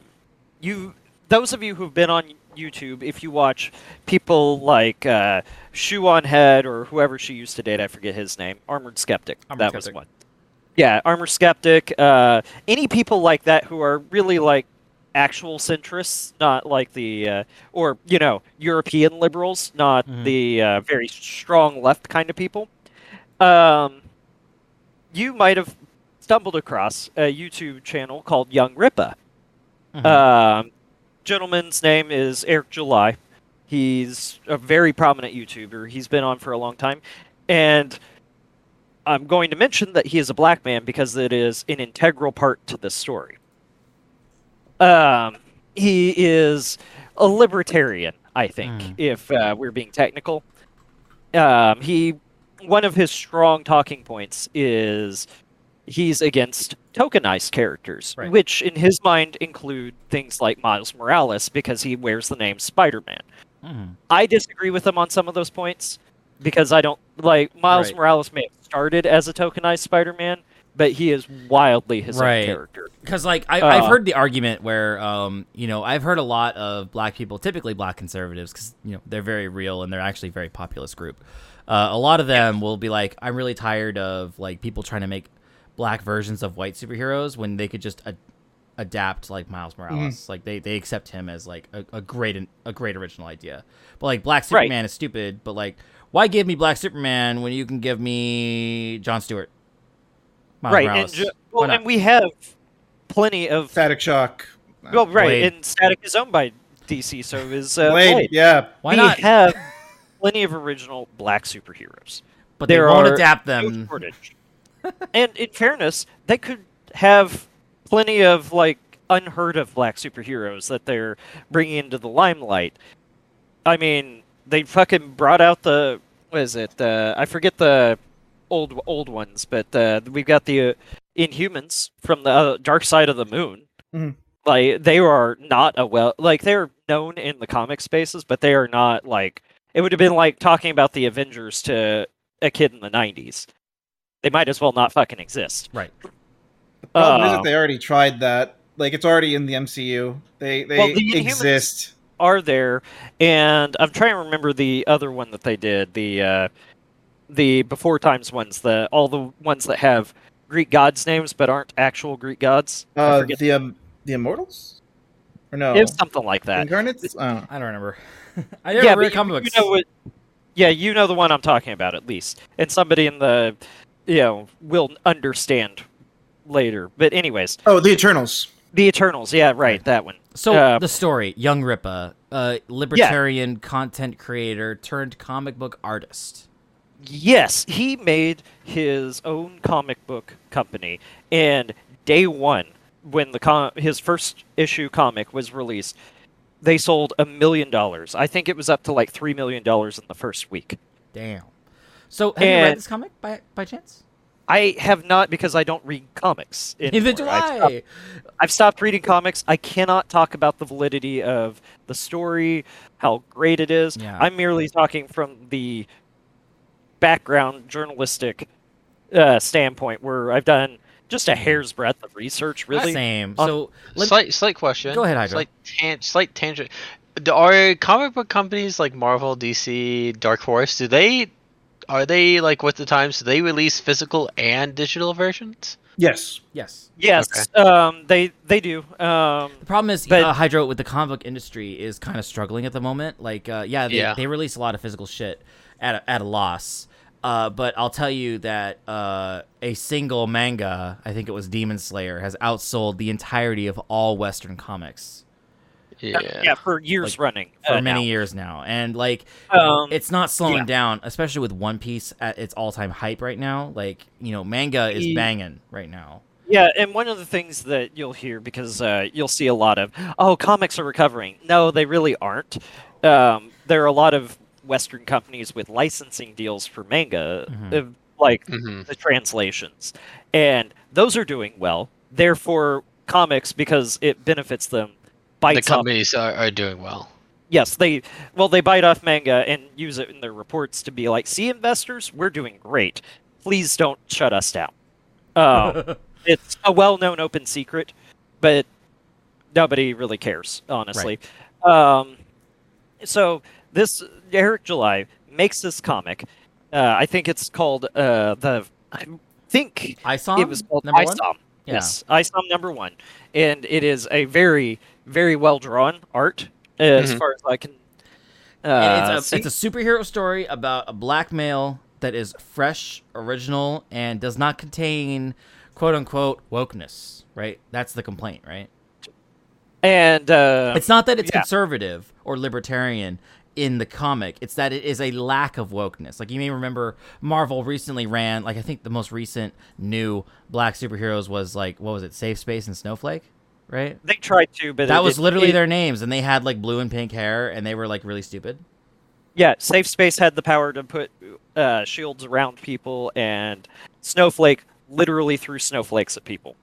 you those of you who've been on YouTube, if you watch people like uh, Shoe on Head or whoever she used to date, I forget his name, Armored Skeptic. Armored that was one. Yeah, Armored Skeptic. Uh, any people like that who are really like actual centrists, not like the uh, or you know European liberals, not Mhm. the uh, very strong left kind of people. Um, you might have stumbled across a YouTube channel called Young Rippa. Mhm. Um, gentleman's name is Eric July. He's a very prominent YouTuber. He's been on for a long time, and I'm going to mention that he is a black man because it is an integral part to this story. Um, he is a libertarian, I think, Mm. if uh, we're being technical. Um, he one of his strong talking points is he's against tokenized characters, Right. which in his mind include things like Miles Morales because he wears the name Spider-Man. Mhm. I disagree with him on some of those points because I don't like Miles Right. Morales may have started as a tokenized Spider-Man, but he is wildly his Right. own character. Because like I, I've Uh, heard the argument where um you know I've heard a lot of black people, typically black conservatives, because you know they're very real and they're actually a very populist group. Uh, a lot of them will be like, I'm really tired of like people trying to make black versions of white superheroes when they could just a- adapt like Miles Morales. Like they, they accept him as like a, a great a great original idea. But like Black Right. Superman is stupid. But like, why give me Black Superman when you can give me John Stewart? Miles right, Morales. and ju- well, and we have plenty of Static Shock. well, right, Blade. and Static is owned by DC, so is uh, Blade, Blade. yeah. Why we not? have plenty of original black superheroes. but they won't are adapt No them. shortage. And in fairness, they could have plenty of like unheard of black superheroes that they're bringing into the limelight. I mean, they fucking brought out the what is it? Uh, I forget the old old ones, but uh, we've got the uh, Inhumans from the uh, Dark Side of the Moon. Mhm. Like they are not a well, like they're known in the comic spaces, but they are not like it would have been like talking about the Avengers to a kid in the '90s. They might as well not fucking exist. Right. The problem is Uh, that they already tried that. Like it's already in the MCU. They they Well, the exist. Are there? And I'm trying to remember the other one that they did. The uh, the before times ones. The all the ones that have Greek gods' names but aren't actual Greek gods. Uh, the um, the Immortals, or no? It was something like that. Incarnates. Oh. I don't remember. I never yeah, read comic you, books. you know what? Yeah, you know the one I'm talking about at least, and somebody in the, you know, we'll understand later. But anyways, oh, the Eternals. the Eternals. Yeah, right, that one. So Uh, the story, Young Rippa, a libertarian content creator turned comic book artist. Yes, he made his own comic book company, and day one, when the com- his first issue comic was released, they sold a million dollars. I think it was up to like three million dollars in the first week. Damn. So have you read this comic by by chance? I have not because I don't read comics. Neither anymore. do I've stopped- I. I've stopped reading comics. I cannot talk about the validity of the story, how great it is. Yeah. I'm merely talking from the background journalistic uh, standpoint where I've done just a hair's breadth of research, really. Same. on- So let, slight slight question. Go ahead, Hydra. Slight, tan- slight tangent. Are comic book companies like Marvel, DC, Dark Horse? Do they are they like with the times? Do they release physical and digital versions? Yes. yes. Yes, um, they they do. Um, The problem is, But- uh, Hydro with the comic book industry is kind of struggling at the moment. Like, uh, yeah, they, Yeah. they release a lot of physical shit at a, at a loss. Uh, but I'll tell you that uh, a single manga, I think it was Demon Slayer, has outsold the entirety of all Western comics Yeah. yeah, for years Like, running. for uh, many now. years now. And like, Um, it's not slowing yeah. down, especially with One Piece at its all time hype right now. Like, you know, manga is banging right now. Yeah, and one of the things that you'll hear because uh, you'll see a lot of, oh, comics are recovering. No, they really aren't. Um, there are a lot of Western companies with licensing deals for manga, Mhm. uh, like hmm the translations, and those are doing well. Therefore, comics because it benefits them. The Bites off companies are, are doing well. yes they well they bite off manga and use it in their reports to be like see investors we're doing great please don't shut us down um, it's a well-known open secret but nobody really cares honestly um, so this eric july makes this comic uh, i think it's called uh, the i think I saw it was called number one? ISOM. Yeah. Yes, ISOM number one, and it is a very, very well drawn art as Mhm. far as I can. Uh, it's, a, it's a superhero story about a black male that is fresh, original, and does not contain quote unquote wokeness, right? That's the complaint, right? and uh, It's not that it's yeah. conservative or libertarian in the comic, it's that it is a lack of wokeness. Like you may remember Marvel recently ran, like I think the most recent new black superheroes was like, what was it, Safe Space and Snowflake, right? they tried to, but That it- was literally it- their names, and they had like blue and pink hair, and they were like really stupid. Yeah, Safe Space had the power to put uh, shields around people, and Snowflake literally threw snowflakes at people.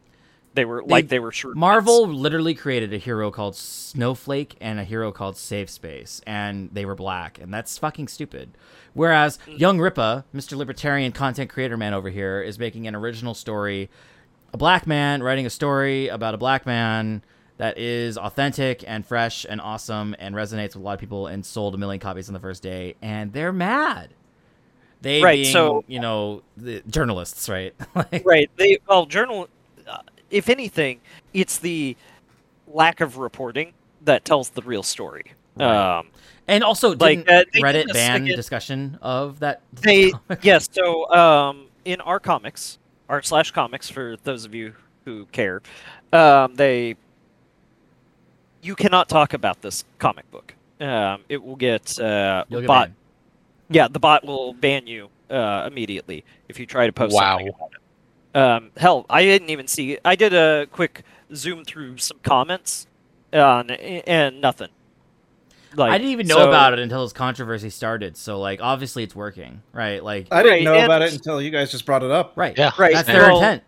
They were like they were sure. Marvel literally created a hero called Snowflake and a hero called Safe Space, and they were black, and that's fucking stupid. Whereas Young Rippa, Mr. Libertarian content creator man over here, is making an original story, a black man writing a story about a black man that is authentic and fresh and awesome and resonates with a lot of people and sold a million copies on the first day, and they're mad. They Right, being, so- you know, the journalists, right? like, right. They well, journal. Uh, if anything, it's the lack of reporting that tells the real story. Right. Um, And also, Like, uh, Reddit ban discussion of that? they yes. So um, in our comics, art slash comics for those of you who care, um, they you cannot talk about this comic book. Um, it will get uh, get bot. banned. Yeah, the bot will ban you uh, immediately if you try to post Wow. something about it. Um, hell, I didn't even see. I did a quick zoom through some comments, uh, and nothing. Like, I didn't even know so- about it until this controversy started. So, like, obviously, it's working, right? Like, I didn't Right, know and- about it until you guys just brought it up. right? Yeah. Right, That's their well, intent.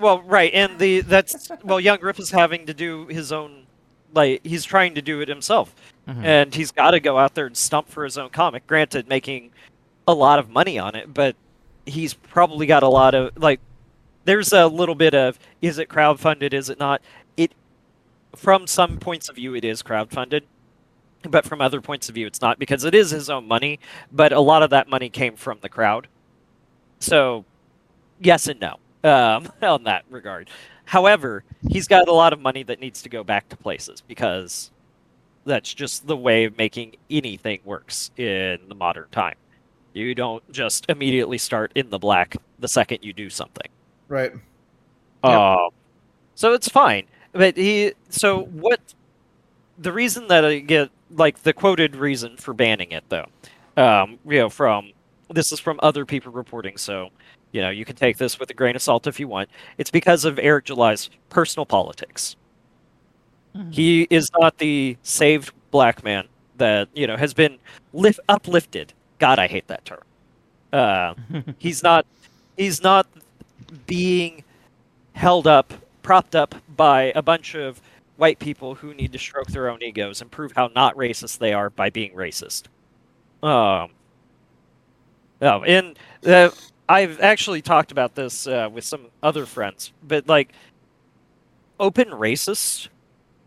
Well, right, and the that's well, Young Rip is having to do his own, like he's trying to do it himself, Mhm. and he's got to go out there and stump for his own comic. Granted, making a lot of money on it, but he's probably got a lot of like. There's a little bit of is it crowdfunded? Is it not? It from some points of view it is crowdfunded, but from other points of view it's not because it is his own money. But a lot of that money came from the crowd, so yes and no um, on that regard. However, he's got a lot of money that needs to go back to places because that's just the way of making anything works in the modern time. You don't just immediately start in the black the second you do something. Right. Um, so it's fine. But he, so what? The reason that I get like the quoted reason for banning it, though, um, you know, from this is from other people reporting, so you know you can take this with a grain of salt if you want. It's because of Eric July's personal politics. He is not the saved black man that you know has been lift uplifted. God, I hate that term. Uh, he's not. He's not being held up, propped up by a bunch of white people who need to stroke their own egos and prove how not racist they are by being racist. Um, No, and uh, I've actually talked about this uh, with some other friends, but like open racists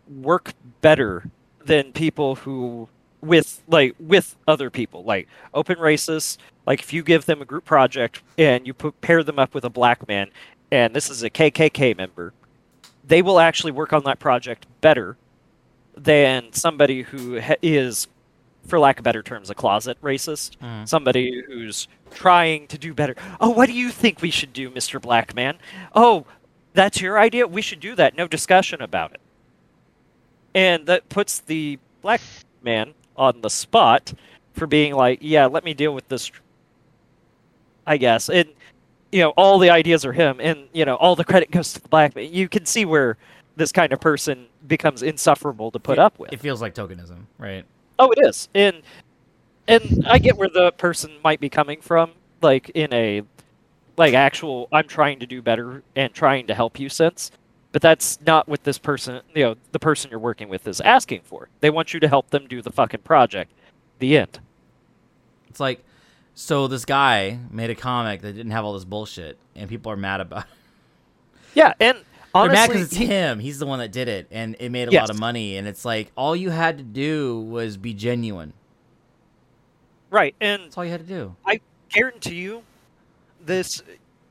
work better than people who with like with other people like open racists like if you give them a group project and you put pair them up with a black man and this is a kkk member they will actually work on that project better than somebody who ha- is for lack of better terms a closet racist. Mm. somebody who's trying to do better. Oh what do you think we should do mr black man oh that's your idea? We should do that. No discussion about it. And that puts the black man on the spot for being like, yeah, let me deal with this. I guess, and you know, all the ideas are him, and you know, all the credit goes to the black man. You can see where this kind of person becomes insufferable to put It- up with. It feels like tokenism, right? Oh, it is, and and I get where the person might be coming from, like in a like actual I'm trying to do better and trying to help you sense. But that's not what this person, you know, the person you're working with is asking for. They want you to help them do the fucking project. The end. It's like, so this guy made a comic that didn't have all this bullshit, and people are mad about. it. Yeah, and They're honestly, mad because it's he- him. He's the one that did it, and it made a Yes. lot of money. And it's like all you had to do was be genuine. right, and That's all you had to do. I guarantee you, this,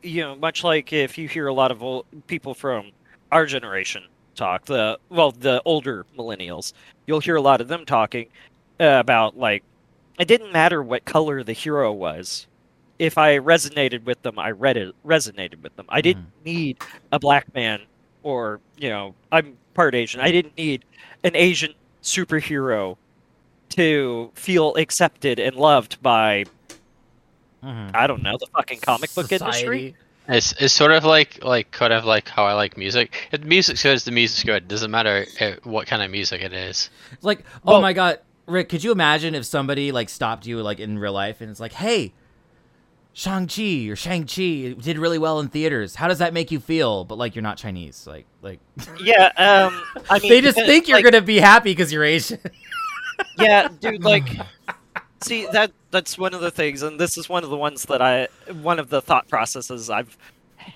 you know, much like if you hear a lot of old people from our generation talk, the well, the older millennials, you'll hear a lot of them talking uh, about like it didn't matter what color the hero was. If I resonated with them, I read it resonated with them. I didn't need a black man or you know I'm part Asian. I didn't need an Asian superhero to feel accepted and loved by Mhm. I don't know the fucking comic book industry. It's, it's sort of like like kind of like how I like music. If the music's good, the music's good. It doesn't matter uh, what kind of music it is. It's like, oh Well- my god, Rick, could you imagine if somebody like stopped you like in real life and it's like, hey, Shang Chi or Shang Chi did really well in theaters. How does that make you feel? But like you're not Chinese, like like Yeah, um, I mean, they just think you're like, gonna be happy because you're Asian. Yeah, dude, like, see that that's one of the things, and this is one of the ones that I, one of the thought processes I've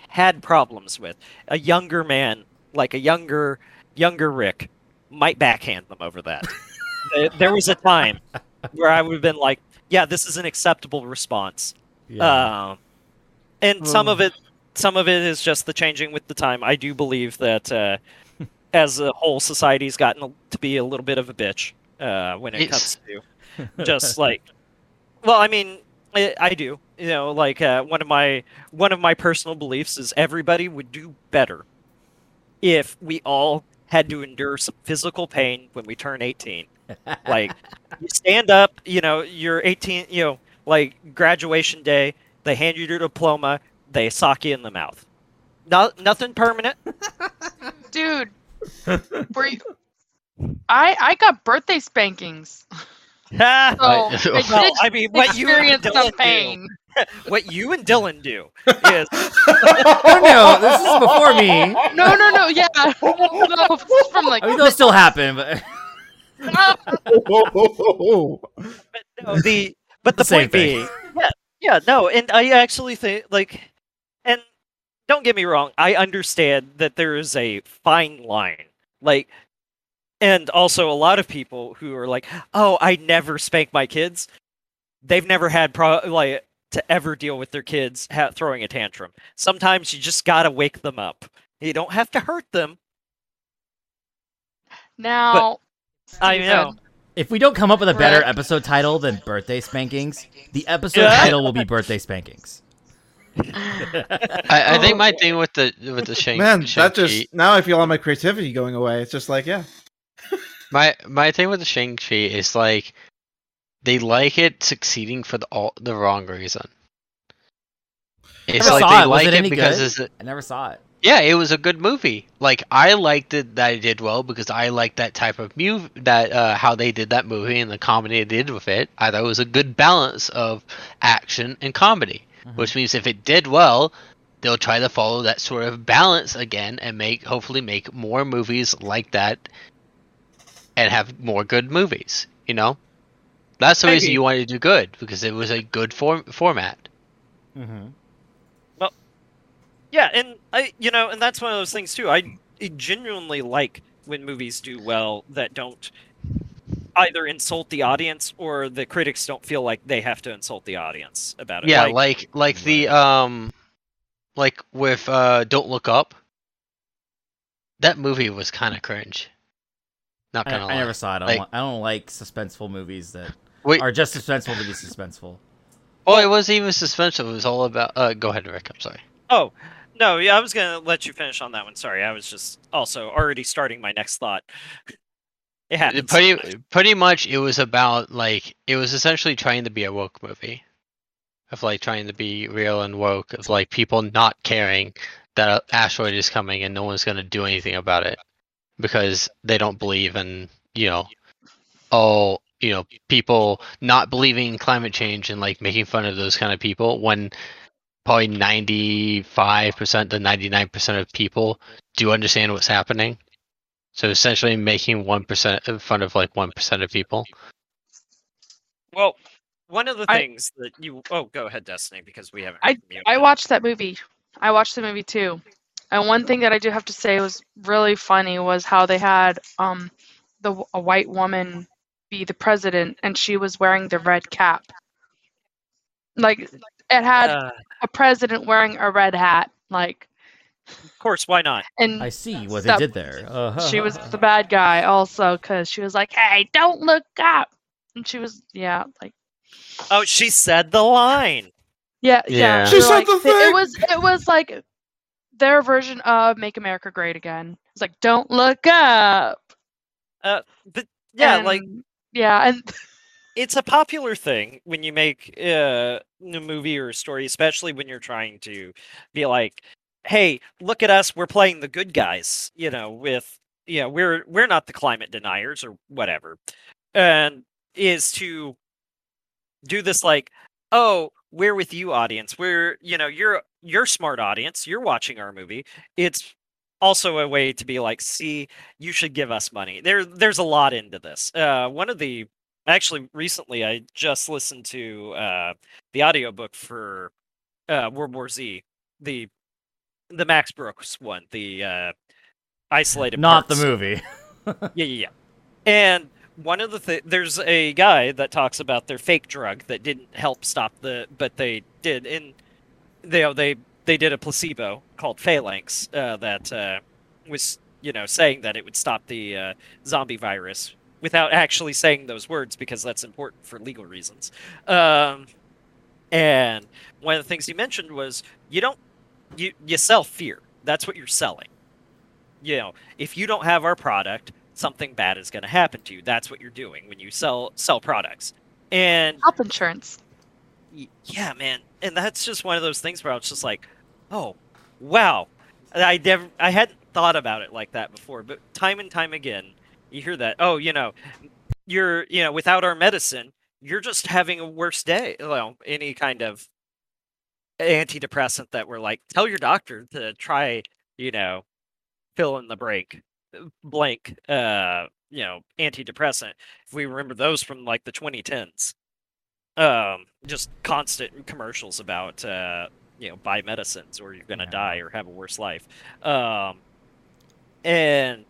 had problems with. A younger man, like a younger younger Rick, might backhand them over that. There- there was a time where I would have been like, "Yeah, this is an acceptable response." Um, and some of it, some of it is just the changing with the time. I do believe that uh, as a whole, society's gotten to be a little bit of a bitch uh, when it It's- comes to just like, well, I mean, I, I do. You know, like uh, one of my one of my personal beliefs is everybody would do better if we all had to endure some physical pain when we turn 18 like you stand up you know you're 18 you know like graduation day they hand you your diploma they sock you in the mouth no, nothing permanent Dude, were you? I I got birthday spankings. Ha! So I- I well, I mean, what you and Dielan pain. do, what you and Dielan do is oh no, this is before me. No, no, no. Yeah, no, this is from like. I mean, they'll still happen, but but no, the but the, The same point being, yeah, yeah, no, and I actually think like, and don't get me wrong, I understand that there is a fine line, like, and also a lot of people who are like, oh, I never spank my kids, they've never had pro like to ever deal with their kids ha- throwing a tantrum. Sometimes you just gotta wake them up. You don't have to hurt them. now, I know. if we don't come up with a better episode title than birthday spankings, the episode Yeah. title will be birthday spankings. I, I think my thing with the with the Shang Man, that Shang-Chi- just now I feel all my creativity going away. It's just like, yeah. My my thing with the Shang Chi is like they like it succeeding for the all the wrong reason. It's Never like saw they it. Was like it it, any because good? it's a, I never saw it. Yeah, it was a good movie. Like I liked it that it did well because I liked that type of move that uh, how they did that movie and the comedy they did with it. I thought it was a good balance of action and comedy, Mhm. which means if it did well, they'll try to follow that sort of balance again and make hopefully make more movies like that and have more good movies. You know, That's the reason you wanted to do good because it was a good form format. Mm-hmm. Yeah, and I, you know, and that's one of those things too. I genuinely like when movies do well that don't either insult the audience or the critics don't feel like they have to insult the audience about it. Yeah, Like, like like the um, like with uh, Don't Look Up. That movie was kind of cringe. Not I, gonna I lie. never saw it. I don't, Like- I don't like suspenseful movies that Wait, are just suspenseful to be suspenseful. oh, it wasn't even suspenseful. It was all about. Uh, go ahead, Rick. I'm sorry. oh no, yeah, I was gonna let you finish on that one. Sorry, I was just also already starting my next thought. It pretty sometimes. pretty much it was about like it was essentially trying to be a woke movie of like trying to be real and woke of like people not caring that an asteroid is coming and no one's going to do anything about it because they don't believe in you know oh you know people not believing in climate change and like making fun of those kind of people when probably 95% to 99% of people do understand what's happening so essentially making 1% in front of like 1% of people Well, one of the I- things that you oh go ahead, Destiny, because we haven't. I- heard from you. I watched that movie. I watched the movie too. And one thing that I do have to say was really funny was how they had um the a white woman be the president and she was wearing the red cap. Like it had Uh, a president wearing a red hat like of course, why not? and I see what they did there. Uh, she was the bad guy also cuz she was like, "Hey, don't look up." And she was yeah, like Oh, she said the line. Yeah, Yeah. yeah. She they're said like- the they- It was it was like their version of "Make America Great Again." It's like, "Don't look up." But yeah, like yeah, and it's a popular thing when you make uh, a movie or a story, especially when you're trying to be like, "Hey, look at us, we're playing the good guys," you know, with know, we're we're not the climate deniers or whatever, and is to do this like, "Oh, we're with you, audience. We're you know, you're you're smart audience. You're watching our movie. It's also a way to be like, see, you should give us money. There, there's a lot into this. Uh, one of the actually recently i just listened to uh the audiobook for uh world war z the the max brooks one the uh isolated not the movie. yeah yeah yeah and one of the th- there's a guy that talks about their fake drug that didn't help stop the but they did and they they they did a placebo called phalanx uh, that uh, was you know saying that it would stop the uh, zombie virus without actually saying those words because that's important for legal reasons. Um, and one of the things he mentioned was you don't you you sell fear. That's what you're selling. You know if you don't have our product something bad is going to happen to you. That's what you're doing when you sell sell products. And health insurance. yeah man. And that's just one of those things where i was just like oh wow. I never i hadn't thought about it like that before but time and time again you hear that? Oh you know you're you know without our medicine you're just having a worse day. Well any kind of antidepressant that we're like tell your doctor to try you know fill in the break blank uh you know antidepressant. If we remember those from like the 2010s um just constant commercials about uh you know buy medicines or you're gonna Yeah. die or have a worse life. Um and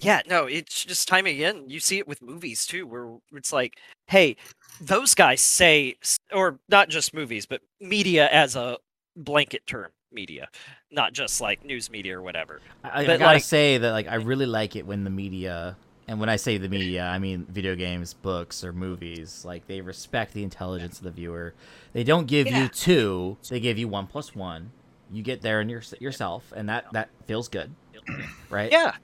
yeah no it's just time again you see it with movies too where it's like hey those guys say or not just movies but media as a blanket term media not just like news media or whatever I, I gotta like- say that like I really like it when the media, and when I say the media, I mean video games, books, or movies. Like they respect the intelligence of the viewer. They don't give Yeah. you two; they give you one plus one. You get there and your, yourself, and that that feels good, right? Yeah.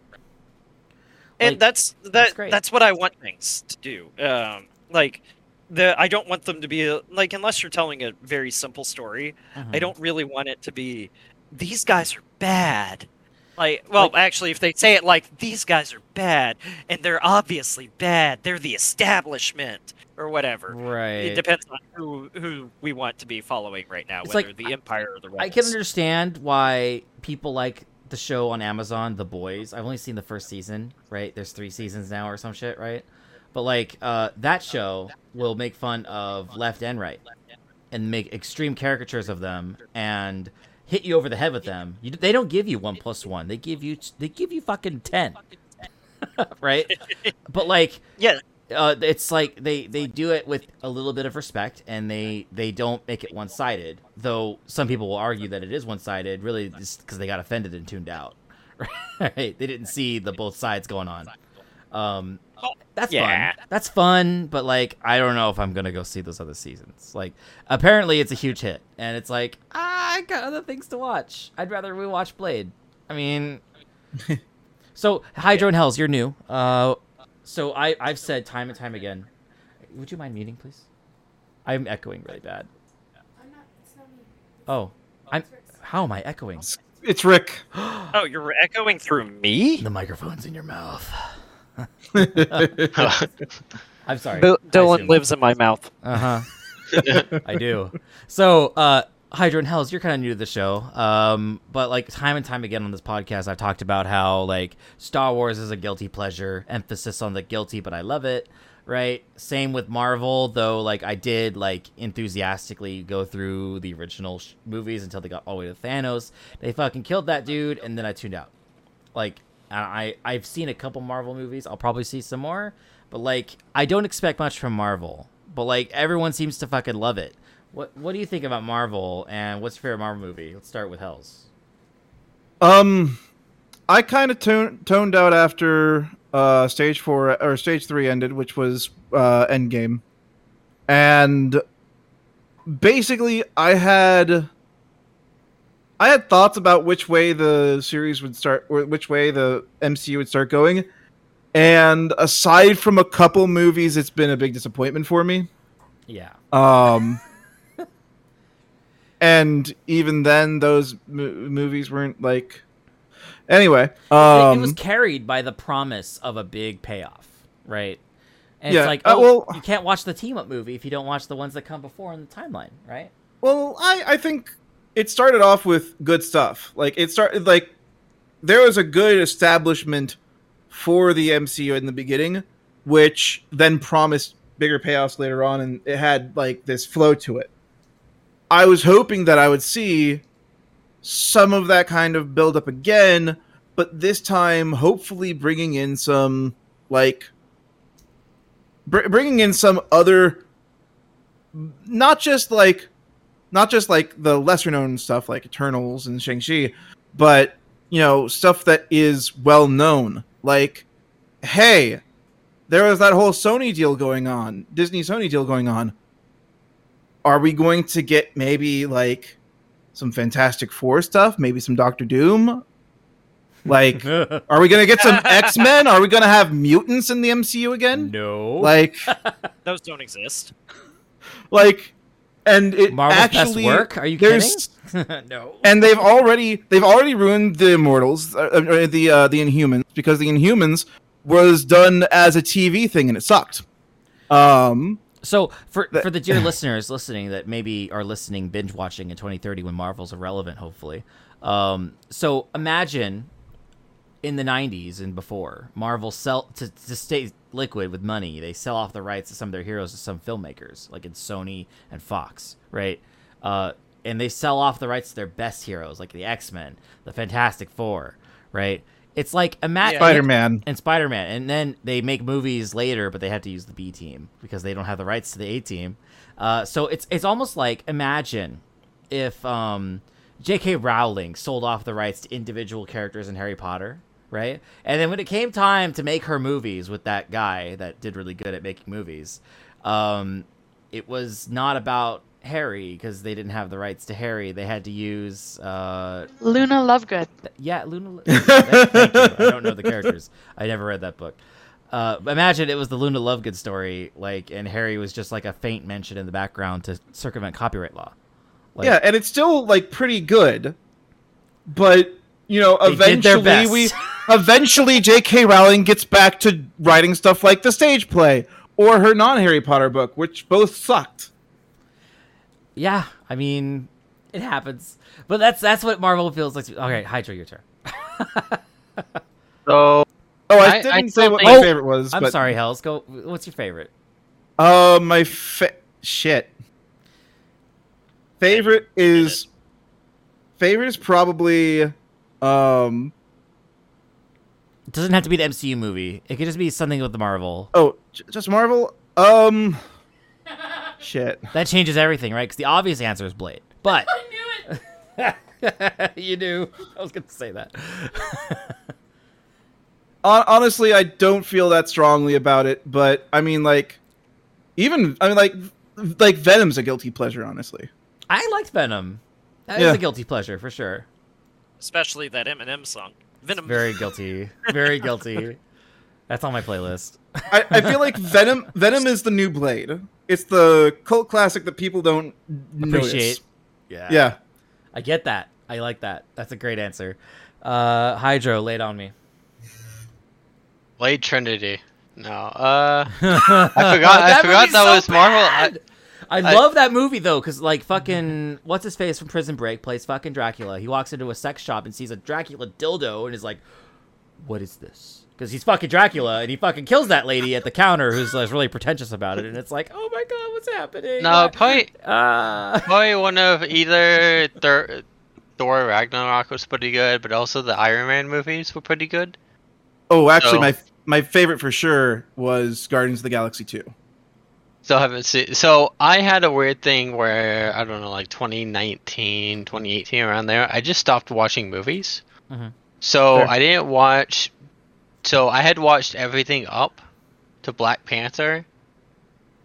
And Like, that's that that's great. that's what I want things to do. Um like the I don't want them to be like unless you're telling a very simple story, I Mhm. don't really want it to be these guys are bad. Like well, Like- actually if they say it like these guys are bad and they're obviously bad, they're the establishment or whatever. Right. It depends on who who we want to be following right now, It's whether like, the Empire or the Rebels. I can understand why people like the show on Amazon, The Boys. I've only seen the first season, right? There's three seasons now or some shit, right? But like uh, that show will make fun of left and right, and make extreme caricatures of them and hit you over the head with them. You, they don't give you one plus one. They give you they give you fucking ten, right? But like Yeah, uh, it's like they they do it with a little bit of respect and they they don't make it one sided. Though some people will argue that it is one sided, really just because they got offended and tuned out. Right? They didn't see the both sides going on. Um, that's Yeah. fun. That's fun, but like I don't know if I'm gonna go see those other seasons. Like apparently it's a huge hit, and it's like ah, I got other things to watch. I'd rather rewatch Blade. I mean, so Hydro and Hells, you're new. Uh, so I I've said time and time again. Would you mind muting, please? I'm echoing really bad. Oh, I'm. How am I echoing? It's Rick. Oh, you're echoing through me? The microphone's in your mouth. I'm sorry. Dielan lives in my mouth. Uh huh. I do. So, uh, Hydra and Hells, you're kind of new to the show. Um, but like time and time again on this podcast, I've talked about how like Star Wars is a guilty pleasure, emphasis on the guilty, but I love it. Right. Same with Marvel, though. Like I did like enthusiastically go through the original sh- movies until they got all the way to Thanos. They fucking killed that dude, and then I tuned out. Like I I've seen a couple Marvel movies. I'll probably see some more, but like I don't expect much from Marvel. But like everyone seems to fucking love it. What What do you think about Marvel? And what's your favorite Marvel movie? Let's start with Hell's. Um, I kind of tone, toned out after uh, stage four or stage three ended, which was uh, Endgame, and basically I had I had thoughts about which way the series would start, or which way the MCU would start going, and aside from a couple movies, it's been a big disappointment for me. Yeah. Um, and even then, those mo- movies weren't like. Anyway, It- um, it was carried by the promise of a big payoff, right? And Yeah, it's like, uh, oh, well- you can't watch the team up movie if you don't watch the ones that come before in the timeline, right? well, I I think it started off with good stuff. Like it started like there was a good establishment for the MCU in the beginning, which then promised bigger payoffs later on, and it had like this flow to it. I was hoping that I would see some of that kind of build up again, but this time, hopefully, bringing in some like br- bringing in some other, not just like, not just like the lesser known stuff like Eternals and Shang Chi, but you know stuff that is well known. Like, hey, there was that whole Sony deal going on, Disney Sony deal going on. Are we going to get maybe like some Fantastic Four stuff, maybe some Doctor Doom? Like, are we gonna get some X Men? Are we gonna have mutants in the MCU again? no. Like, Those don't exist. like, and it Marvel's actually work? Are you kidding? there's- no. and they've already they've already ruined the Immortals, uh, uh, the uh, the Inhumans, because the Inhumans was done as a TV thing and it sucked. Um, So for The- for the dear listeners listening that maybe are listening binge watching in 2030 when Marvel's irrelevant, hopefully. Um, so imagine in the 90s and before Marvel sell to, to stay liquid with money, they sell off the rights to some of their heroes to some filmmakers, like in Sony and Fox, right? Uh, and they sell off the rights to their best heroes, like the X Men, the Fantastic Four, right? It's like imagine Spider Man. and Spider Man, and then they make movies later, but they have to use the B team because they don't have the rights to the A team. Uh, so it's it's almost like imagine if um, J.K. Rowling sold off the rights to individual characters in Harry Potter, right? And then when it came time to make her movies with that guy that did really good at making movies, um, it was not about Harry because they didn't have the rights to Harry. They had to use uh, Luna Lovegood. Th- Yeah, Luna. Thank you. I don't know the characters. I never read that book. Uh, imagine it was the Luna Lovegood story, like, and Harry was just like a faint mention in the background to circumvent copyright law. Like, yeah, and it's still like pretty good, but you know, They did their eventually we eventually J.K. Rowling gets back to writing stuff like the stage play or her non Harry Potter book, which both sucked. Yeah. I mean, it happens, but that's that's what Marvel feels like. Okay, Hydra, your turn. So Oh, I, I- didn't I'd say what my Oh, favorite was. I'm but, sorry, Hells. Go. What's your favorite? Uh, my fa- shit. Favorite is favorite is probably um It doesn't have to be the MCU movie. It could just be something with the Marvel. oh j- just Marvel um shit. That changes everything, right? Because the obvious answer is Blade. But I knew it. you knew. I was gonna say that. Honestly, I don't feel that strongly about it, but I mean like even I mean like like Venom's a guilty pleasure, honestly. I liked Venom. That is Yeah. a guilty pleasure for sure. Especially that Eminem song. Venom. Very guilty. Very guilty. That's on my playlist. I, I feel like Venom Venom is the new Blade. It's the cult classic that people don't notice. Appreciate. Yeah. Yeah. I get that. I like that. That's a great answer. Uh, Hydro, laid on me. Blade Trinity. No. Uh, I forgot. I forgot that so was Marvel. I! I, I- love that movie though, because like fucking what's his face from Prison Break plays fucking Dracula. He walks into a sex shop and sees a Dracula dildo and is like, "What is this?" Because he's fucking Dracula and he fucking kills that lady at the counter who's like, really pretentious about it, and it's like, "Oh my god, what's happening?" no, probably Uh, probably one of either Thor, Thor Ragnarok was pretty good, but also the Iron Man movies were pretty good. Oh, actually, So- my my favorite for sure was Guardians of the Galaxy 2. Still haven't seen. So I had a weird thing where I don't know, like 2019, 2018, around there. I just stopped watching movies. Mhm. So Fair. I didn't watch. So I had watched everything up to Black Panther,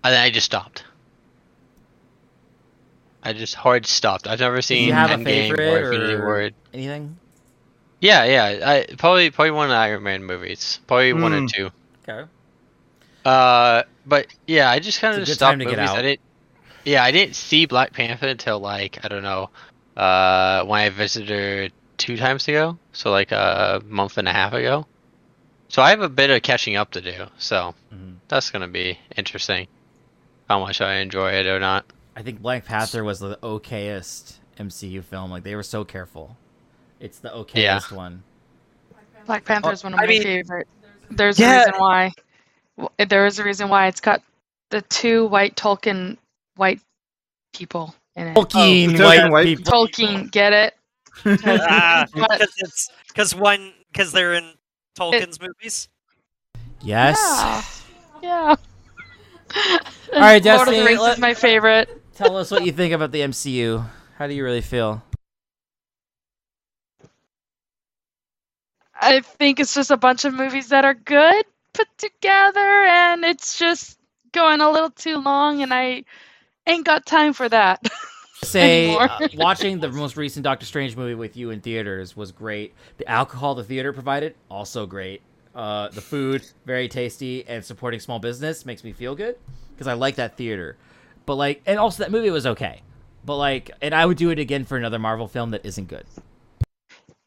and then I just stopped. I just hard stopped. I've never seen you have a favorite or Infinity War. anything? Yeah, yeah. I probably probably one of the Iron Man movies. Probably one or Hmm. two. Okay. Uh, but yeah, I just kind It's a of good stopped time to get movies. out. I didn't. Yeah, I didn't see Black Panther until like I don't know, uh, when I visited her two times ago, so like a month and a half ago. So I have a bit of catching up to do. So Mhm. that's gonna be interesting. How much I enjoy it or not. I think Black Panther was the okayest MCU film. Like they were so careful. It's the okayest one. Black Panther is one of I my mean- favorite. There's Yeah. a reason why. There is a reason why it's got the two white Tolkien white people in it. Tolkien, the white, white- people. Tolkien, get it? Ah, because it's because one because they're in Tolkien's movies. Yes. Yeah. All right, Lord of Destiny, the Rings let- is my favorite. Tell us what you think about the MCU. How do you really feel? I think it's just a bunch of movies that are good put together, and it's just going a little too long, and I ain't got time for that. Say uh, watching the most recent Doctor Strange movie with you in theaters was great. The alcohol the theater provided also great. Uh, the food very tasty and supporting small business makes me feel good because I like that theater. But like, and also that movie was okay. But like, and I would do it again for another Marvel film that isn't good.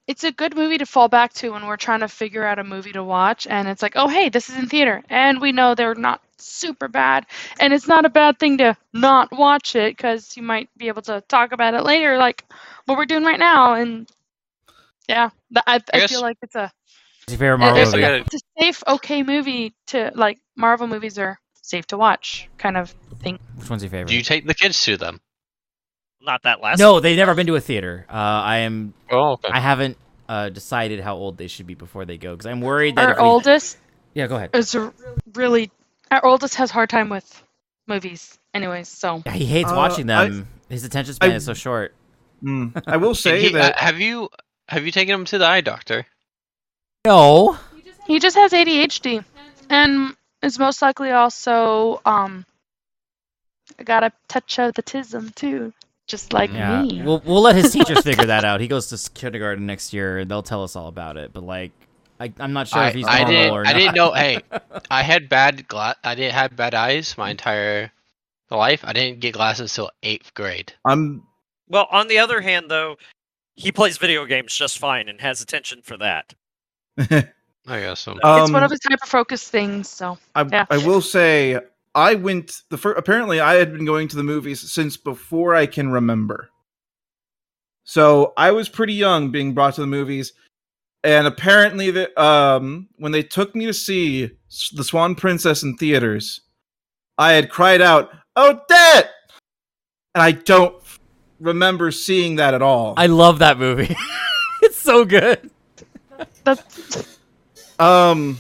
It's a good movie to fall back to when we're trying to figure out a movie to watch and it's like oh hey this is in theater and we know they're not super bad and it's not a bad thing to not watch it because you might be able to talk about it later like what we're doing right now and yeah th- I, I guess- feel like it's a What's your favorite Marvel it's, I movie? it's a safe okay movie to like marvel movies are safe to watch kind of thing Which one's your favorite? Do you take the kids to them? Not that last. no, they've never been to a theater. Uh, I am. Oh, okay. I haven't uh, decided how old they should be before they go because I'm worried that our if we- oldest Yeah, go ahead. is a really our oldest has hard time with movies anyways so He hates Uh, watching I- them. His attention span I- is so short. Mm, I will say he- that uh, have you have you taken them to the eye doctor? No. He just has ADHD, and is most likely also um got a touch of the tism too, just like Yeah, me. we'll we'll let his teachers figure that out. He goes to kindergarten next year, and they'll tell us all about it. But like, I, I'm not sure I, if he's I normal didn't. I didn't know. Hey, I had bad gla- I didn't have bad eyes my entire life. I didn't get glasses till eighth grade. I'm Well, on the other hand, though, he plays video games just fine and has attention for that. I guess so. it's one um, of his hyper focused things. So I, Yeah. I will say I went the first. Apparently, I had been going to the movies since before I can remember. So I was pretty young being brought to the movies, and apparently, the, um, when they took me to see the Swan Princess in theaters, I had cried out, "Odette!" and I don't remember seeing that at all. I love that movie. it's so good. That's um,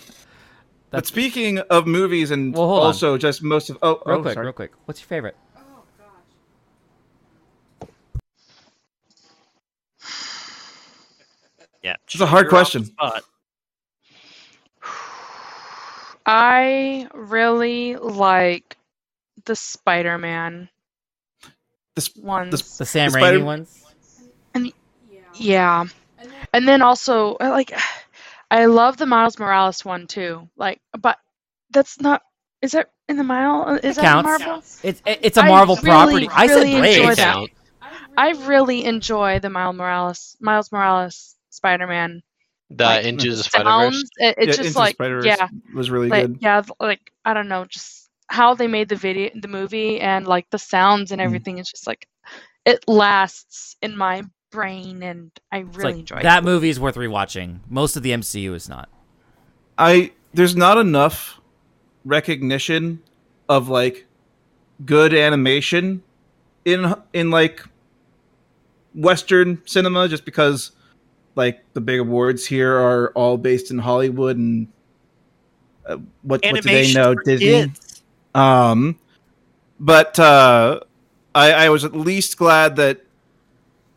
but speaking of movies and Well, hold on. also just most of oh, oh Real oh, quick, sorry. real quick. What's your favorite? Oh, gosh. yeah, It's a hard you're on the question. spot. I really like the Spider-Man The sp- ones. The Sam The Raimi Spider- ones. yeah, and then also like I love the Miles Morales one too. Like, but that's not. Is that in the Mile? Is It that counts. Marvel? It's it's a I Marvel really, property. I said really Blade. enjoy They that. I really enjoy the Miles Morales, Miles Morales Spider-Man. The Like, Into the Spider Verse. It, it's yeah, just Into like Spider-Verse yeah, was really like good. yeah, like I don't know, just how they made the video, the movie, and like the sounds and Mm. everything. It's just like it lasts in my brain, and I really like, enjoy that it. movie is worth rewatching. Most of the MCU is not. I there's not enough recognition of like good animation in in like Western cinema, just because like the big awards here are all based in Hollywood and uh, what what do they know Disney. kids. Um, but uh, I, I was at least glad that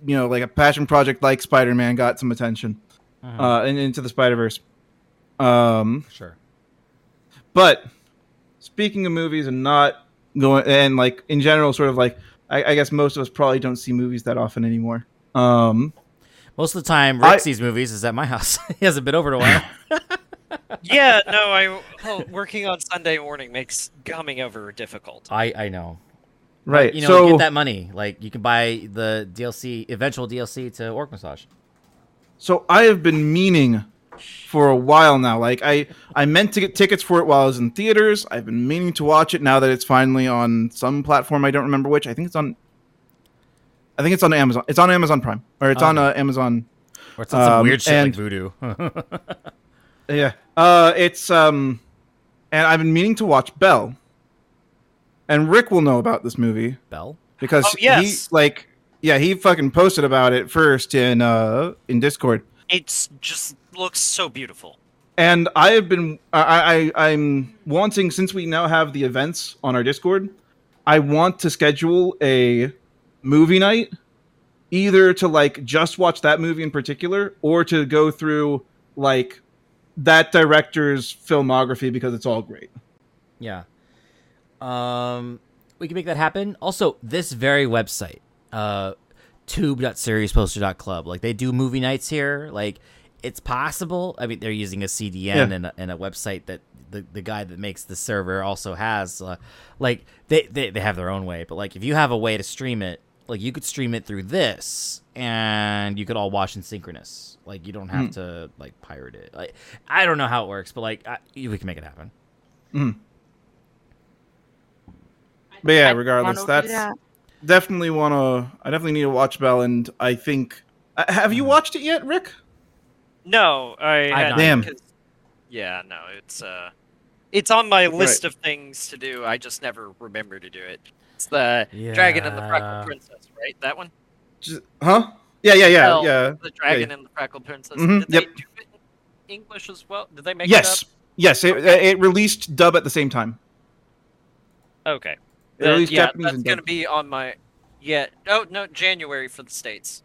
you know, like a passion project like Spider Man got some attention Mhm. uh, in, into the Spider Verse. Um, sure. but speaking of movies and not going and like in general, sort of like I, I guess most of us probably don't see movies that often anymore. Um, Most of the time, Rick I- sees movies is at my house. he hasn't been over in a while. Yeah, no, I oh, working on Sunday morning makes coming over difficult. I I know. Right. You know, so get that money. Like you can buy the DLC, eventual DLC to Orc Massage. So I have been meaning for a while now. Like I, I meant to get tickets for it while I was in theaters. I've been meaning to watch it now that it's finally on some platform. I don't remember which. I think it's on. I think it's on Amazon. It's on Amazon Prime, or it's on uh, Amazon. Or it's on some Um, weird shit and- like Voodoo. Yeah. Uh, it's um, and I've been meaning to watch Belle. And Rick will know about this movie Belle. because Oh, yes. he like, yeah, he fucking posted about it first in uh in Discord. It's just looks so beautiful. and I have been I, I I'm wanting since we now have the events on our Discord, I want to schedule a movie night, either to like just watch that movie in particular, or to go through like that director's filmography because it's all great. Yeah. Um, we can make that happen. Also, this very website, uh, tube.shitposter.club, like they do movie nights here. Like it's possible. I mean, they're using a CDN Yeah. and, a, and a website that the, the guy that makes the server also has. Uh, like they, they they have their own way, but like if you have a way to stream it, like you could stream it through this, and you could all watch in synchronous. Like you don't have Hmm. to like pirate it. Like I don't know how it works, but like I, we can make it happen. But yeah, I regardless, that's that. definitely want to. I definitely need to watch Belle, and I think. Uh, have you watched it yet, Rick? No, I I had not. Yeah, no, it's uh, it's on my list of things to do. I just never remember to do it. It's the Dragon and the Yeah. Freckle Princess, right? That one. Just, huh? Yeah, yeah, yeah, Belle, yeah. The Dragon and the Freckle Princess. Mhm, Did they yep. do it in English as well? Did they make Yes, it yes. It, it released dub at the same time. Okay. It Then, released yeah, Japanese that's gonna be on my. Yeah. Oh no, January for the states.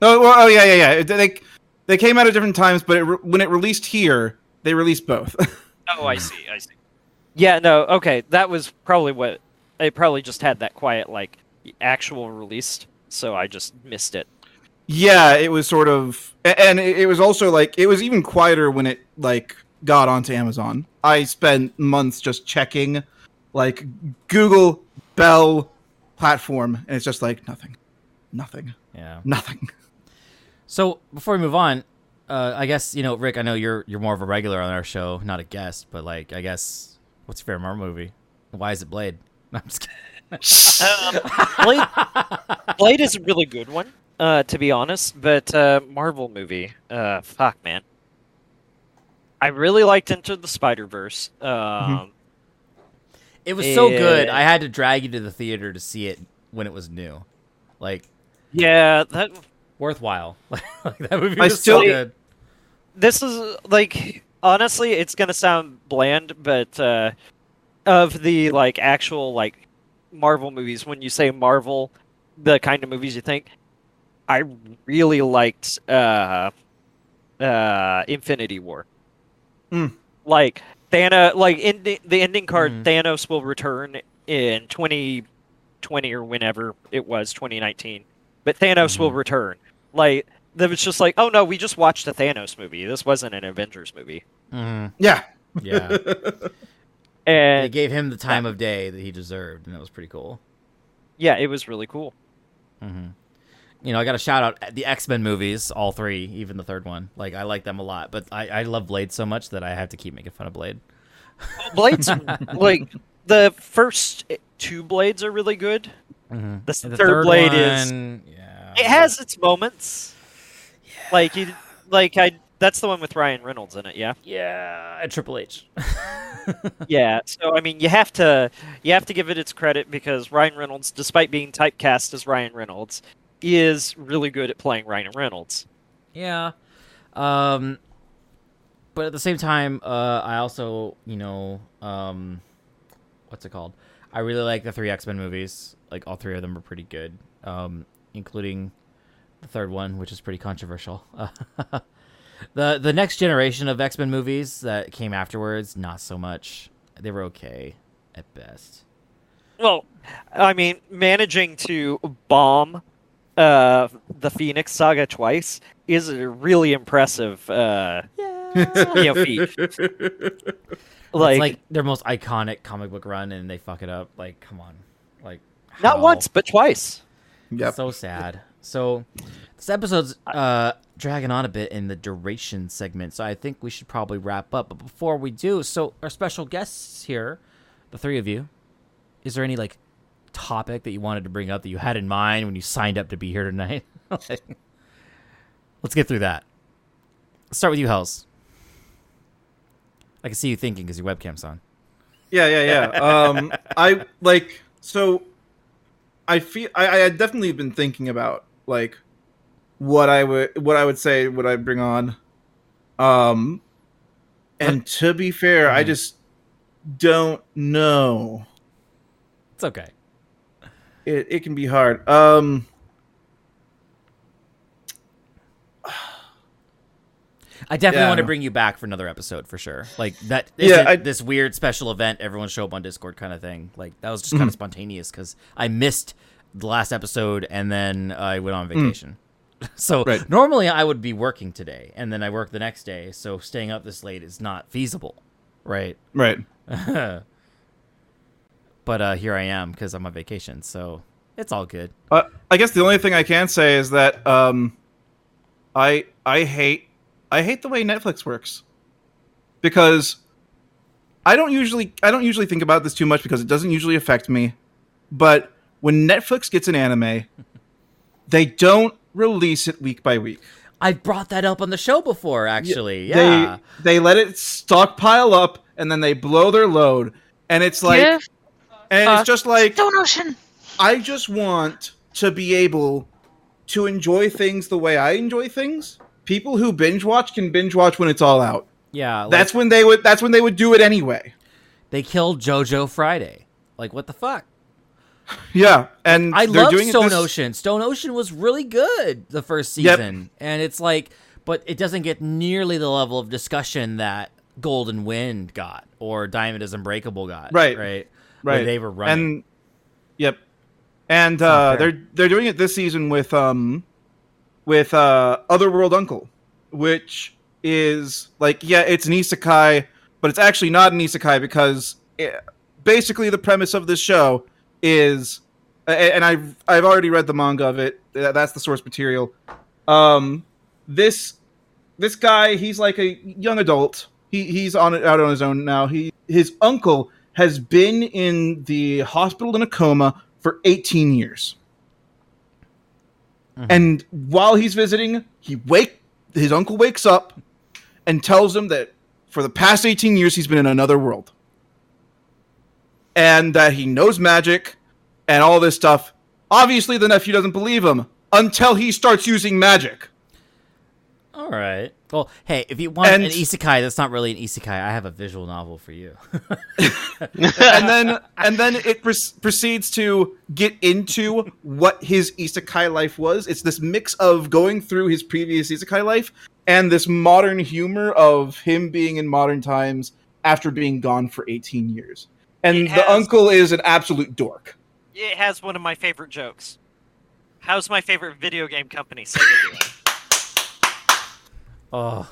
Oh, well, oh yeah, yeah, yeah. They they came out at different times, but it re- when it released here, they released both. Oh, I see. I see. Yeah. No. Okay. That was probably what. It probably just had that quiet like actual released, so I just missed it. yeah, it was sort of, and it was also like it was even quieter when it like got onto Amazon. I spent months just checking, like Google Belle platform, and it's just like nothing, nothing, Yeah. nothing. So before we move on, uh, I guess you know, Rick. I know you're you're more of a regular on our show, not a guest, but like, I guess what's your favorite Marvel movie? Why is it Blade? No, I'm just kidding. Um, Blade, Blade is a really good one. uh, to be honest, but uh, Marvel movie. Uh, fuck, man. I really liked Into the Spider Verse. Um, It was so good. I had to drag you to the theater to see it when it was new. Like yeah, that worthwhile. like that movie I was still- so good. this is like honestly it's gonna sound bland but uh of the like actual like marvel movies when you say marvel the kind of movies you think i really liked uh uh infinity war Mm. like thanos like in the, the ending card Mhm. thanos will return in 2020 or whenever it was 2019 but thanos will Mhm. return like that was just like oh no we just watched a thanos movie this wasn't an avengers movie Mhm. Yeah. Yeah, and they gave him the time of day that he deserved, and that was pretty cool. yeah it was really cool hmm You know, I got to shout out the X Men movies, all three, even the third one. Like, I like them a lot, but I, I love Blade so much that I have to keep making fun of Blade. blades like the first two blades are really good Mm-hmm. the, And third, blade is yeah, it has its moments like you like i that's the one with ryan reynolds in it yeah yeah, and Triple H. yeah so i mean you have to you have to give it its credit because ryan reynolds despite being typecast as ryan reynolds is really good at playing ryan reynolds Yeah. Um but at the same time, uh I also, you know, um what's it called? I really like the three X-Men movies. Like all three of them are pretty good. Um including the third one, which is pretty controversial. the the next generation of X-Men movies that came afterwards, not so much. They were okay at best. Well, I mean, managing to bomb uh, the Phoenix Saga twice is a really impressive uh, Yeah. you know, feat. Like, it's like their most iconic comic book run and they fuck it up. Like, come on. Like not once, but twice. Yep. So sad. So this episode's uh dragging on a bit in the duration segment, so I think we should probably wrap up. But before we do, so our special guests here, the three of you, is there any like topic that you wanted to bring up that you had in mind when you signed up to be here tonight? Let's get through that. Let's start with you, Hells. I can see you thinking because your webcam's on. Yeah, yeah, yeah. Um, I like so. I feel I, I had definitely been thinking about like what I would what I would say would I bring on. Um, and to be fair, I Mhm. just don't know. It's okay. It it can be hard. Um, I definitely Yeah. want to bring you back for another episode for sure. Like that, Yeah, I- this weird special event, everyone show up on Discord kind of thing. Like that was just Mm-hmm. kind of spontaneous because I missed the last episode and then I went on vacation. so Mm. Right. normally I would be working today and then I work the next day. So staying up this late is not feasible, right? right. but uh, here I am because I'm on vacation, so it's all good. Uh, I guess the only thing I can say is that um, I I hate I hate the way Netflix works because I don't usually I don't usually think about this too much because it doesn't usually affect me. But when Netflix gets an anime, they don't release it week by week. I brought that up on the show before, actually. Yeah. They they let it stockpile up and then they blow their load, and it's like Give and fuck. it's uh, just like Stone Ocean. I just want to be able to enjoy things the way I enjoy things. People who binge watch can binge watch when it's all out. yeah. like, That's when they would that's when they would do it anyway. they killed JoJo Friday. Like what the fuck? Yeah, and I love doing it Stone this- Ocean. Stone Ocean was really good the first Yep. season, and it's like, but it doesn't get nearly the level of discussion that Golden Wind got or Diamond is Unbreakable got. Right. right, Where right? they were running. And yep, and uh, they're they're doing it this season with um with uh Otherworld Uncle, which is like yeah, it's an isekai, but it's actually not an isekai because it, basically the premise of this show is, and I've I've already read the manga of it. That's the source material. Um, this this guy, he's like a young adult. He he's on it out on his own now. He his uncle has been in the hospital in a coma for 18 years. Mhm. And while he's visiting, he wake his uncle wakes up and tells him that for the past 18 years he's been in another world. And that he knows magic and all this stuff. Obviously the nephew doesn't believe him until he starts using magic. All right. Well, hey, if you want And- an isekai that's not really an isekai, I have a visual novel for you. and then and then it pres- proceeds to get into what his isekai life was. It's this mix of going through his previous isekai life and this modern humor of him being in modern times after being gone for 18 years. And It the has- uncle is an absolute dork. It has one of my favorite jokes. How's my favorite video game company, Sega, doing? Oh,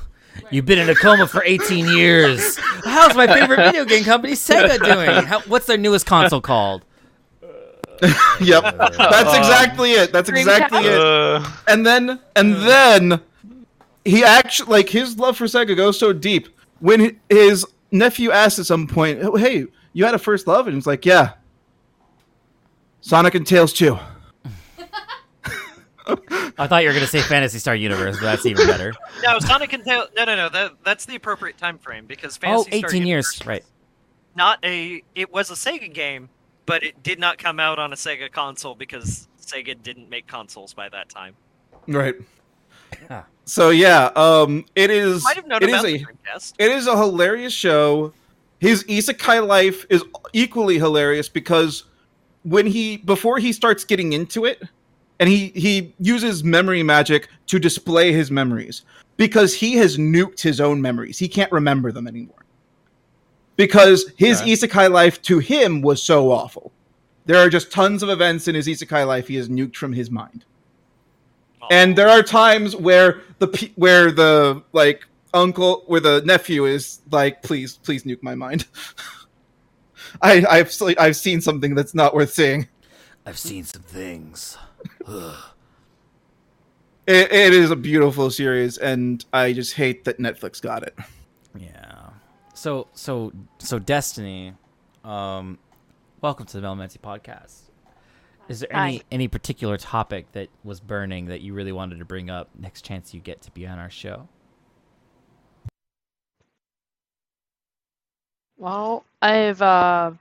you've been in a coma for 18 years. How's my favorite video game company, Sega, doing? How, what's their newest console called? Yep. That's exactly it. That's exactly it. Uh, and then and then he actually like his love for Sega goes so deep when his nephew asks at some point, "Oh, "Hey, you had a first love?" and he's like, "Yeah, Sonic and Tails 2." I thought you were going to say Phantasy Star Universe, but that's even better. No, Sonic and Tail. No, no, no. That, that's the appropriate time frame because Oh, Phantasy Star 18 years. Universe Right. Not a. It was a Sega game, but it did not come out on a Sega console because Sega didn't make consoles by that time. Right. So yeah, um, it is. Might have known it is about a the Dreamcast. it is a hilarious show. His isekai life is equally hilarious because when he before he starts getting into it, and he he uses memory magic to display his memories because he has nuked his own memories. He can't remember them anymore because his Okay. isekai life to him was so awful. There are just tons of events in his isekai life he has nuked from his mind and there are times where the where the like uncle where the nephew is like please please nuke my mind i i've i've seen something that's not worth seeing I've seen some things. It, it is a beautiful series and i just hate that netflix got it Yeah. So so so Destiny, um, welcome to the Melonmancy podcast. Is there any Hi. any particular topic that was burning that you really wanted to bring up next chance you get to be on our show? Well, I've uh,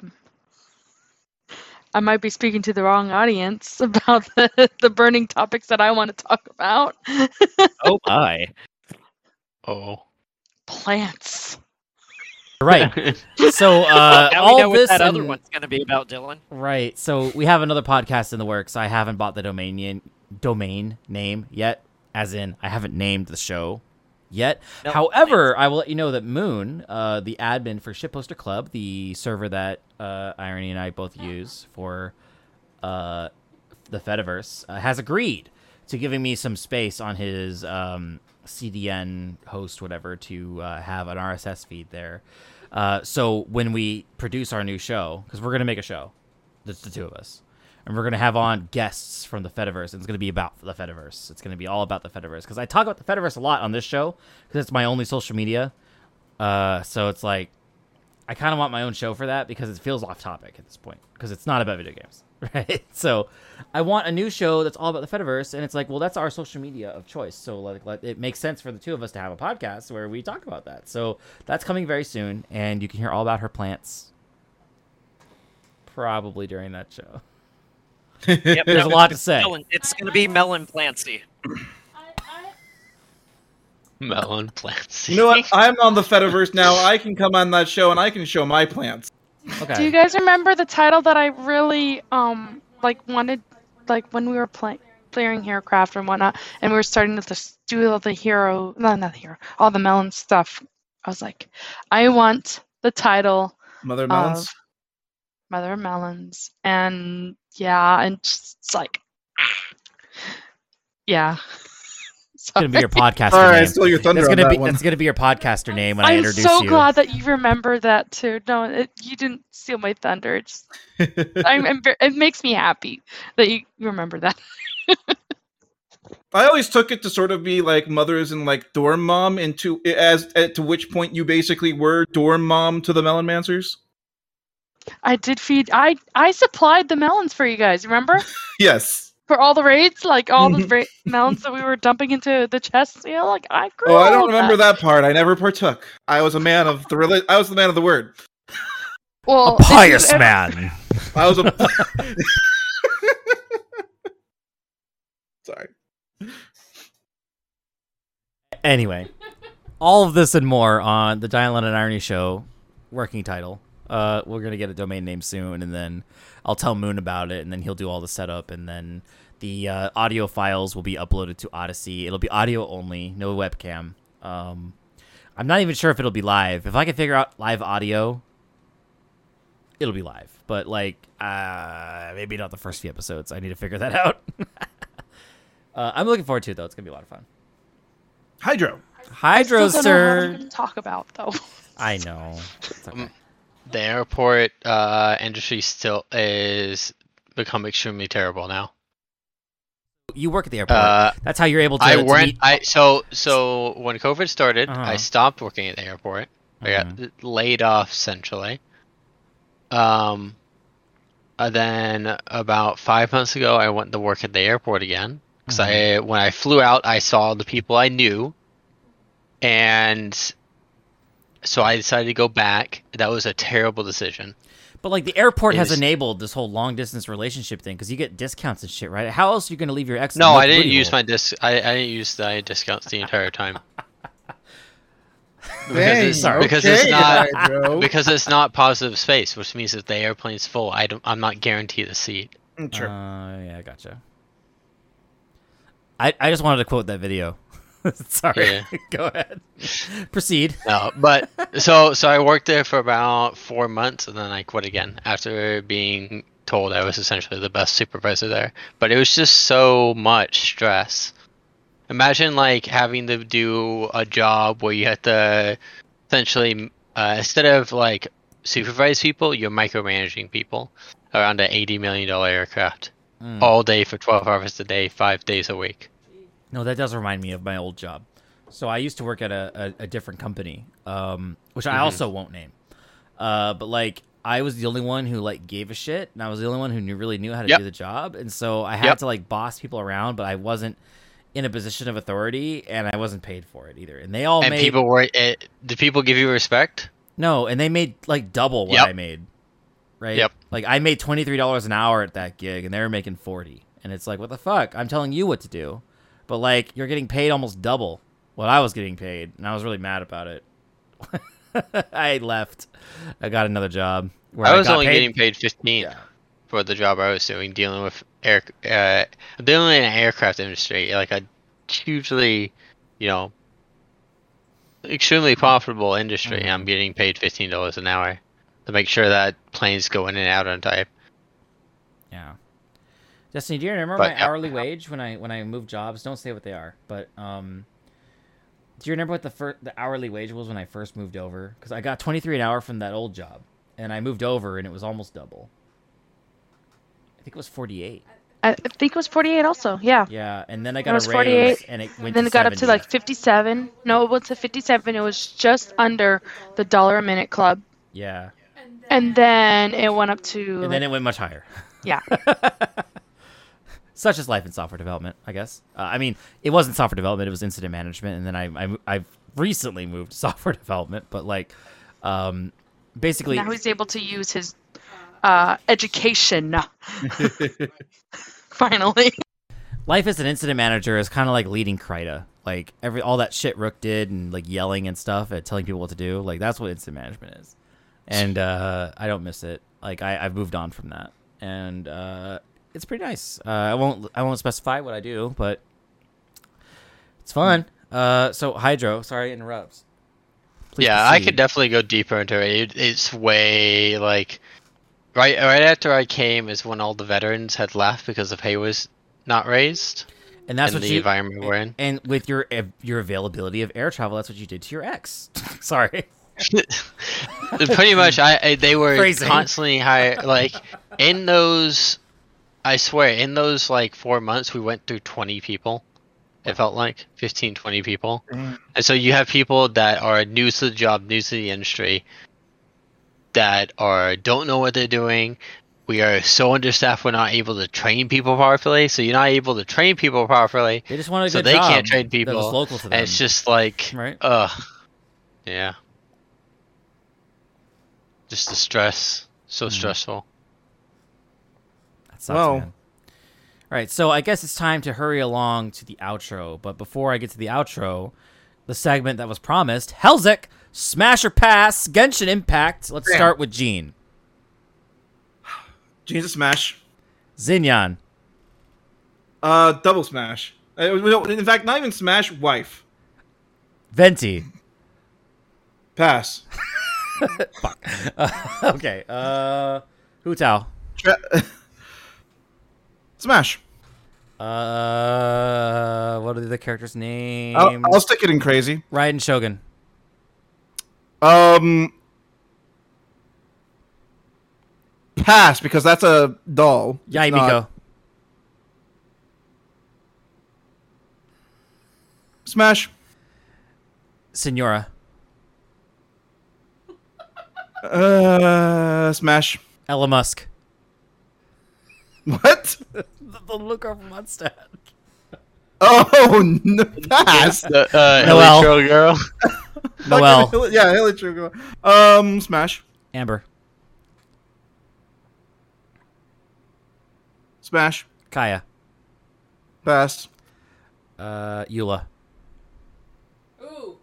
I might be speaking to the wrong audience about the, the burning topics that I want to talk about. Oh my! oh. Plants. Right. So uh, now all we know what this that other one's going to be about, Dielan. Right. So we have another podcast in the works. I haven't bought the domain domain name yet, as in I haven't named the show yet. However, I will let you know that Moon, uh, the admin for Shitposter Club, the server that uh, Irony and I both use for uh, the Fediverse, uh, has agreed to giving me some space on his um, CDN host, whatever, to uh, have an RSS feed there. Uh, so when we produce our new show, because we're gonna make a show, that's the two of us, and we're gonna have on guests from the Fediverse, and it's gonna be about the Fediverse. It's gonna be all about the Fediverse because I talk about the Fediverse a lot on this show because it's my only social media. Uh, so it's like I kind of want my own show for that because it feels off topic at this point because it's not about video games, right? So I want a new show that's all about the Fediverse, and it's like, well, that's our social media of choice. So like, like it makes sense for the two of us to have a podcast where we talk about that. So that's coming very soon, and you can hear all about her plants probably during that show. Yep, There's a lot to say. Melon- It's going to be Melon Plancy. Melon plants. you know what i'm on the fediverse now i can come on that show and i can show my plants Okay. Do you guys remember the title that I really um like wanted like when we were playing clearing Herecraft and whatnot, and we were starting to do all the hero, no, not the hero, all the melon stuff. I was like, I want the title mother melons of Mother of Melons, and yeah, and just it's like, ah. yeah. It's gonna be your podcaster all right name. steal your thunder That's gonna that be one that's gonna be your podcaster name when I I'm introduce so you. glad that you remember that too. No, it, you didn't steal my thunder. It's, I'm, I'm it makes me happy that you you remember that. I always took it to sort of be like mothers and like dorm mom into as at to which point you basically were dorm mom to the melon mancers. I did feed. I I supplied the melons for you guys. Remember? Yes. for all the raids, like all the Mhm. ra- mounts that we were dumping into the chests. You know, like I grew Oh, I don't remember that part. I never partook. I was a man of the reli- I was the man of the word. Well, a pious ever- man. I was a. Sorry. Anyway, all of this and more on the Giant London Irony Show working title. Uh, we're gonna get a domain name soon, and then I'll tell Moon about it, and then he'll do all the setup, and then the uh, audio files will be uploaded to Odysee. It'll be audio only, no webcam. Um, I'm not even sure if it'll be live. If I can figure out live audio, it'll be live. But like, uh, maybe not the first few episodes. I need to figure that out. uh, I'm looking forward to it though. It's gonna be a lot of fun. Hydro. Hydro Still don't know what I'm talk about though. I know. It's okay. Um, The airport uh, industry still is become extremely terrible now. You work at the airport. Uh, That's how you're able to. I to went. meet- I so so when COVID started, Uh-huh. I stopped working at the airport. I got laid off essentially. Um, and then about five months ago, I went to work at the airport again because I when I flew out, I saw the people I knew, and so I decided to go back. That was a terrible decision. But like the airport has is- enabled this whole long distance relationship thing because you get discounts and shit, right? How else are you going to leave your ex? No, I didn't Louisville? use my disc. I, I didn't use the discounts the entire time. because Dang, it's, because it's not Hydro. because it's not positive space, which means if the airplane's full, I don't, I'm not guaranteed a seat. Mm, Sure. Uh, yeah, I gotcha. I I just wanted to quote that video. Sorry. Yeah. Go ahead. Proceed. No, but so so I worked there for about four months, and then I quit again after being told I was essentially the best supervisor there. But it was just so much stress. Imagine like having to do a job where you have to essentially uh, instead of like supervise people, you're micromanaging people around an eighty million dollar aircraft Mm. all day for twelve hours a day, five days a week. No, that does remind me of my old job. So I used to work at a, a, a different company, um, which I Mhm. also won't name. Uh, but like I was the only one who like gave a shit, and I was the only one who knew really knew how to Yep. do the job, and so I had Yep. to like boss people around, but I wasn't in a position of authority, and I wasn't paid for it either. And they all and made people were. Uh, did people give you respect? no, and they made like double what Yep. I made. Right? Yep. Like I made twenty three dollars an hour at that gig, and they were making forty. And it's like, what the fuck? I'm telling you what to do, but like you're getting paid almost double what I was getting paid, and I was really mad about it. I left. I got another job. Where I was got only paid- getting paid fifteen Yeah. for the job I was doing, dealing with air, uh, dealing in the aircraft industry, like a hugely, you know, extremely profitable industry. Mhm. I'm getting paid fifteen dollars an hour to make sure that planes go in and out on time. Yeah. Destiny, do you remember But, my yeah. hourly wage when I when I moved jobs? Don't say what they are, but um, do you remember what the fir- the hourly wage was when I first moved over? Because I got twenty three an hour from that old job, and I moved over and it was almost double. I think it was forty eight. I I think it was 48 also. Yeah. Yeah, and then I got It got was a raise, 48, and it went. then to it got up to like 57. No, it went to 57. It was just under the dollar a minute club. Yeah, And then it went up to and then it went much higher. yeah. Such as life in software development, I guess. Uh, I mean, it wasn't software development; it was incident management, and then I, I I've recently moved to software development, but like, um, basically, now he's able to use his uh, education. Finally. life as an incident manager is kind of like leading Kryta. Like every all that shit Rook did and like yelling and stuff and telling people what to do. Like that's what incident management is, and uh, I don't miss it. Like I, I've moved on from that, and uh, it's pretty nice. Uh, I won't I won't specify what I do, but it's fun. Uh, so Hydro, sorry, interrupts. Please yeah, I could definitely go deeper into it. it. It's way like right right after I came is when all the veterans had left because the pay was not raised and that's in what the you environment we're in. and with your your availability of air travel, that's what you did to your ex. sorry. Pretty much, I, I they were Phrasing. constantly higher. Like in those, I swear, in those like four months, we went through twenty people. It felt like 15, 20 people. Mm. And so you have people that are new to the job, new to the industry, that are don't know what they're doing, we are so understaffed we're not able to train people properly. So you're not able to train people properly. They just want a So good they job can't train people, was local to them. And it's just like, Right. ugh, yeah. Just the stress, so Mhm. stressful. Sucks, Well- man. All right, so I guess it's time to hurry along to the outro. But before I get to the outro, the segment that was promised, Helzik, Smash or Pass, Genshin Impact. Let's Damn. start with Jean. Jesus Smash. Xinyan. Uh, double Smash. Uh, in fact, not even Smash. Wife. Venti. Pass. Fuck. okay. Uh, Hu Tao. Tra- Smash. Uh, what are the characters' names? I'll, I'll stick it in crazy. Raiden Shogun. Um, pass because that's a doll. Yae Miko. not- Smash. Signora. Uh, Smash. Ella Musk. What? the, the looker from Mondstadt. Oh, no, pass. The uh, Noelle. Electro girl. Noelle. Fucking- Yeah, Hilichurl. Um, Smash. Amber. Smash. Kaeya. Pass. Uh, Eula. Ooh,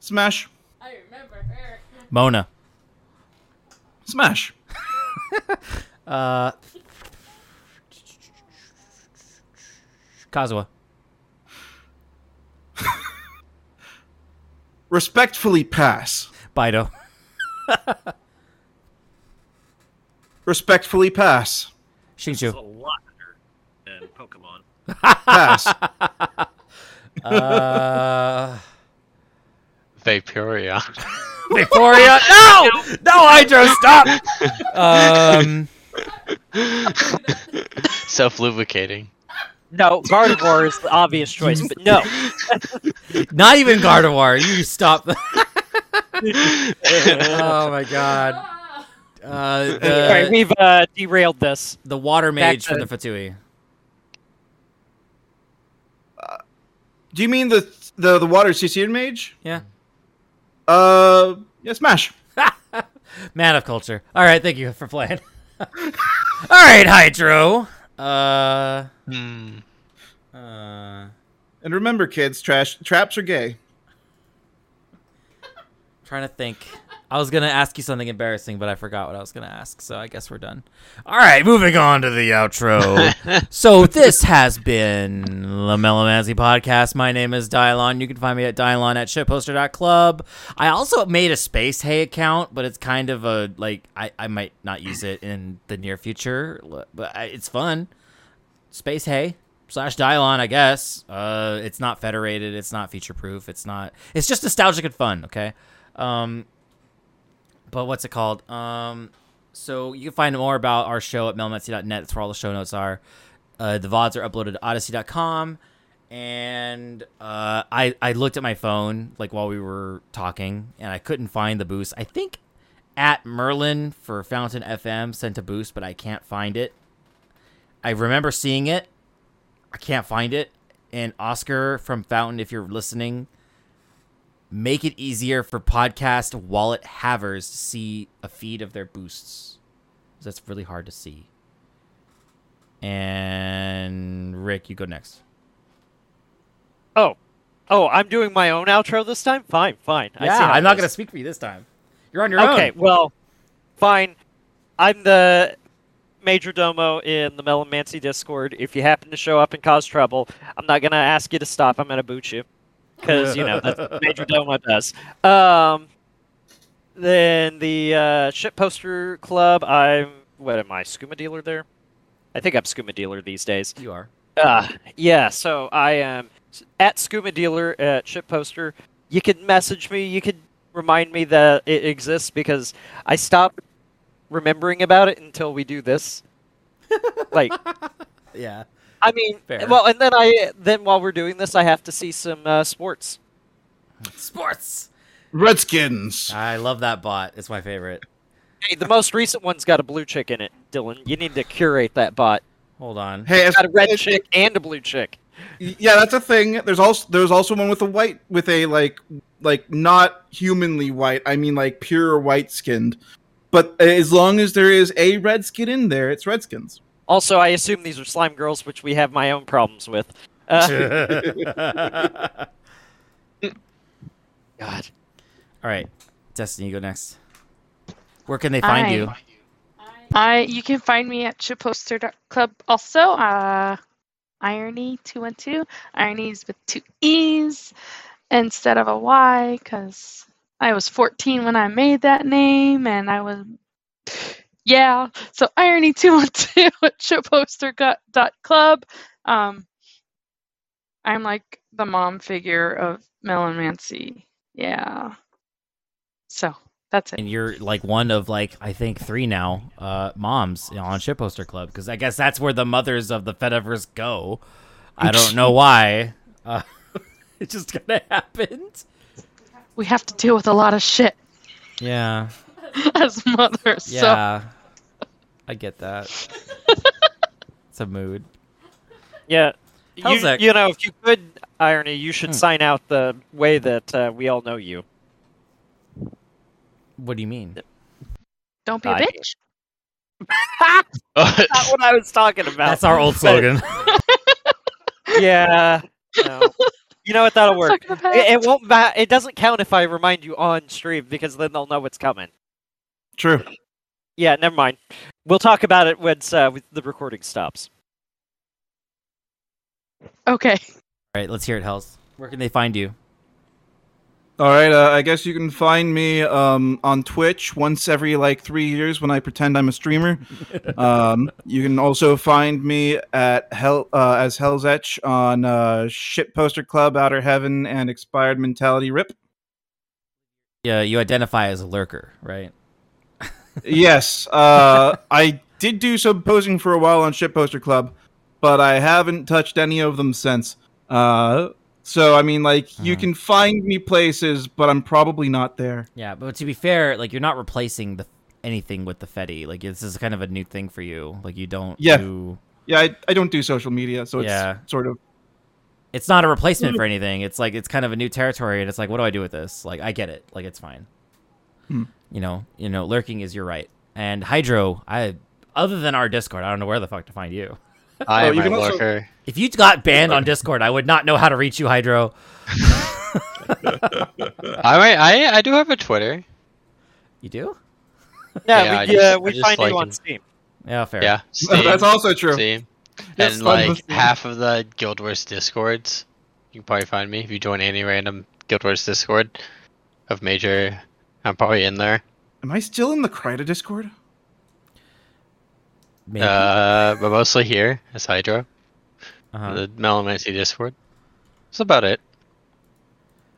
Smash. I remember her. Mona. Smash. Uh, Kazuha. Respectfully pass. Bido. Respectfully pass. It's a lot better than Pokemon. Pass. Uh, Vaporeon. Victoria. No! No, Hydro, stop! Um, Self lubricating. No, Gardevoir is the obvious choice, but no. not even Gardevoir. You stop. oh my god. Uh, All right, the, we've uh, derailed this. the water mage Back from the to- Fatui. Do you mean the the the water CC mage? Yeah. Uh, yeah, Smash. Man of culture. All right, thank you for playing. All right, Hydro. Uh, Hmm. uh, And remember, kids, trash traps are gay. trying to think. I was gonna ask you something embarrassing, but I forgot what I was gonna ask. So I guess we're done. All right, moving on to the outro. so this has been the Melonmancy Podcast. My name is Dielan. You can find me at Dielan at shitposter.club. I also made a SpaceHey account, but it's kind of a like I, I might not use it in the near future, but I, it's fun. SpaceHey slash Dielan, I guess. Uh, it's not federated. It's not feature proof. It's not. It's just nostalgic and fun. Okay. Um, but what's it called? Um, so you can find more about our show at melonmancy.net. That's where all the show notes are. Uh, the VODs are uploaded to odysee.com. And uh, I, I looked at my phone like while we were talking and I couldn't find the boost. I think at Merlin for Fountain FM sent a boost, but I can't find it. I remember seeing it. I can't find it. And Oscar from Fountain, if you're listening, make it easier for podcast wallet havers to see a feed of their boosts. That's really hard to see. And Rick, you go next. Oh, oh, I'm doing my own outro this time. Fine, fine. I see yeah, I'm not going to speak for you this time. You're on your Okay, own. Okay, well, fine. I'm the major domo in the Melonmancy Discord. If you happen to show up and cause trouble, I'm not gonna ask you to stop. I'm gonna boot you because you know that's what major domo does. Um, then the uh, shitposter club. I'm what am I? Skooma dealer there. I think I'm Skooma dealer these days. You are. Uh, yeah, so I am at Skooma Dealer at Shitposter. You can message me. You could remind me that it exists because I stopped remembering about it until we do this. like, Yeah. I mean, Fair. well, and then I then while we're doing this, I have to see some uh, sports. Sports. Redskins. I love that bot. It's my favorite. Hey, the most recent one's got a blue chick in it, Dielan. You need to curate that bot. Hold on. Hey, It's got a red it- chick and a blue chick. Yeah, that's a thing. There's also there's also one with a white with a like like not humanly white. I mean like pure white skinned. But as long as there is a red skin in there, it's redskins. Also, I assume these are slime girls, which we have my own problems with. Uh, God. All right, Destiny, you go next. Where can they find I- you? I you can find me at shitposter.club also. Uh irony two one two. Ironies with two E's instead of a Y because I was 14 when I made that name and I was yeah. So irony two one two at shitposter.club. Um I'm like the mom figure of Melonmancy. Yeah. So that's it. And you're like one of like I think three now uh, moms on Shitposter Club because I guess that's where the mothers of the Fediverse go. I don't know why. Uh, it just kind of happened. We have to deal with a lot of shit Yeah, as mothers. So yeah, I get that. it's a mood. Yeah. You, Helzek. you know, if you could, Irony, you should Hmm. sign out the way that uh, we all know you. What do you mean? don't be a I- bitch. Not what I was talking about. That's our old slogan. Yeah. No. You know what? That'll work. stuck in the past. It, it won't. Ma- it doesn't count if I remind you on stream because then they'll know what's coming. True. Yeah, never mind. We'll talk about it once uh, the recording stops. Okay. All right, let's hear it, Hells. Where can they find you? All right, uh, I guess you can find me um, on Twitch once every like three years when I pretend I'm a streamer. um, you can also find me at Hell uh, as Hell's Etch on uh, Shit Poster Club, Outer Heaven, and Expired Mentality Rip. Yeah, you identify as a lurker, right? Yes, uh, I did do some posing for a while on Shitposter Club, but I haven't touched any of them since. Uh, so I mean, like, you Mhm. can find me places, but I'm probably not there. Yeah, but to be fair, like you're not replacing the anything with the Fedi. Like this is kind of a new thing for you. Like you don't Yeah. do Yeah, I, I don't do social media, so it's Yeah. sort of it's not a replacement for anything. It's like it's kind of a new territory, and it's like, what do I do with this? Like, I get it. Like, it's fine. Hmm. You know, you know, lurking is your right. And Hydro, I other than our Discord, I don't know where the fuck to find you. I Oh, am you a can also- If you got banned on Discord, I would not know how to reach you, Hydro. I I I do have a Twitter. You do? Yeah, Yeah, we, just- uh, we find like you on. Steam. Yeah, fair. Yeah, Steam, that's also true. Steam. Yes, and fun like Steam. half of the Guild Wars Discords, you can probably find me if you join any random Guild Wars Discord of major. I'm probably in there. Am I still in the Kryta Discord? Maybe. Uh, but mostly here as Hydro, Uh-huh. the Melonmancy Discord. That's about it.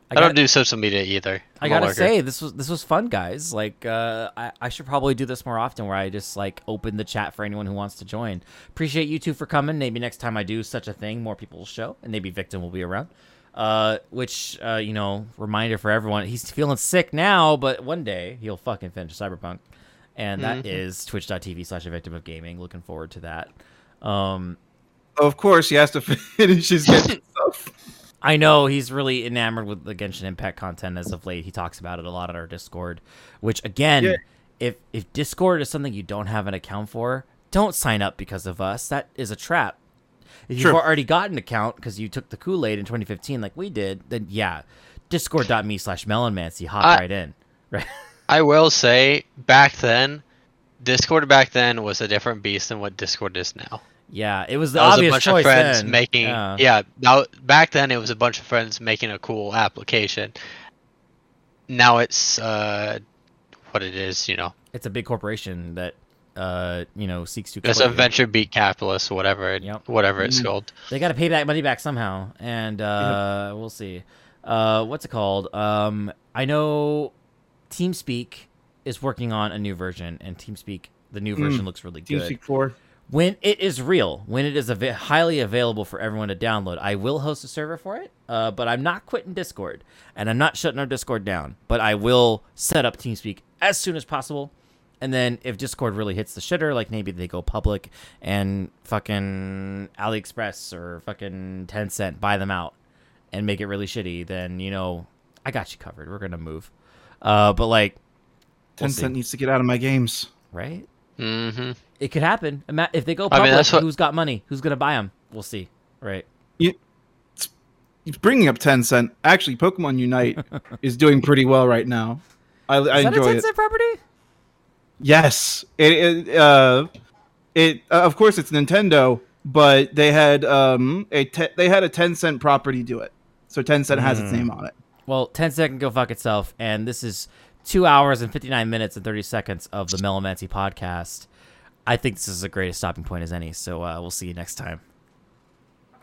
I, got- don't do social media either. I I'm a gotta say this was this was fun, guys. Like, uh, I I should probably do this more often, where I just like open the chat for anyone who wants to join. Appreciate you two for coming. Maybe next time I do such a thing, more people will show, and maybe Victim will be around. Uh, which uh, you know, reminder for everyone, he's feeling sick now, but one day he'll fucking finish Cyberpunk, and that Mhm. is twitch.tv slash a victim of gaming. Looking forward to that. Um, Of course, he has to finish his Genshin stuff. I know he's really enamored with the Genshin Impact content as of late. He talks about it a lot on our Discord. Which again, Yeah. if if Discord is something you don't have an account for, don't sign up because of us. That is a trap. If you've True. already got an account because you took the Kool Aid in 2015, like we did, then yeah, Discord.me slash Melonmancy, hop I- right in. Right? I will say, back then, Discord back then was a different beast than what Discord is now. Yeah, it was the That was a bunch choice of friends then. making. Yeah. Yeah, now back then it was a bunch of friends making a cool application. Now it's uh, what it is, you know. It's a big corporation that uh you know seeks to. It's cover a venture beat capitalist, whatever, it- Yep. whatever it's Mm. called. they got to pay that money back somehow and uh we'll see uh what's it called um i know teamspeak is working on a new version and teamspeak the new Mm. version looks really good TeamSpeak 4. when it is real when it is av- highly available for everyone to download i will host a server for it uh, but i'm not quitting discord and i'm not shutting our discord down but i will set up teamspeak as soon as possible And then if Discord really hits the shitter, like maybe they go public and fucking AliExpress or fucking Tencent buy them out and make it really shitty, then you know I got you covered. We're gonna move. Uh, but like, we'll see. Tencent needs to get out of my games. right? Mm-hmm. It could happen. If they go I public, mean, what- who's got money? Who's gonna buy them? We'll see. Right? You, bringing up Tencent, actually, Pokemon Unite is doing pretty well right now. I, I Is that a enjoy Tencent it. property? Yes, it, it uh, it uh, of course it's Nintendo, but they had um a te- they had a Tencent property do it, so Tencent has its Hmm. name on it. Well, Tencent can go fuck itself. And this is two hours and fifty nine minutes and thirty seconds of the Melonmancy podcast. I think this is the greatest stopping point as any. So uh, we'll see you next time.